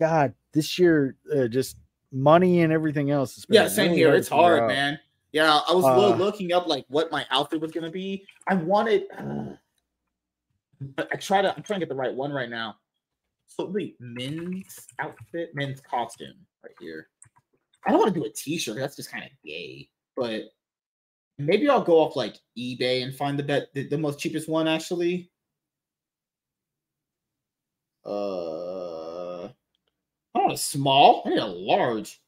God, this year, uh, just money and everything else. Yeah, same really here. It's hard, out. man. Yeah, I was Uh, looking up like what my outfit was gonna be. I wanted. I I try to. I'm trying to get the right one right now. So wait, men's outfit, men's costume, right here. I don't want to do a T-shirt. That's just kind of gay. But maybe I'll go off like eBay and find the bet the, the most cheapest one actually. Uh, I don't want a small. I need a large.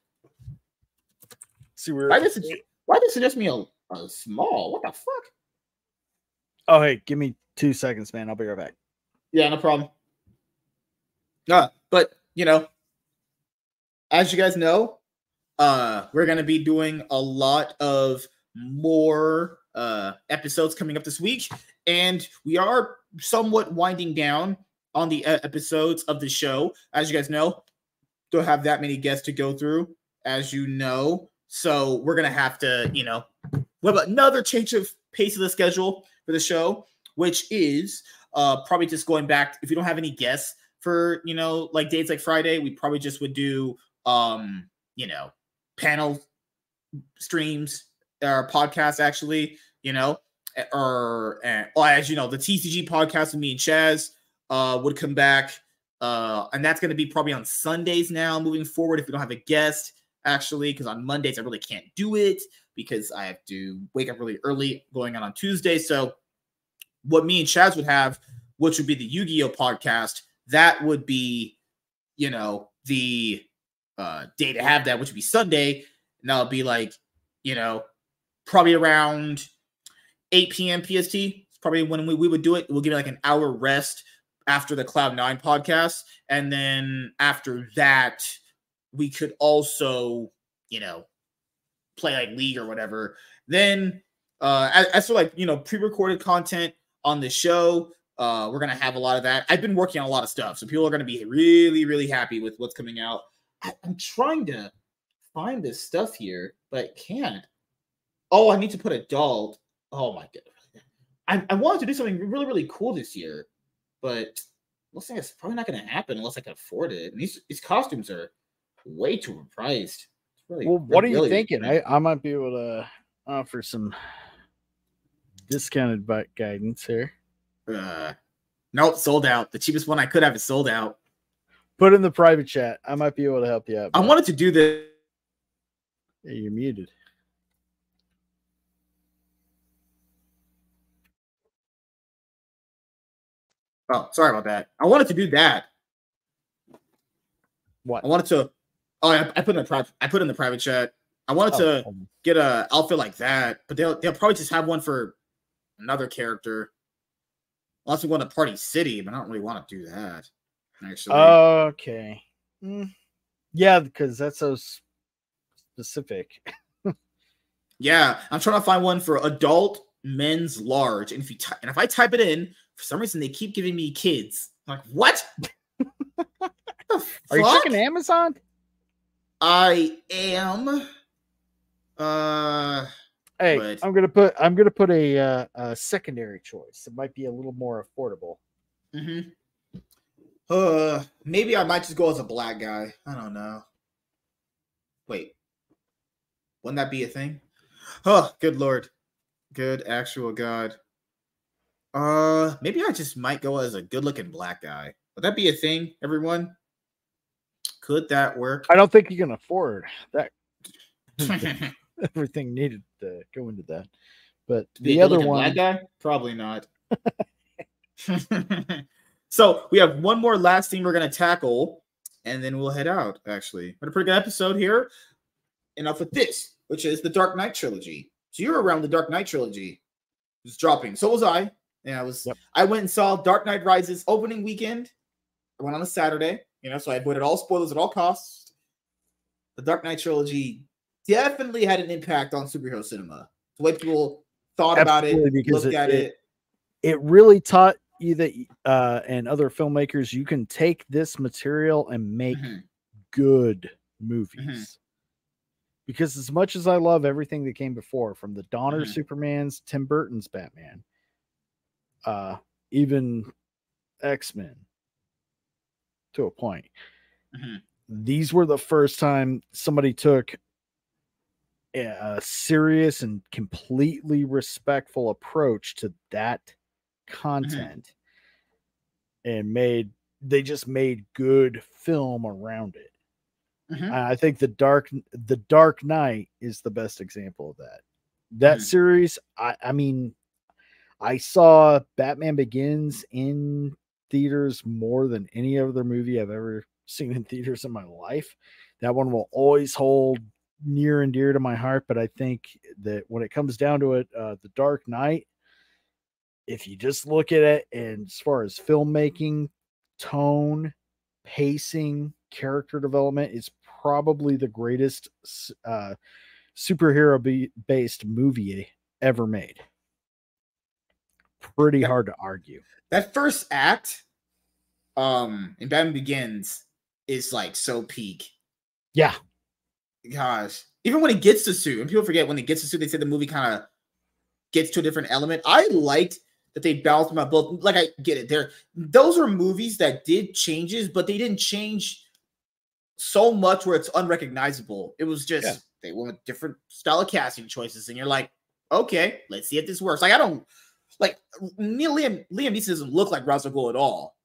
See, we're Why does it? Why does it suggest me a, a small? What the fuck? oh, hey, give me two seconds, man. I'll be right back. Yeah, no problem. Uh, but you know, as you guys know, uh, we're gonna be doing a lot of more uh episodes coming up this week, and we are somewhat winding down on the uh, episodes of the show. As you guys know, don't have that many guests to go through, as you know. So we're gonna have to, you know, we have another change of pace of the schedule for the show, which is uh probably just going back. If you don't have any guests for you know like dates like Friday, we probably just would do um you know panel streams or podcasts actually you know or uh, well, as you know the TCG podcast with me and Chaz uh would come back uh and that's going to be probably on Sundays now moving forward if we don't have a guest actually because on Mondays I really can't do it because I have to wake up really early going on on Tuesday so what me and Chaz would have which would be the Yu-Gi-Oh podcast that would be you know the uh day to have that which would be Sunday and that'll be like you know probably around 8 p.m. PST. It's probably when we, we would do it. We'll give it like an hour rest after the Cloud Nine podcast. And then after that, we could also, you know, play like League or whatever. Then, uh, as, as for like, you know, pre recorded content on the show, uh, we're to have a lot of that. I've been working on a lot of stuff. So people are to be really, really happy with what's coming out. I, I'm trying to find this stuff here, but can't. Oh, I need to put adult. Oh my god. I, I wanted to do something really, really cool this year, but looks like it's probably not gonna happen unless I can afford it. And these these costumes are way too priced. Really, well, what are you thinking? I, I might be able to offer some discounted guidance here. Uh nope, sold out. The cheapest one I could have is sold out. Put in the private chat. I might be able to help you out. I wanted to do this. You're muted. Oh, sorry about that. I wanted to do that. What? I wanted to. Oh, I, I put in the private. I put in the private chat. I wanted oh, to um, get a outfit like that, but they'll they'll probably just have one for another character. Unless we want to party city, but I don't really want to do that. Actually. Okay. Mm. Yeah, because that's so specific. yeah, I'm trying to find one for adult men's large, and if you ty- and if I type it in, for some reason they keep giving me kids. I'm like, what? Are you checking Amazon? I am. Uh Hey, but... I'm gonna put I'm gonna put a, uh, a secondary choice. It might be a little more affordable. Mm-hmm. Uh, maybe I might just go as a black guy. I don't know. Wait, wouldn't that be a thing? Oh, good lord, good actual god. Uh, maybe I just might go as a good-looking black guy. Would that be a thing, everyone? Could that work? I don't think you can afford that. Everything needed to go into that, but the, the other one, black guy, probably not. so we have one more last thing we're gonna tackle, and then we'll head out. Actually, but a pretty good episode here. Enough with this, which is the Dark Knight trilogy. So you're around the Dark Knight trilogy. It's dropping. So was I. And I was yep. I went and saw Dark Knight Rises opening weekend. I went on a Saturday, you know, so I avoided all spoilers at all costs. The Dark Knight trilogy definitely had an impact on superhero cinema. The way people thought Absolutely, about it, because looked it, at it, it. It really taught you that uh and other filmmakers you can take this material and make mm-hmm. good movies. Mm-hmm. Because as much as I love everything that came before, from the Donner mm-hmm. Supermans, Tim Burton's Batman, uh, even X Men to a point. Mm-hmm. These were the first time somebody took a serious and completely respectful approach to that mm-hmm. content mm-hmm. and made they just made good film around it. Mm-hmm. I think the dark the Dark Knight is the best example of that. That mm-hmm. series, I, I mean, I saw Batman Begins in theaters more than any other movie I've ever seen in theaters in my life. That one will always hold near and dear to my heart. But I think that when it comes down to it, uh, The Dark Knight, if you just look at it and as far as filmmaking, tone, pacing, character development, it's probably the greatest uh, superhero based movie ever made pretty hard to argue. That first act, um, in Batman Begins, is like so peak. Yeah. Gosh. Even when it gets to suit, and people forget when it gets to suit, they say the movie kind of gets to a different element. I liked that they balanced them out both. Like I get it. There, those are movies that did changes, but they didn't change so much where it's unrecognizable. It was just Yeah. they went with different style of casting choices, and you're like, okay, let's see if this works. Like I don't like Neil Liam Liam Neeson doesn't look like Ra's al Ghul at all.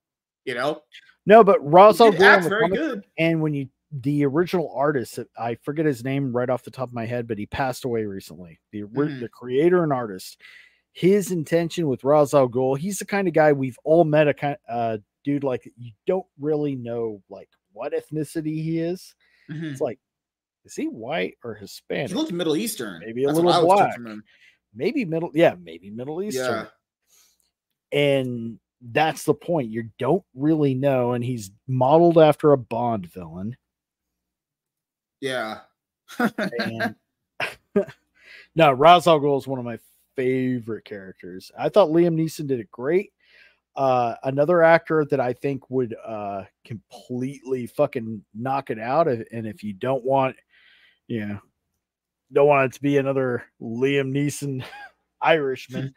You know, No, but Ra's al Ghul acts very good. and when you the original artist, I forget his name right off the top of my head, but he passed away recently. The Mhm. the creator and artist, his intention with Ra's al Ghul, he's the kind of guy we've all met a kind uh dude like you don't really know like what ethnicity he is. Mhm. It's like, is he white or Hispanic? He looked Middle Eastern. Maybe a That's little I always took black. Maybe middle, yeah, maybe Middle Eastern. Yeah. And that's the point. You don't really know, and he's modeled after a Bond villain. Yeah. and no, Ra's al Ghul is one of my favorite characters. I thought Liam Neeson did it great. Uh, another actor that I think would uh, completely fucking knock it out, and if you don't want, you know, don't want it to be another Liam Neeson Irishman,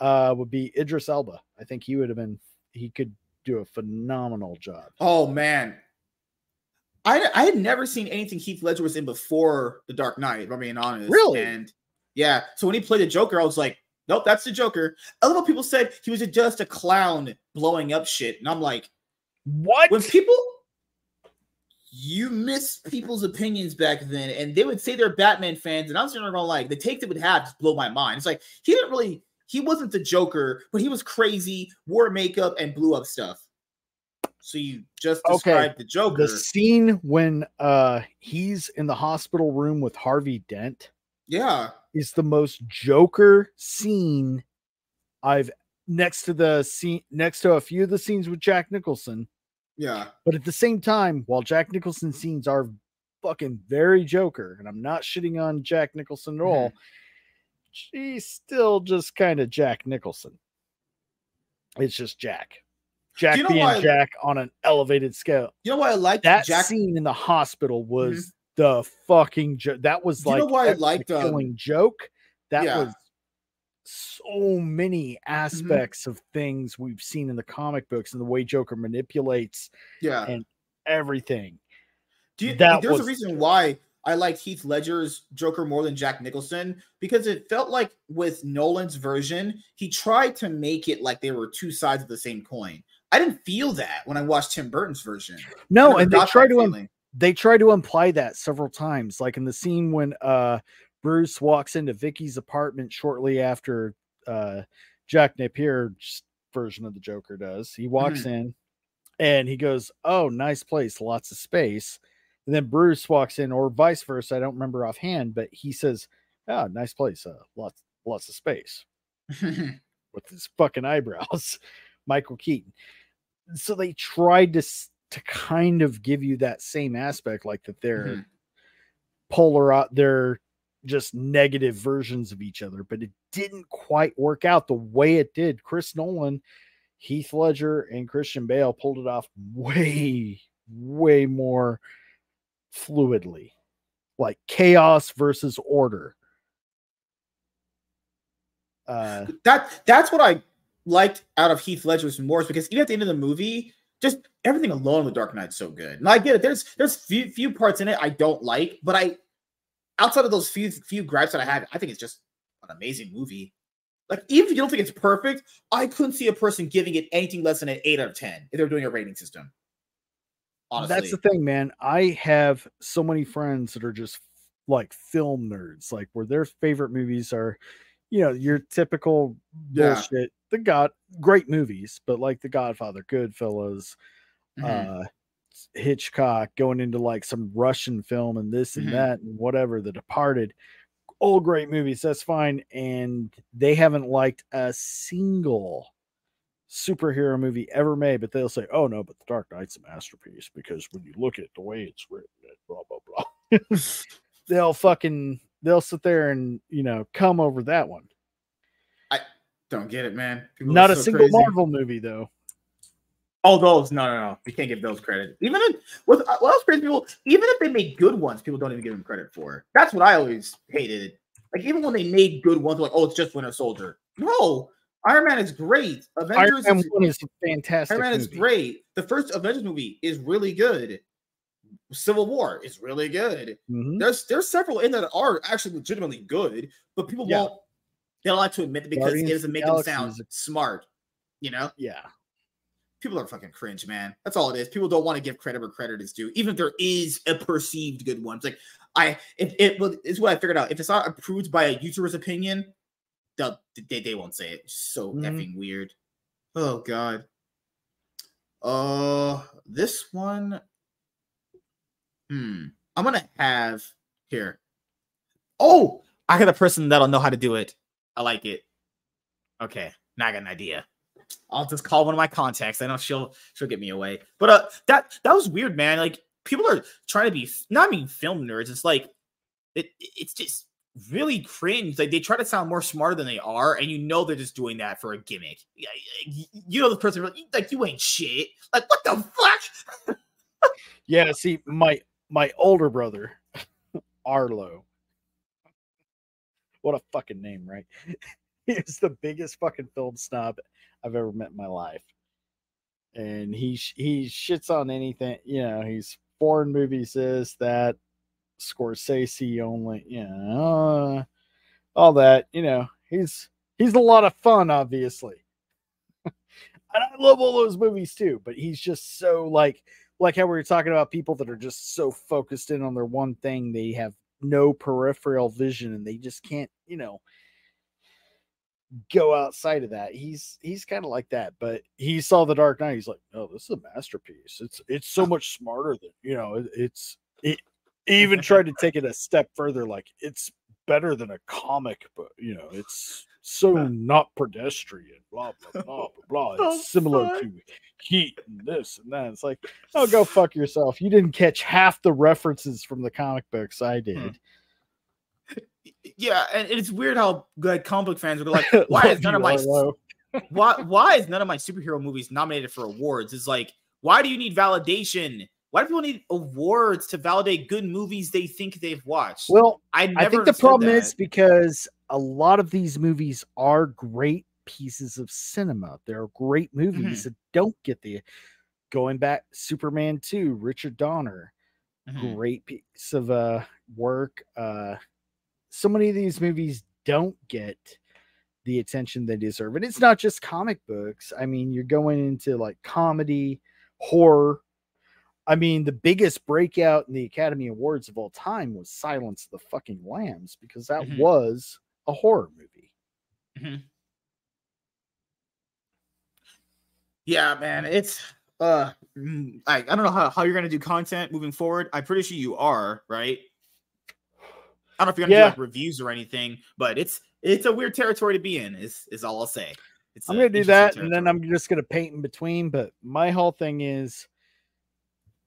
uh, would be Idris Elba. I think he would have been. He could do a phenomenal job. oh man. I I had never seen anything Heath Ledger was in before The Dark Knight, if I'm being honest. Really? And yeah, so when he played the Joker, I was like, nope, that's the Joker. I love how people said he was just a clown blowing up shit. And I'm like, What? when people you miss people's opinions back then, and they would say they're Batman fans, and I'm just not gonna like the take they would have just blow my mind. It's like he didn't really he wasn't the Joker, but he was crazy, wore makeup, and blew up stuff. So you just Okay, described the Joker. the scene when uh he's in the hospital room with Harvey Dent yeah. is the most Joker scene I've next to the scene next to a few of the scenes with Jack Nicholson. Yeah. But at the same time, while Jack Nicholson scenes are fucking very Joker, and I'm not shitting on Jack Nicholson at all, she's still just kind of Jack Nicholson. It's just Jack. Jack you know being Jack on an elevated scale. You know why I like That Jack? Mm-hmm. scene in the hospital was the fucking joke. That was You like know why I the liked, um, killing joke. That yeah. Mm-hmm. was so many aspects of things we've seen in the comic books and the way Joker manipulates Yeah. and everything. Do you, that there's was- a reason why I liked Heath Ledger's Joker more than Jack Nicholson because it felt like with Nolan's version, he tried to make it like they were two sides of the same coin. I didn't feel that when I watched Tim Burton's version. No, and they try to im- they try to imply that several times, like in the scene when uh Bruce walks into Vicki's apartment shortly after uh Jack Napier's version of the Joker does. He walks Mm-hmm. in and he goes, "Oh, nice place, lots of space." And then Bruce walks in, or vice versa. I don't remember offhand, but he says, "Oh, nice place, uh, lots lots of space." with his fucking eyebrows, Michael Keaton. So they tried to to kind of give you that same aspect, like that they're Mhm. polar, they're just negative versions of each other, but it didn't quite work out the way it did. Chris Nolan, Heath Ledger, and Christian Bale pulled it off way, way more fluidly, like chaos versus order. Uh, that that's what I liked out of Heath Ledger's more is because even at the end of the movie, just everything alone with Dark Knight's so good. And I get it. There's there's few few parts in it I don't like, but I outside of those few few gripes that I had, I think it's just an amazing movie. Like even if you don't think it's perfect, I couldn't see a person giving it anything less than an eight out of ten if they're doing a rating system. Honestly, That's the thing, man. I have so many friends that are just like film nerds, like where their favorite movies are, you know, your typical Yeah. bullshit. The God, great movies, but like The Godfather, Goodfellas, Mhm. uh, Hitchcock, going into like some Russian film and this and Mhm. that and whatever. The Departed, all great movies. That's fine, and they haven't liked a single superhero movie ever made, but they'll say, "Oh no, but The Dark Knight's a masterpiece because when you look at the way it's written, it blah blah blah." they'll fucking they'll sit there and you know come over that one. I don't get it, man. People Not a so single crazy. Marvel movie though. Oh, those no, no, no. You can't give those credit. Even if, with what else crazy people, even if they make good ones, people don't even give them credit for. That's what I always hated. Like even when they made good ones, like oh, it's just Winter Soldier. No, Iron Man is great. Avengers Iron Man is, One is fantastic. Iron Man is great. The first Avengers movie is really good. Civil War is really good. Mhm. There's there's several in there that are actually legitimately good, but people Yeah. won't they don't like to admit it because Guardians it doesn't make them sound smart. You know, Yeah, people are fucking cringe, man. That's all it is. People don't want to give credit where credit is due, even if there is a perceived good one. It's like I if it well, is what I figured out. If it's not approved by a YouTuber's opinion, they'll they, they won't say it. It's so Mhm. effing weird. Oh god. Uh this one. Hmm. I'm gonna have here. Oh, I got a person that'll know how to do it. I like it. Okay, now I got an idea. I'll just call one of my contacts. I know she'll she'll get me away. But uh that that was weird, man. Like people are trying to be not being film nerds. It's like it it's just really cringe. Like they try to sound more smarter than they are, and you know they're just doing that for a gimmick. You know the person like you ain't shit. Like what the fuck? yeah. See, my my older brother, Arlo. What a fucking name, right? He's the biggest fucking film snob I've ever met in my life, and he he shits on anything. You know, he's foreign movies, this that, Scorsese only. You know, uh, all that. You know, he's he's a lot of fun, obviously. and I love all those movies too, but he's just so like like how we were talking about people that are just so focused in on their one thing, they have no peripheral vision and they just can't, you know, go outside of that. He's he's kind of like that, but he saw the Dark Knight. He's like, "Oh, this is a masterpiece. It's it's so uh-huh. much smarter than you know. It, it's it." Even tried to take it a step further, like it's better than a comic book. You know, it's so uh. not pedestrian. Blah blah blah blah blah. It's similar to heat and this and that. It's like, oh, go fuck yourself. You didn't catch half the references from the comic books I hmm. did. Yeah, and it's weird how like comic book fans are like, why is none of my why why is none of my superhero movies nominated for awards? It's like, why do you need validation? Why do people need awards to validate good movies they think they've watched? Well, I never I think the problem that. is because a lot of these movies are great pieces of cinema. They're great Mm-hmm. movies that don't get the going back Superman 2, Richard Donner, Mhm. great piece of uh work. Uh so many of these movies don't get the attention they deserve. And it's not just comic books. I mean, you're going into like comedy, horror. I mean, the biggest breakout in the Academy Awards of all time was Silence of the fucking Lambs because that Mhm. was a horror movie. Yeah, man, it's uh, mm, I, I don't know how, how you're gonna do content moving forward. I'm pretty sure you are, right? I don't know if you're gonna Yeah. do like reviews or anything, but it's it's a weird territory to be in. Is is all I'll say. It's I'm gonna do that, and then. I'm just gonna paint in between. But my whole thing is,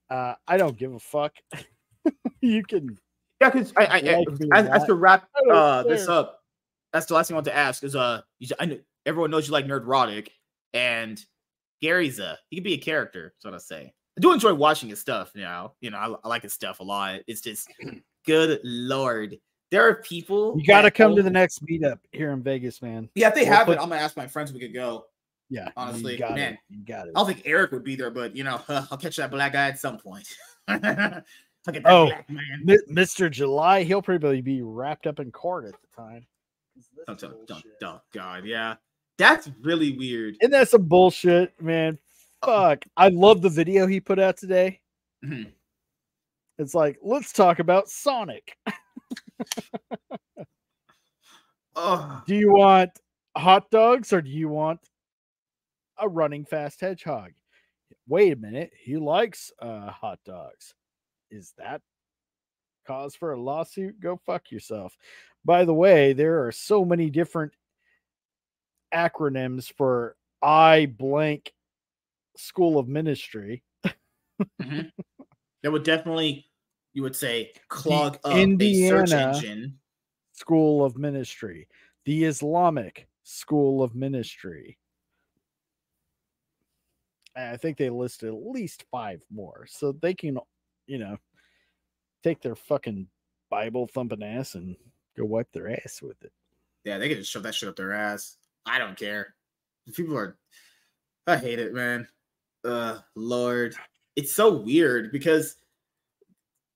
uh, I don't give a fuck. you can Yeah, because I, I, I like or as, as to wrap uh this up, that's the last thing I want to ask is uh, you, I know everyone knows you like nerdrotic, and Gary's a he could be a character. That's what I say. I do enjoy watching his stuff. You know, you know, I, I like his stuff a lot. It's just good lord, there are people you got to come to the next meetup here in Vegas, man. Yeah, if they We'll have put- it, I'm gonna ask my friends if we could go. Yeah, Honestly, you got man. it. You got it. I don't think Eric would be there, but you know, I'll catch that black guy at some point. Look at that Oh. black man. Mi- Mr. July, he'll probably be wrapped up in court at the time. this Don't, don't, don't, don't, God, yeah, that's really weird. And that's that some bullshit, man? Oh. Fuck. I love the video he put out today. Mhm. It's like, let's talk about Sonic. Do you want hot dogs or do you want a running fast hedgehog? Wait a minute. He likes uh, hot dogs. Is that cause for a lawsuit? Go fuck yourself. By the way, there are so many different acronyms for I blank school of ministry. mhm. that would definitely, you would say, clog up a search Indiana- engine. School of Ministry, the Islamic School of Ministry. And I think they listed at least five more. So they can, you know, take their fucking Bible thumping ass and Go wipe their ass with it. Yeah, they can just shove that shit up their ass. I don't care. People are. I hate it, man. Uh, Lord, it's so weird because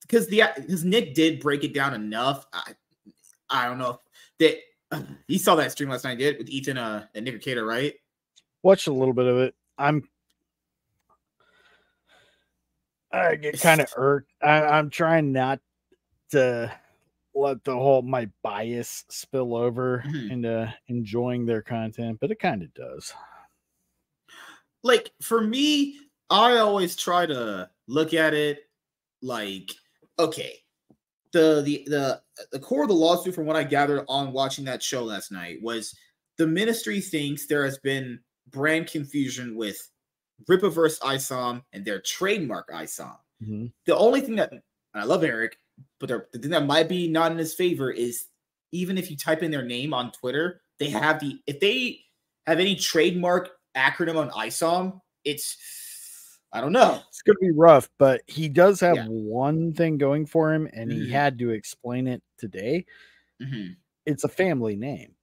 because the because Nick did break it down enough. I I don't know that you saw that stream last night, did with Ethan uh and Nick Rekieta, right? Watched a little bit of it. I'm I get kind of irked. I, I'm trying not to let the whole my bias spill over Mhm. into enjoying their content, but it kind of does. like for me, I always try to look at it like, okay, the the the the core of the lawsuit, from what I gathered on watching that show last night, was the ministry thinks there has been brand confusion with Rippaverse ISOM and their trademark ISOM. Mhm. The only thing that and I love Eric, but the thing that might be not in his favor is even if you type in their name on Twitter, they have the if they have any trademark acronym on ISOM, it's I don't know. It's going to be rough, but he does have Yeah. one thing going for him, and he Mhm. had to explain it today. Mhm. It's a family name.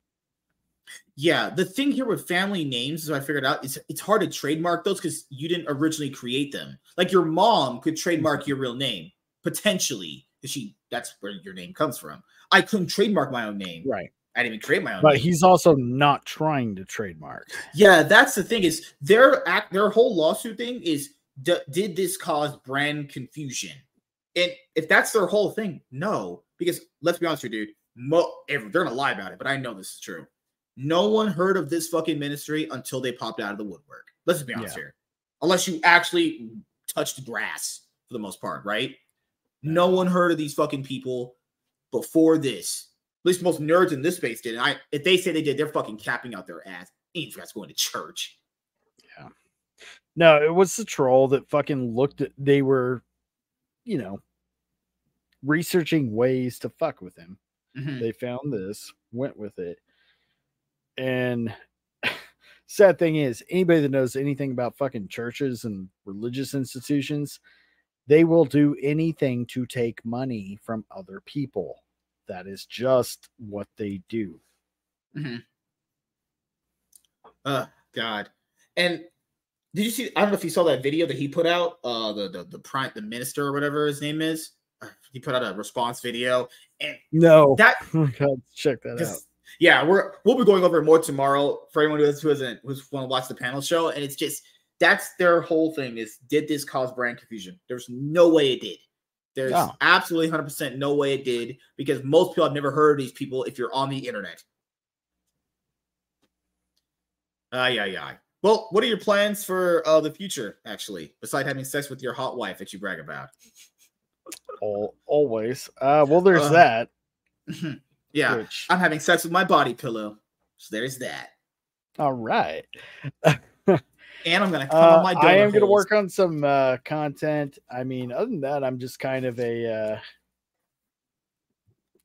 Yeah, the thing here with family names, as I figured out, is it's hard to trademark those because you didn't originally create them. Like your mom could trademark your real name potentially, because she that's where your name comes from. I couldn't trademark my own name. Right. I didn't even create my own. But name. he's also not trying to trademark. Yeah, that's the thing is their act their whole lawsuit thing is d- did this cause brand confusion? And if that's their whole thing, no, because let's be honest here, dude. Mo- they're gonna lie about it, but I know this is true. No one heard of this fucking ministry until they popped out of the woodwork. Let's just be honest Yeah. here. Unless you actually touched the grass for the most part, right? No one heard of these fucking people before this. At least most nerds in this space did. And I, if they say they did, they're fucking capping out their ass. Ain't guys going to church? No, it was the troll that fucking looked at they were, you know, researching ways to fuck with him. Mhm. They found this, went with it. And sad thing is, anybody that knows anything about fucking churches and religious institutions, they will do anything to take money from other people. That is just what they do. Oh God. And did you see? I don't know if you saw that video that he put out. Uh, the the the prime the minister or whatever his name is. Uh, He put out a response video, and No, that God, check that out. Yeah, we're we'll be going over it more tomorrow for anyone who, has, who hasn't who's want to watch the panel show. And it's just that's their whole thing is did this cause brand confusion? There's no way it did. There's absolutely 100% no way it did because most people have never heard of these people if you're on the internet. Ay, ay, ay. Well, what are your plans for uh, the future, actually, besides having sex with your hot wife that you brag about? Al- always. Uh, well, there's Uh, that. yeah, Which, I'm having sex with my body pillow. So there's that. all right. And I'm going to come Uh, on my I am to work on some uh, content. I mean, other than that, I'm just kind of a, uh,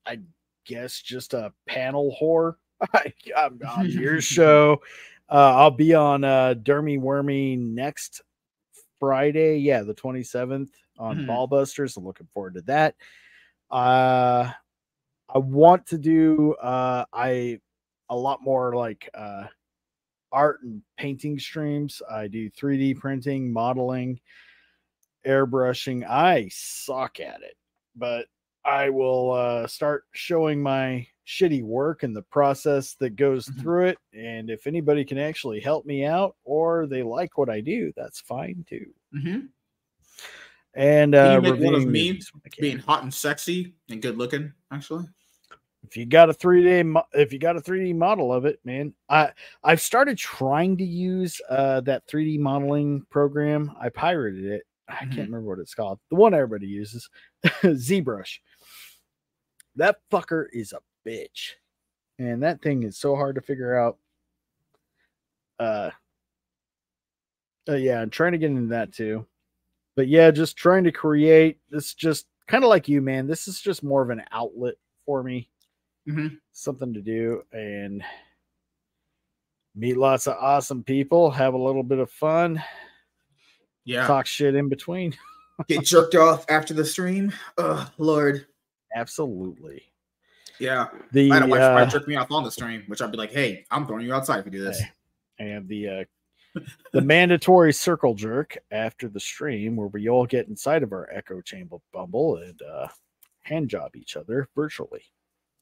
I guess, just a panel whore. I, I'm on your show. Uh, I'll be on uh, Dermy Wormy next Friday. Yeah, the 27th on Mhm. Ballbusters. I'm looking forward to that. Uh, I want to do uh, I a lot more like uh, art and painting streams. I do 3D printing, modeling, airbrushing. I suck at it, but I will uh, start showing my shitty work and the process that goes Mhm. through it. And if anybody can actually help me out or they like what I do, that's fine too. Mhm. And Can uh, you make one of me movies when I can. being hot and sexy and good looking, actually. if you got a 3d mo- if you got a 3d model of it man i i've started trying to use uh that 3d modeling program i pirated it i Mhm. can't remember what it's called the one everybody uses zbrush that fucker is a bitch and that thing is so hard to figure out uh, uh yeah i'm trying to get into that too but yeah just trying to create this just kind of like you man this is just more of an outlet for me Mhm. something to do and meet lots of awesome people, have a little bit of fun, Yeah. talk shit in between. Get jerked off after the stream. Oh, Lord. Absolutely. Yeah, The I had a wife uh, jerk me off on the stream, which I'd be like, "Hey, I'm throwing you outside if you do this." And the uh, the mandatory circle jerk after the stream where we all get inside of our echo chamber bumble and uh, hand job each other virtually.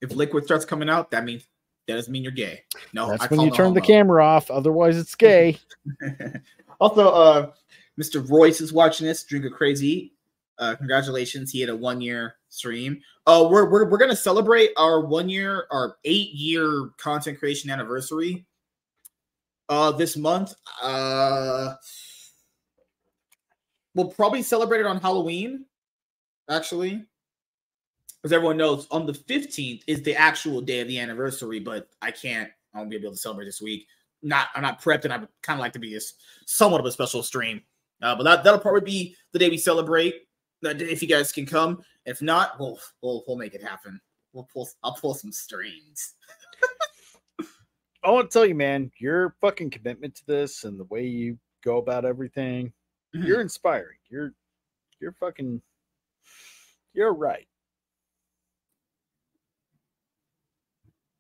If liquid starts coming out, that means that doesn't mean you're gay. No, That's I when you no turn the camera off. Otherwise, it's gay. also, uh, Mr. Royce is watching this. Drink a crazy. Uh, congratulations, he had a one year stream. Uh, we're we're we're gonna celebrate our one year, our eight year content creation anniversary. Uh, this month. Uh, we'll probably celebrate it on Halloween. Actually, as everyone knows, on the fifteenth is the actual day of the anniversary, but I can't. I won't be able to celebrate this week. Not, I'm not prepped, and I would kind of like to be a, somewhat of a special stream. Uh, but that that'll probably be the day we celebrate. If you guys can come. If not, we'll we'll we'll make it happen. We'll pull. I'll pull some strings. I want to tell you, man, your fucking commitment to this and the way you go about everything, Mhm. you're inspiring. You're you're fucking you're right.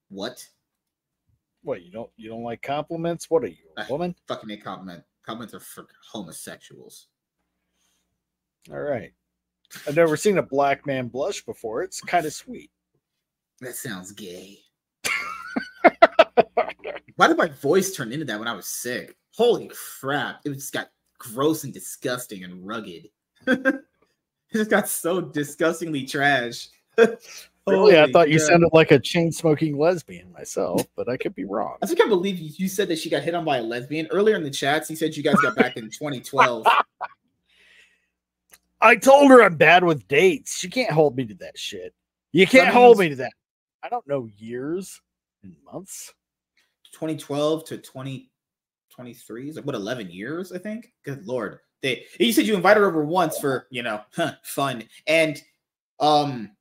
What? What you don't you don't like compliments? What are you, a Ah. woman? Fucking a compliment. Compliments are for homosexuals. All right. I've never seen a black man blush before. It's kind of sweet. That sounds gay. Why did my voice turn into that when I was sick? Holy crap! It just got gross and disgusting and rugged. it just got so disgustingly trash. Really, I Holy thought you sounded like a chain smoking lesbian myself, but I could be wrong. I think I believe you, you said that she got hit on by a lesbian earlier in the chats. He said you guys got back in 2012. I told her I'm bad with dates. She can't hold me to that shit. You can't That hold me to that. I don't know years and months. 2012 to 2023 is like what 11 years I think. Good lord. They you said you invited her over once for you know huh, fun and um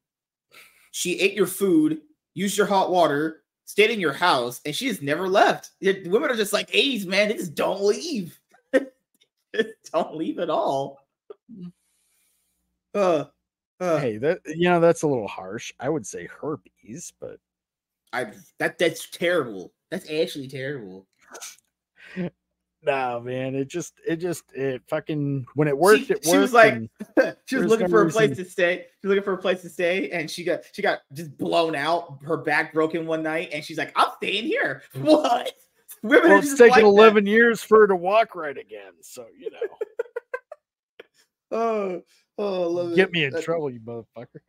she ate your food, used your hot water, stayed in your house, and she has never left. It- women are just like A's, man. They just don't leave. don't leave at all. Uh, uh, Hey, that you know that's a little harsh. I would say herpes, but I that that's terrible. That's actually terrible. no, man. It just it just it fucking when it worked, She- it worked. she was like- she was looking for a place reason- to stay. She was looking for a place to stay, and she got she got just blown out. Her back broken one night, and she's like, "I'm staying here." What? Women well, it's taken like that. eleven years for her to walk right again. So you know, Oh, oh, I love get it. me in That- trouble, you motherfucker.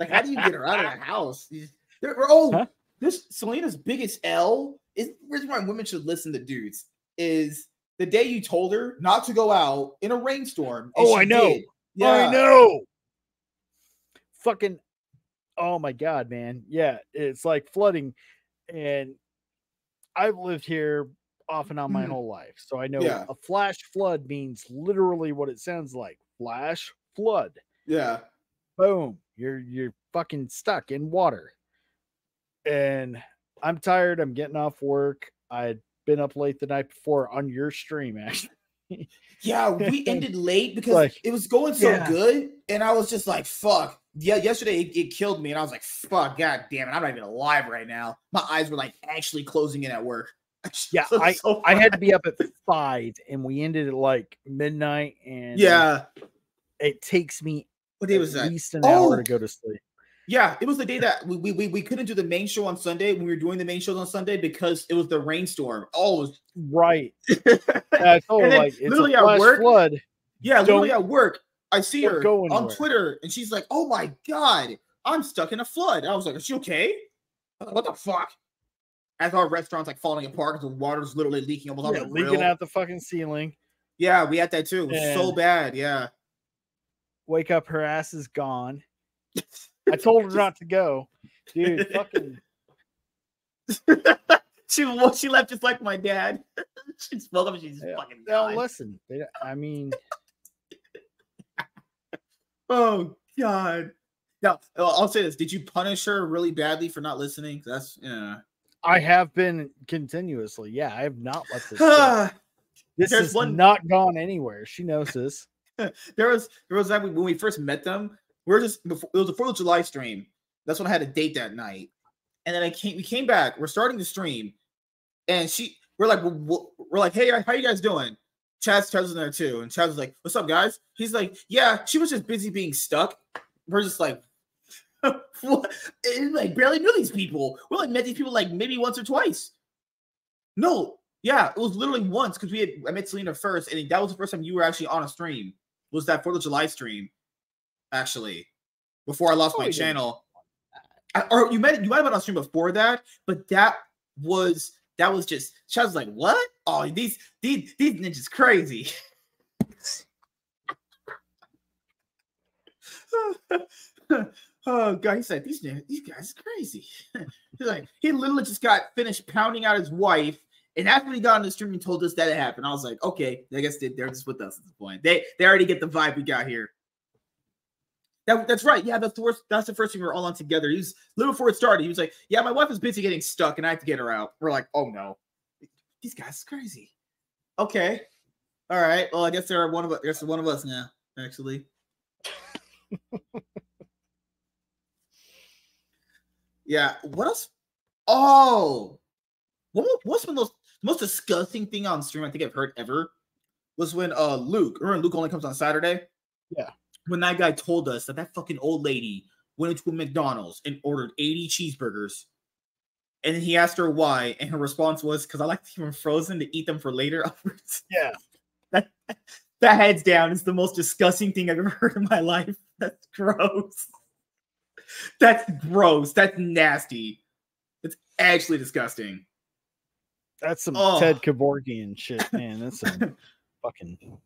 Like, how do you get her out of the house? You just- oh, Huh? this Selena's biggest L is reason why women should listen to dudes is the day you told her not to go out in a rainstorm. Oh, I know. did. I know. Fucking oh my god, man. Yeah, it's like flooding. And I've lived here off and on my Mhm. whole life. So I know Yeah. a flash flood means literally what it sounds like. Flash flood. Yeah. Boom. You're you're fucking stuck in water. And I'm tired. I'm getting off work. I'd been up late the night before on your stream, actually. Yeah, we ended late because Like, it was going so yeah. good, and I was just like, "Fuck!" Yeah, yesterday it, it killed me, and I was like, "Fuck!" God damn it, I'm not even alive right now. My eyes were like actually closing in at work. Yeah, So- I so I had to be up at five, and we ended at like midnight. And uh, Yeah, it takes me what day was at that? least an hour Oh! to go to sleep. Yeah, it was the day that we, we we couldn't do the main show on Sunday when we were doing the main shows on Sunday because it was the rainstorm. Oh, it Right. was her And then like it's literally a at work, flood. yeah, literally Don't- at work. I see don't her go on anywhere. Twitter, and she's like, "Oh my god, I'm stuck in a flood." I was like, "Is she okay?" What the fuck? As our restaurant's like falling apart because the water's literally leaking almost Yeah, out the leaking grill. out the fucking ceiling. Yeah, we had that too. It was so bad. Yeah. Wake up, her ass is gone. I told her not to go. Dude, fucking she well, she left just like my dad. she just woke up and she's Yeah. fucking no, listen. They, I mean, Oh god. Now I'll say this: Did you punish her really badly for not listening? That's yeah. I have been continuously. Yeah, I have not let this. This is one- not gone anywhere. She knows this. there was there was that when we first met them. We are just before it was the Fourth of July stream. That's when I had a date that night, and then I came. We came back. We're starting the stream, and she. We're like, we're, like, hey, how you guys doing? Chaz was in there too, and Chaz was like, "What's up, guys?" He's like, "Yeah, she was just busy being stuck." We're just like, what? And, like barely knew these people. We like met these people like maybe once or twice. No, yeah, it was literally once because we had I met Selena first, and that was the first time you were actually on a stream. Was that Fourth of July stream? Actually, before I lost oh, my channel, I, or you met you might have been on stream before that, but that was that was just. Chaz was like, "What? Oh, these these these ninjas crazy." oh god, he said these these guys are crazy. He's like, he literally just got finished pounding out his wife, and after he got on the stream and told us that it happened, I was like, okay, I guess they, they're just with us at this point. They they already get the vibe we got here. That, that's right. Yeah, that's the worst. That's the first thing we were all on together. He He's little before it started. He was like, "Yeah, my wife is busy getting stuck, and I have to get her out." We're like, "Oh no, these guys are crazy." Okay, all right. Well, I guess they're one of us. There's one of us now, actually. Yeah. What else? Oh, what, what's been the most disgusting thing on stream I think I've heard ever was when uh Luke, remember Luke only comes on Saturday? Yeah. When that guy told us that that fucking old lady went into a McDonald's and ordered 80 cheeseburgers. And then he asked her why, and her response was, "Because I like to keep them frozen to eat them for later." yeah, that that heads down is the most disgusting thing I've ever heard in my life. That's gross. That's gross. That's nasty. It's actually disgusting. That's some oh. Ted Kevorkian shit, man. That's some fucking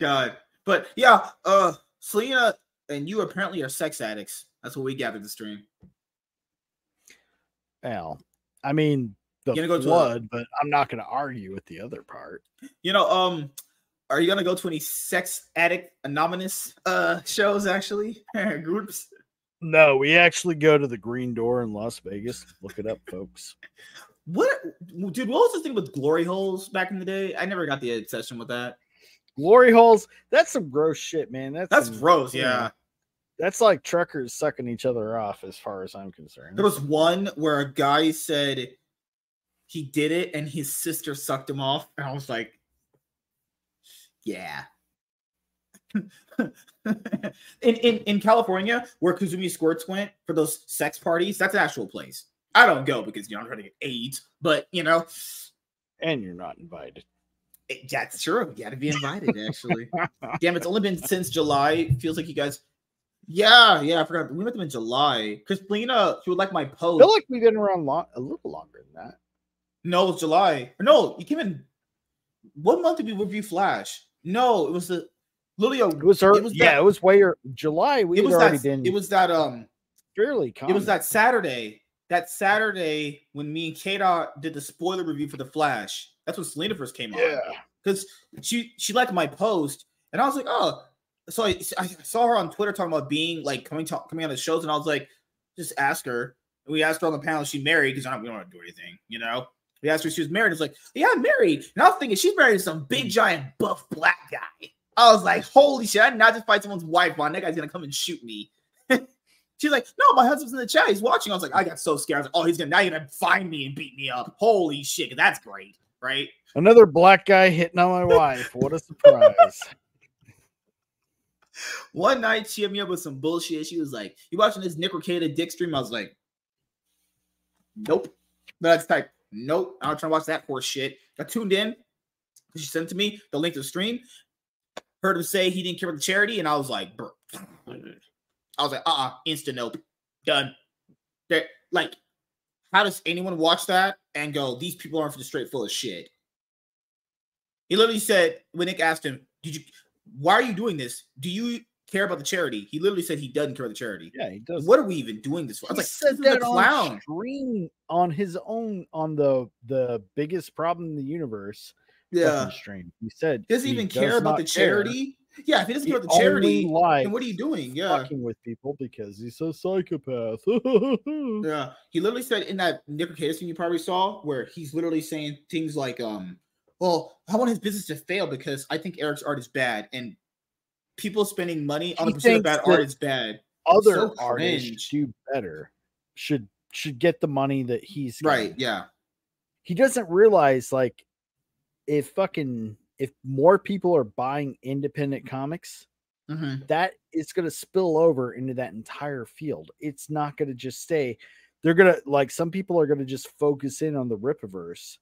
God. But yeah, uh Selena and you apparently are sex addicts. That's what we gathered the stream. Well, I mean the go blood, a, but I'm not gonna argue with the other part. You know, um, are you gonna go to any sex addict anonymous uh shows actually groups? No, we actually go to the Green Door in Las Vegas. Look it up, folks. What, dude? What was the thing with glory holes back in the day? I never got the obsession with that. Glory holes. That's some gross shit, man. That's that's some, gross. Yeah. That's like truckers sucking each other off, as far as I'm concerned. There was one where a guy said he did it and his sister sucked him off, and I was like, "Yeah, in, in in California, where Kazumi Squirts went for those sex parties, that's an actual place. I don't go because you know I'm trying to get AIDS, but you know, and you're not invited. It, that's true. You got to be invited. Actually, damn, it's only been since July. feels like you guys. Yeah, yeah, I forgot. We met them in July because Lena, she would like my post. I feel like we've been around long, a little longer than that. No, it was July. No, you came in. What month did we review Flash? No, it was the Lilio, it was, early, it was yeah, that, it was way or, July. We it was already that, been. It was that um fairly. Common. It was that Saturday. That Saturday when me and Kata uh, did the spoiler review for the Flash. That's when Selena first came on. Yeah, because she she liked my post, and I was like, oh. So I, I saw her on Twitter talking about being like coming to, coming on the shows, and I was like, just ask her. And we asked her on the panel, she married because we don't want to do anything, you know. We asked her if she was married. It's like, yeah, I'm married. And I was thinking she's married to some big giant buff black guy. I was like, holy shit, I did not just fight someone's wife, man. That guy's gonna come and shoot me. She's like, no, my husband's in the chat. He's watching. I was like, I got so scared. I was like, oh, he's gonna now he's gonna find me and beat me up. Holy shit, that's great, right? Another black guy hitting on my wife. What a surprise. One night she hit me up with some bullshit. She was like, You watching this Nick Rekieta dick stream? I was like, Nope. That's type, nope. I'm not trying to watch that horse shit. I tuned in. She sent to me the link to the stream heard him say he didn't care about the charity, and I was like, Bro. I was like, uh uh-uh, uh instant nope, done. That like, how does anyone watch that and go, these people aren't just straight full of shit? He literally said when Nick asked him, Did you why are you doing this? Do you care about the charity? He literally said he doesn't care about the charity. Yeah, he does. What are we even doing this for? I was he like, said that on stream on his own on the the biggest problem in the universe yeah. stream. He said doesn't he even does care about the charity. Care. Yeah, if he doesn't care about the charity, then what are you doing? Yeah, fucking with people because he's a psychopath. yeah, he literally said in that Nick Rekieta thing you probably saw where he's literally saying things like, "Um, well, I want his business to fail because I think Eric's art is bad, and people spending money on the pursuit of bad art is bad." Other so artists do better. Should should get the money that he's Right. Yeah. He doesn't realize like if fucking if more people are buying independent comics, Mm-hmm. that is going to spill over into that entire field. It's not going to just stay. They're going to like some people are going to just focus in on the Rippaverse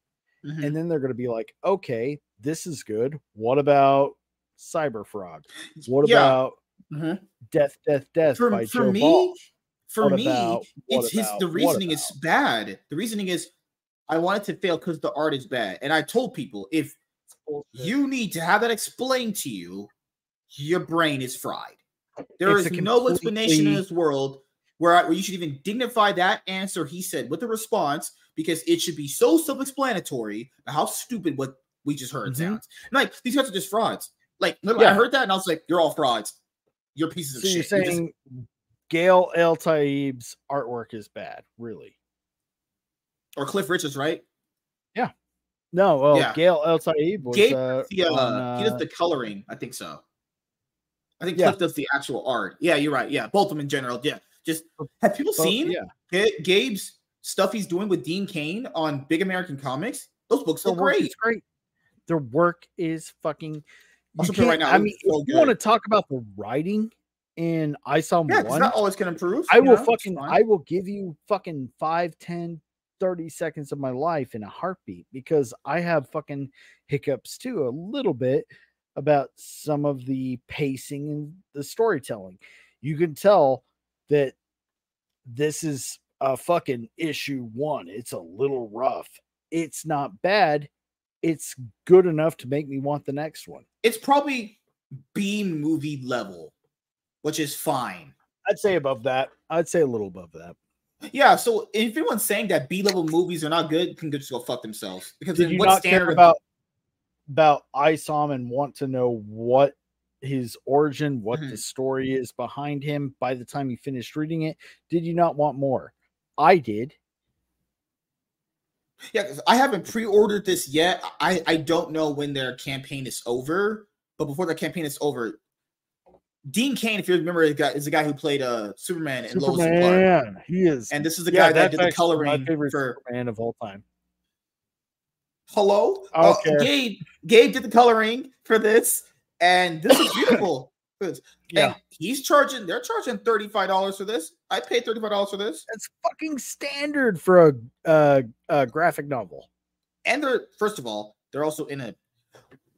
Mm-hmm. and then they're going to be like, okay, this is good. What about Cyber Frog? What Yeah. about Mhm. Death, Death, Death for, by for Joe me, Ball? for What me, about- it's his about- the reasoning is bad. The reasoning is I want it to fail because the art is bad. And I told people if you need to have that explained to you, your brain is fried. There It's is no explanation in this world where, I, where you should even dignify that answer he said with a response because it should be so self-explanatory how stupid what we just heard Mhm. sounds. And, like these guys are just frauds. Like literally, I heard that and I was like, "You're all frauds. You're pieces of you're shit." You're just- saying Gabe Eltaeb's artwork is bad, really? or Cliff Richards, right? No, well, Yeah. Gail El Taib was Gabe uh, the, uh, on, he does uh, the coloring. I think so. I think Yeah. Cliff does the actual art. Yeah, you're right. Yeah, both of them in general. Yeah, just have people both- seen yeah, Gabe's stuff he's doing with Dean Cain on Big American Comics? Those books look great. great. Their work is fucking. Also right now, I mean, so you want to talk about the writing in I saw Yeah, one, that always can improve. I will know, fucking. I will give you fucking 5 10 30 seconds of my life in a heartbeat because I have fucking hiccups too a little bit about some of the pacing and the storytelling. You can tell that this is a fucking issue 1. It's a little rough. It's not bad. It's good enough to make me want the next one. it's probably B movie level, which is fine. I'd say above that. I'd say a little above that. Yeah, so if anyone's saying that B level movies are not good, can just go fuck themselves. Because did you not care about about Isom and want to know what his origin, what Mhm. the story is behind him by the time you finished reading it? Did you not want more? I did. Yeah, I haven't pre-ordered this yet. I I don't know when their campaign is over, but before the campaign is over, Dean Cain, if you remember, is the guy, is the guy who played uh Superman in Lois and Clark, he is. and this is the Yeah, guy that did the coloring my favorite for Superman of all time. Hello. Uh. Gabe Gabe did the coloring for this, and this is beautiful. Yeah, And he's charging. They're charging thirty five dollars for this. I paid thirty five dollars for this, that's fucking standard for a, a, a graphic novel. and they're first of all, they're also in a.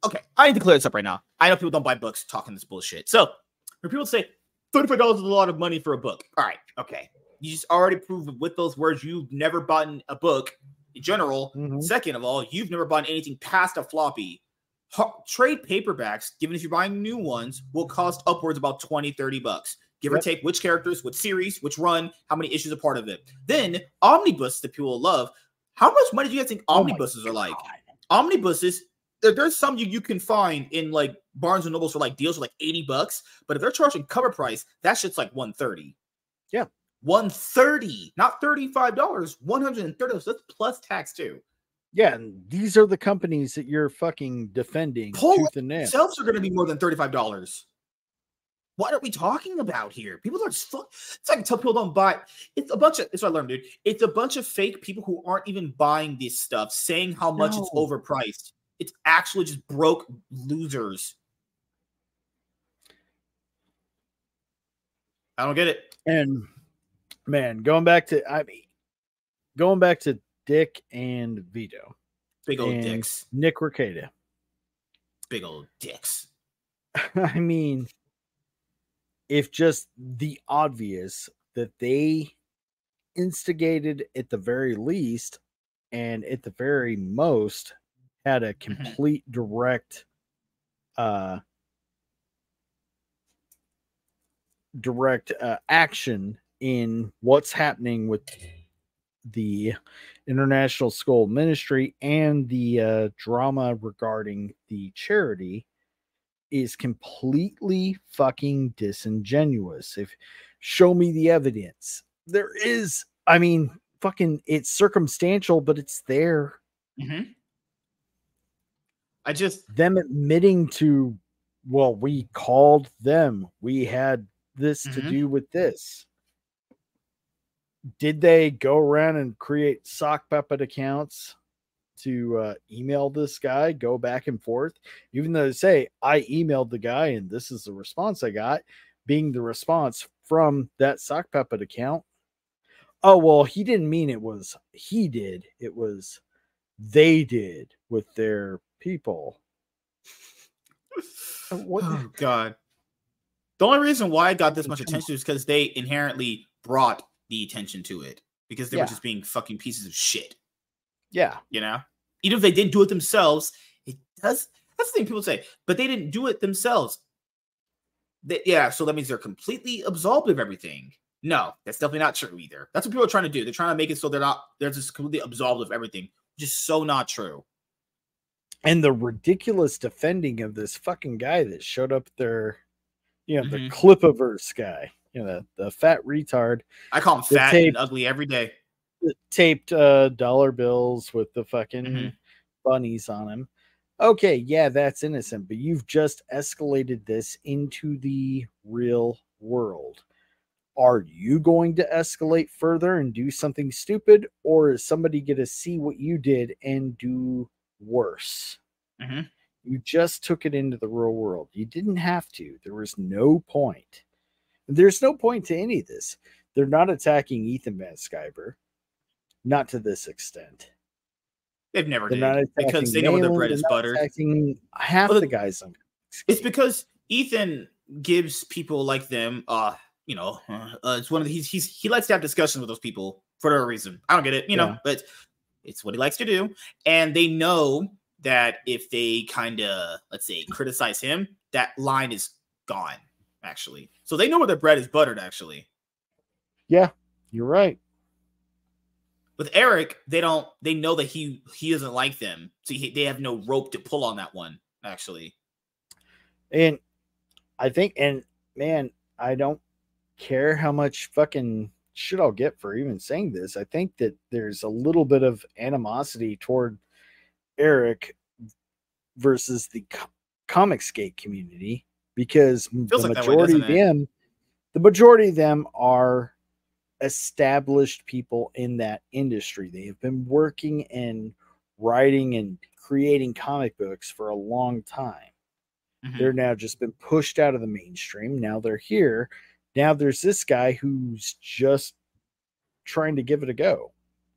Okay, I need to clear this up right now. I know people don't buy books talking this bullshit. So when people say thirty five dollars is a lot of money for a book, all right, okay, you just already proved with those words you've never bought a book in general. Mhm. Second of all, you've never bought anything past a floppy. Trade paperbacks, given if you're buying new ones, will cost upwards about 20, 30 bucks. Give or take which characters, which series, which run, how many issues are part of it. Then omnibus that people love. How much money do you guys think Oh omnibuses are like? Omnibuses, there- there's some you, you can find in like Barnes and Nobles for like deals for like 80 bucks, but if they're charging cover price, that shit's like 130. Yeah. 130, not $35, 130. So that's plus tax too. Yeah, and these are the companies that you're fucking defending Pull tooth and nail. Themselves are going to be more than $35. What are we talking about here? People are just fuck. It's like tell people don't buy. It's a bunch of. It's what I learned, dude. It's a bunch of fake people who aren't even buying this stuff, saying how much it's overpriced. It's actually just broke losers. I don't get it. And man, going back to I mean, going back to Dick and Vito, Big old dicks. Nick Rekieta. Big old dicks. I mean, if just the obvious that they instigated at the very least and at the very most had a complete direct uh direct uh, action in what's happening with the international school ministry and the uh, drama regarding the charity is completely fucking disingenuous. If show me the evidence, there is, I mean, fucking, it's circumstantial, but it's there. Mm-hmm. I just Them admitting to, well, we called them, we had this to Mhm. do with this. did they go around and create sock puppet accounts to uh, email this guy, go back and forth? Even though they say I emailed the guy and this is the response I got, being the response from that sock puppet account. Oh well, he didn't mean it was he did. It was they did with their people. What? Oh God. The only reason why it got this much attention is because they inherently brought the attention to it because they Yeah. were just being fucking pieces of shit. Yeah, You know, even if they didn't do it themselves, it does. That's the thing people say, but they didn't do it themselves. They, yeah, so that means they're completely absolved of everything. No, that's definitely not true either. That's what people are trying to do. They're trying to make it so they're not. They're just completely absolved of everything, Just so not true. And the ridiculous defending of this fucking guy that showed up there, you know, the Mhm. Clipiverse guy, you know, the, the fat retard I call him fat tape- and ugly every day. taped uh dollar bills with the fucking Mhm. bunnies on him. Okay, yeah, that's innocent, but you've just escalated this into the real world. Are you going to escalate further and do something stupid, or is somebody going to see what you did and do worse? Mhm. You just took it into the real world. You didn't have to. There was no point. There's no point to any of this. They're not attacking Ethan Van Sciver, not to this extent. They've never They're did because they know their bread is. Attacking half Well, the guys on. It's because Ethan gives people like them, uh, you know, uh, it's one of the, he's he's he likes to have discussions with those people for whatever reason. I don't get it, you know, but it's what he likes to do, and they know that if they kind of let's say criticize him, that line is gone. Actually, so they know where their bread is buttered. Actually, Yeah, you're right. with Eric, they don't. They know that he he doesn't like them, so he, they have no rope to pull on that one. Actually, And I think, and man, I don't care how much fucking shit I'll get for even saying this. I think that there's a little bit of animosity toward Eric versus the co- Comicsgate community because the like that way, majority of it? them, the majority of them are established people in that industry. They have been working and writing and creating comic books for a long time. Mhm. They're now just been pushed out of the mainstream. Now they're here. Now there's this guy who's just trying to give it a go.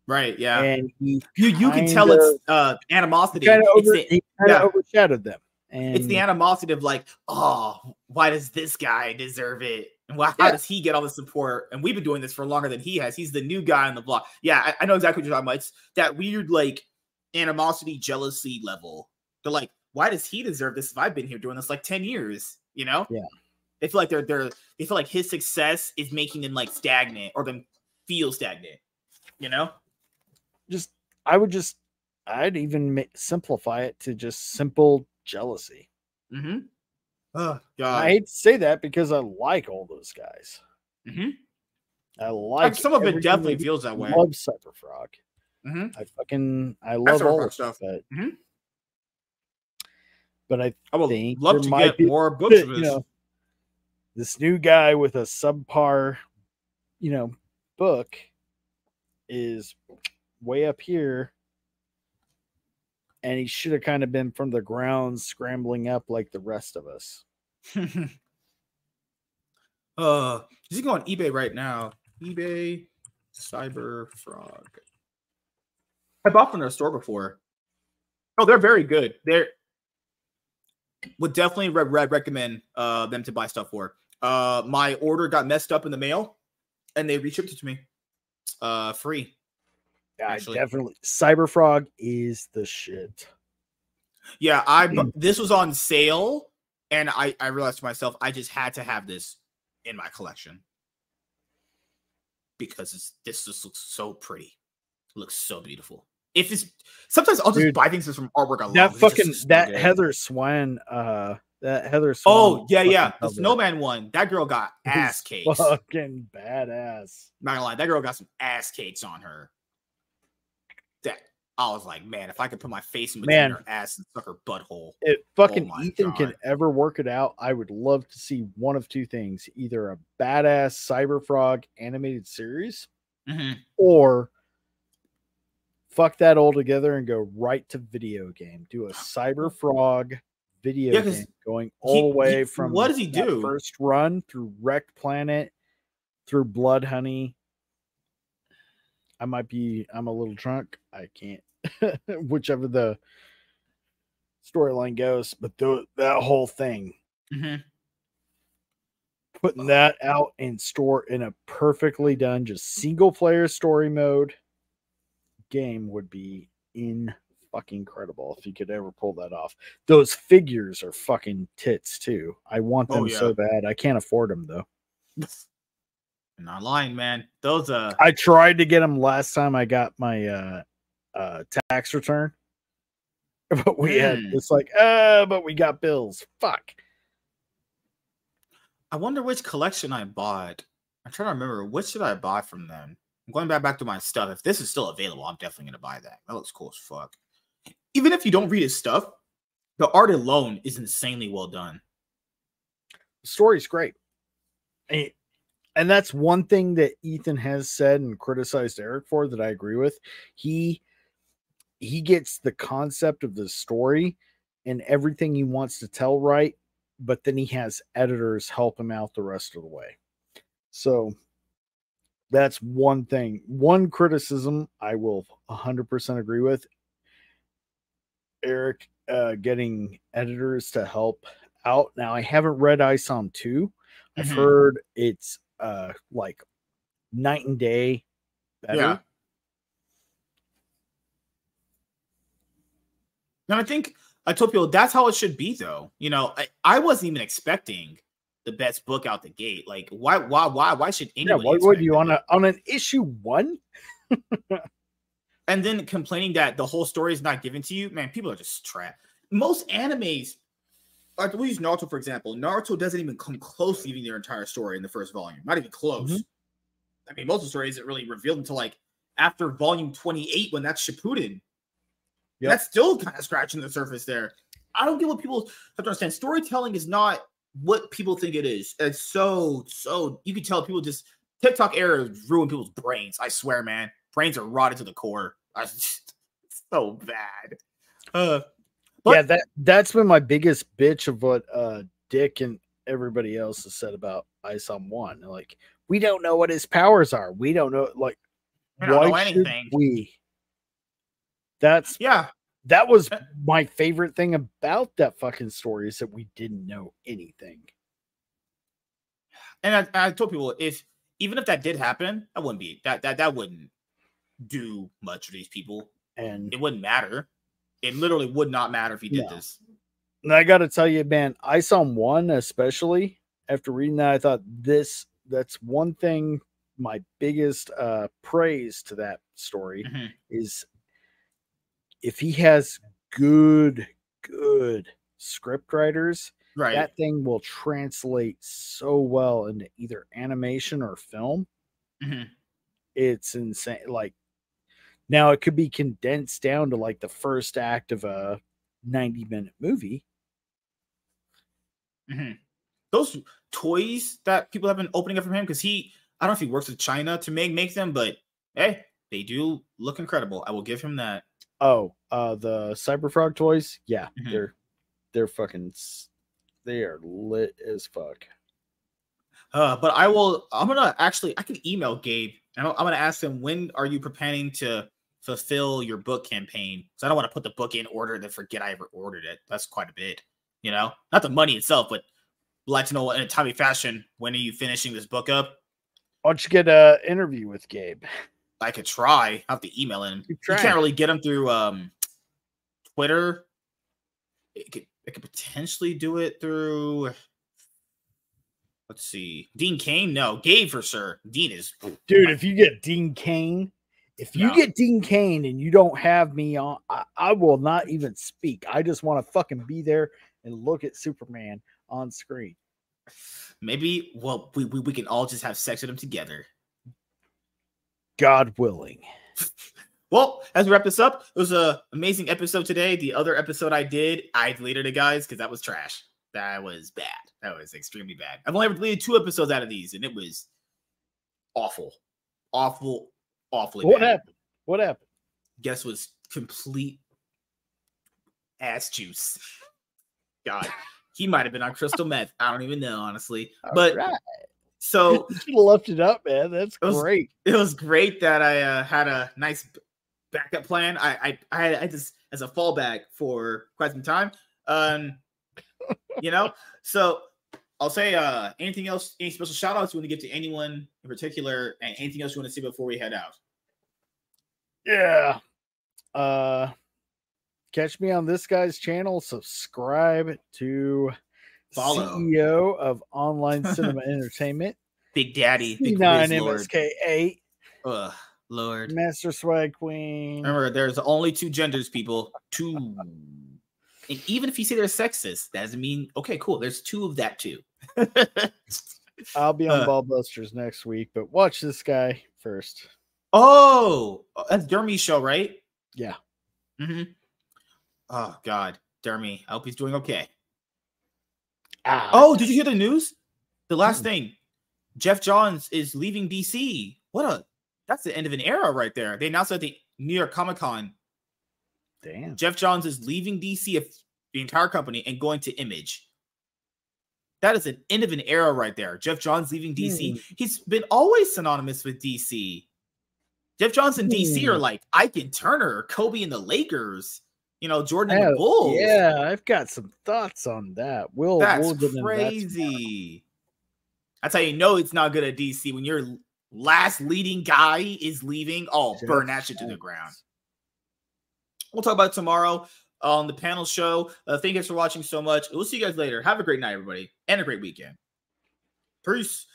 right? Yeah, And you you can tell kinda- it's uh animosity. kind of It's over, the- he kind of yeah. overshadowed them. And it's the animosity of like, oh, why does this guy deserve it? And why, how does he get all the support? And we've been doing this for longer than he has. He's the new guy on the block. Yeah, I, I know exactly what you're talking about. It's that weird like animosity, jealousy level. They're like, why does he deserve this if I've been here doing this like 10 years? You know? Yeah. They feel like they're they're they feel like his success is making them like stagnant or them feel stagnant. You know? just I would just I'd even ma- simplify it to just simple jealousy. Mm-hmm. Oh god. I hate to say that because I like all those guys. Mhm. I Like, like some of it definitely feels that way. I way. love Cyberfrog. Mhm. I fucking I love Cyberfrog all of stuff. stuff. But, Mhm. but I I would think love to get more books of you know, this new guy with a subpar, you know, book is way up here. And he should have kind of been from the ground scrambling up like the rest of us. uh, can go on eBay right now. eBay Cyber Frog. I bought from their store before. Oh, they're very good. They're would definitely re- re- recommend uh them to buy stuff for. Uh, my order got messed up in the mail, and they reshipped it to me, uh, free. Yeah, I Actually. definitely Cyberfrog is the shit. Yeah, I bu- this was on sale, and I I realized to myself I just had to have this in my collection because it's, this just looks so pretty, it looks so beautiful. If it's sometimes I'll just Dude, buy things from artwork I love. That just fucking that good. Heather Swan, uh, that Heather Swan. Oh yeah, yeah, the snowman one. That girl got ass cakes. Fucking badass. Not gonna lie, that girl got some ass cakes on her. That I was like, man, if I could put my face in between Man. her ass and suck her butthole. If fucking my Ethan can ever work it out, I would love to see one of two things: either a badass Cyber Frog animated series, Mhm. or fuck that all together and go right to video game. Do a Cyber Frog video Yeah, game going all the way from what does he do? First run through Wrecked Planet, through Blood Honey. I might be. I'm a little drunk. I can't. whichever the storyline goes, but the, that whole thing Mhm. putting that out in store in a perfectly done just single player story mode game would be in fucking incredible if you could ever pull that off. Those figures are fucking tits too. I want them Oh, yeah. so bad. I can't afford them though. I'm not lying, man. Those uh I tried to get them last time I got my uh uh tax return. But we had Mm. it's like, uh, but we got bills. Fuck. I wonder which collection I bought. I'm trying to remember what should I buy from them. I'm going back back to my stuff. If this is still available, I'm definitely gonna buy that. That looks cool as fuck. Even if you don't read his stuff, the art alone is insanely well done. the story's great. And, that's one thing that Ethan has said and criticized Eric for that I agree with. He he gets the concept of the story and everything he wants to tell right, but then he has editors help him out the rest of the way. So that's one thing. One criticism I will 100% agree with. Eric uh, getting editors to help out. Now, I haven't read ISOM 2. I've Mhm. heard it's uh like night and day better. Yeah. And I think I told people that's how it should be, though. You know, I, I wasn't even expecting the best book out the gate. Like, why, why, why, why should Yeah, anyone? why would you on a on an issue one? and then complaining that the whole story is not given to you? Man, people are just trapped. Most animes, like we use Naruto for example. Naruto doesn't even come close to giving their entire story in the first volume. Not even close. Mhm. I mean, most of the story isn't really revealed until like after volume twenty-eight when that's Shippuden. Yep. That's still kind of scratching the surface there. I don't get what people have to understand. Storytelling is not what people think it is. It's so so you can tell people just TikTok era ruin people's brains. I swear, man, brains are rotted to the core. It's so bad. Uh, But- yeah, that that's been my biggest bitch of what uh Dick and everybody else has said about ISOM one. Like, we don't know what his powers are. We don't know like We don't why should anything. we? That's yeah, that was Uh, my favorite thing about that fucking story is that we didn't know anything. and I, I told people if even if that did happen, that wouldn't be that that that wouldn't do much for these people. And It wouldn't matter. It literally would not matter if he did No. this. And I got to tell you, man, I saw one especially after reading that. I thought this that's one thing. My biggest uh, praise to that story Mhm. is if he has good, good script writers, Right. that thing will translate so well into either animation or film. Mhm. It's insane. Like now, it could be condensed down to like the first act of a 90 minute movie. Mhm. Those toys that people have been opening up from him because he, I don't know if he works with China to make make them, but hey, they do look incredible. I will give him that. Oh, uh the Cyberfrog toys, yeah, Mhm. they're they're fucking they are lit as fuck. Uh, but I will. I'm gonna actually. I can email Gabe, and I'm, I'm gonna ask him when are you preparing to fulfill your book campaign? Because I don't want to put the book in order and then forget I ever ordered it. That's quite a bit, you know. Not the money itself, but like to know in a timely fashion when are you finishing this book up? Why don't you get a interview with Gabe? I could try. I have to email him. You can't really get him through um Twitter. It could, it could potentially do it through. Let's see, Dean Cain. No, Gabe for sure. Dean is Dude, if you get Dean Cain, if you No. get Dean Cain and you don't have me on, I, I will not even speak. I just want to fucking be there and look at Superman on screen. maybe. Well, we, we we can all just have sex with him together. God willing. Well, as we wrap this up, it was a amazing episode today. The other episode I did, I deleted it, guys, because that was trash. That was bad. That was extremely bad. I've only ever deleted two episodes out of these, and it was awful, awful, awfully. What bad. happened? What happened? Guess was complete ass juice. God, he might have been on crystal meth. I don't even know, honestly. but Alright. so you left it up, man. That's was- great. it was great that I uh, had a nice backup plan. I I I had as a fallback for quite some time. Um, you know, so I'll say uh anything else, any special shout outs you want to give to anyone in particular, and anything else you want to say before we head out. Yeah. Uh catch me on this guy's channel. Subscribe to Follow. CEO of Online Cinema Entertainment. Big Daddy, Big Nine Lord. MSK8, Ugh, Lord. Master Swag Queen. Remember, there's only two genders, people. Two. And even if you say they're sexist, that doesn't mean okay, cool. There's two of that too. I'll be on uh, Ballbusters next week, but watch this guy first. oh, that's Dermy's show, right? Yeah. Mm-hmm. Oh God, Dermy. I hope he's doing okay. Ah, Oh, did you hear the news? The last Mm-mm. thing, Geoff Johns is leaving DC. What a that's the end of an era right there. They announced at the New York Comic Con, damn. Geoff Johns is leaving DC, the entire company, and going to Image. That is an end of an era right there. Geoff Johns leaving DC. Hmm. He's been always synonymous with DC. Geoff Johns and DC are Hmm. like Ike Turner, Kobe and the Lakers. You know, Jordan and Oh, the Bulls. Yeah, I've got some thoughts on that. We'll, That's we'll get into that tomorrow. crazy. That's how you know it's not good at DC when your last leading guy is leaving. Oh, Jeff burn that shit to the ground. We'll talk about it tomorrow on the panel show. Uh, thank you guys for watching so much. We'll see you guys later. Have a great night, everybody, and a great weekend. Peace.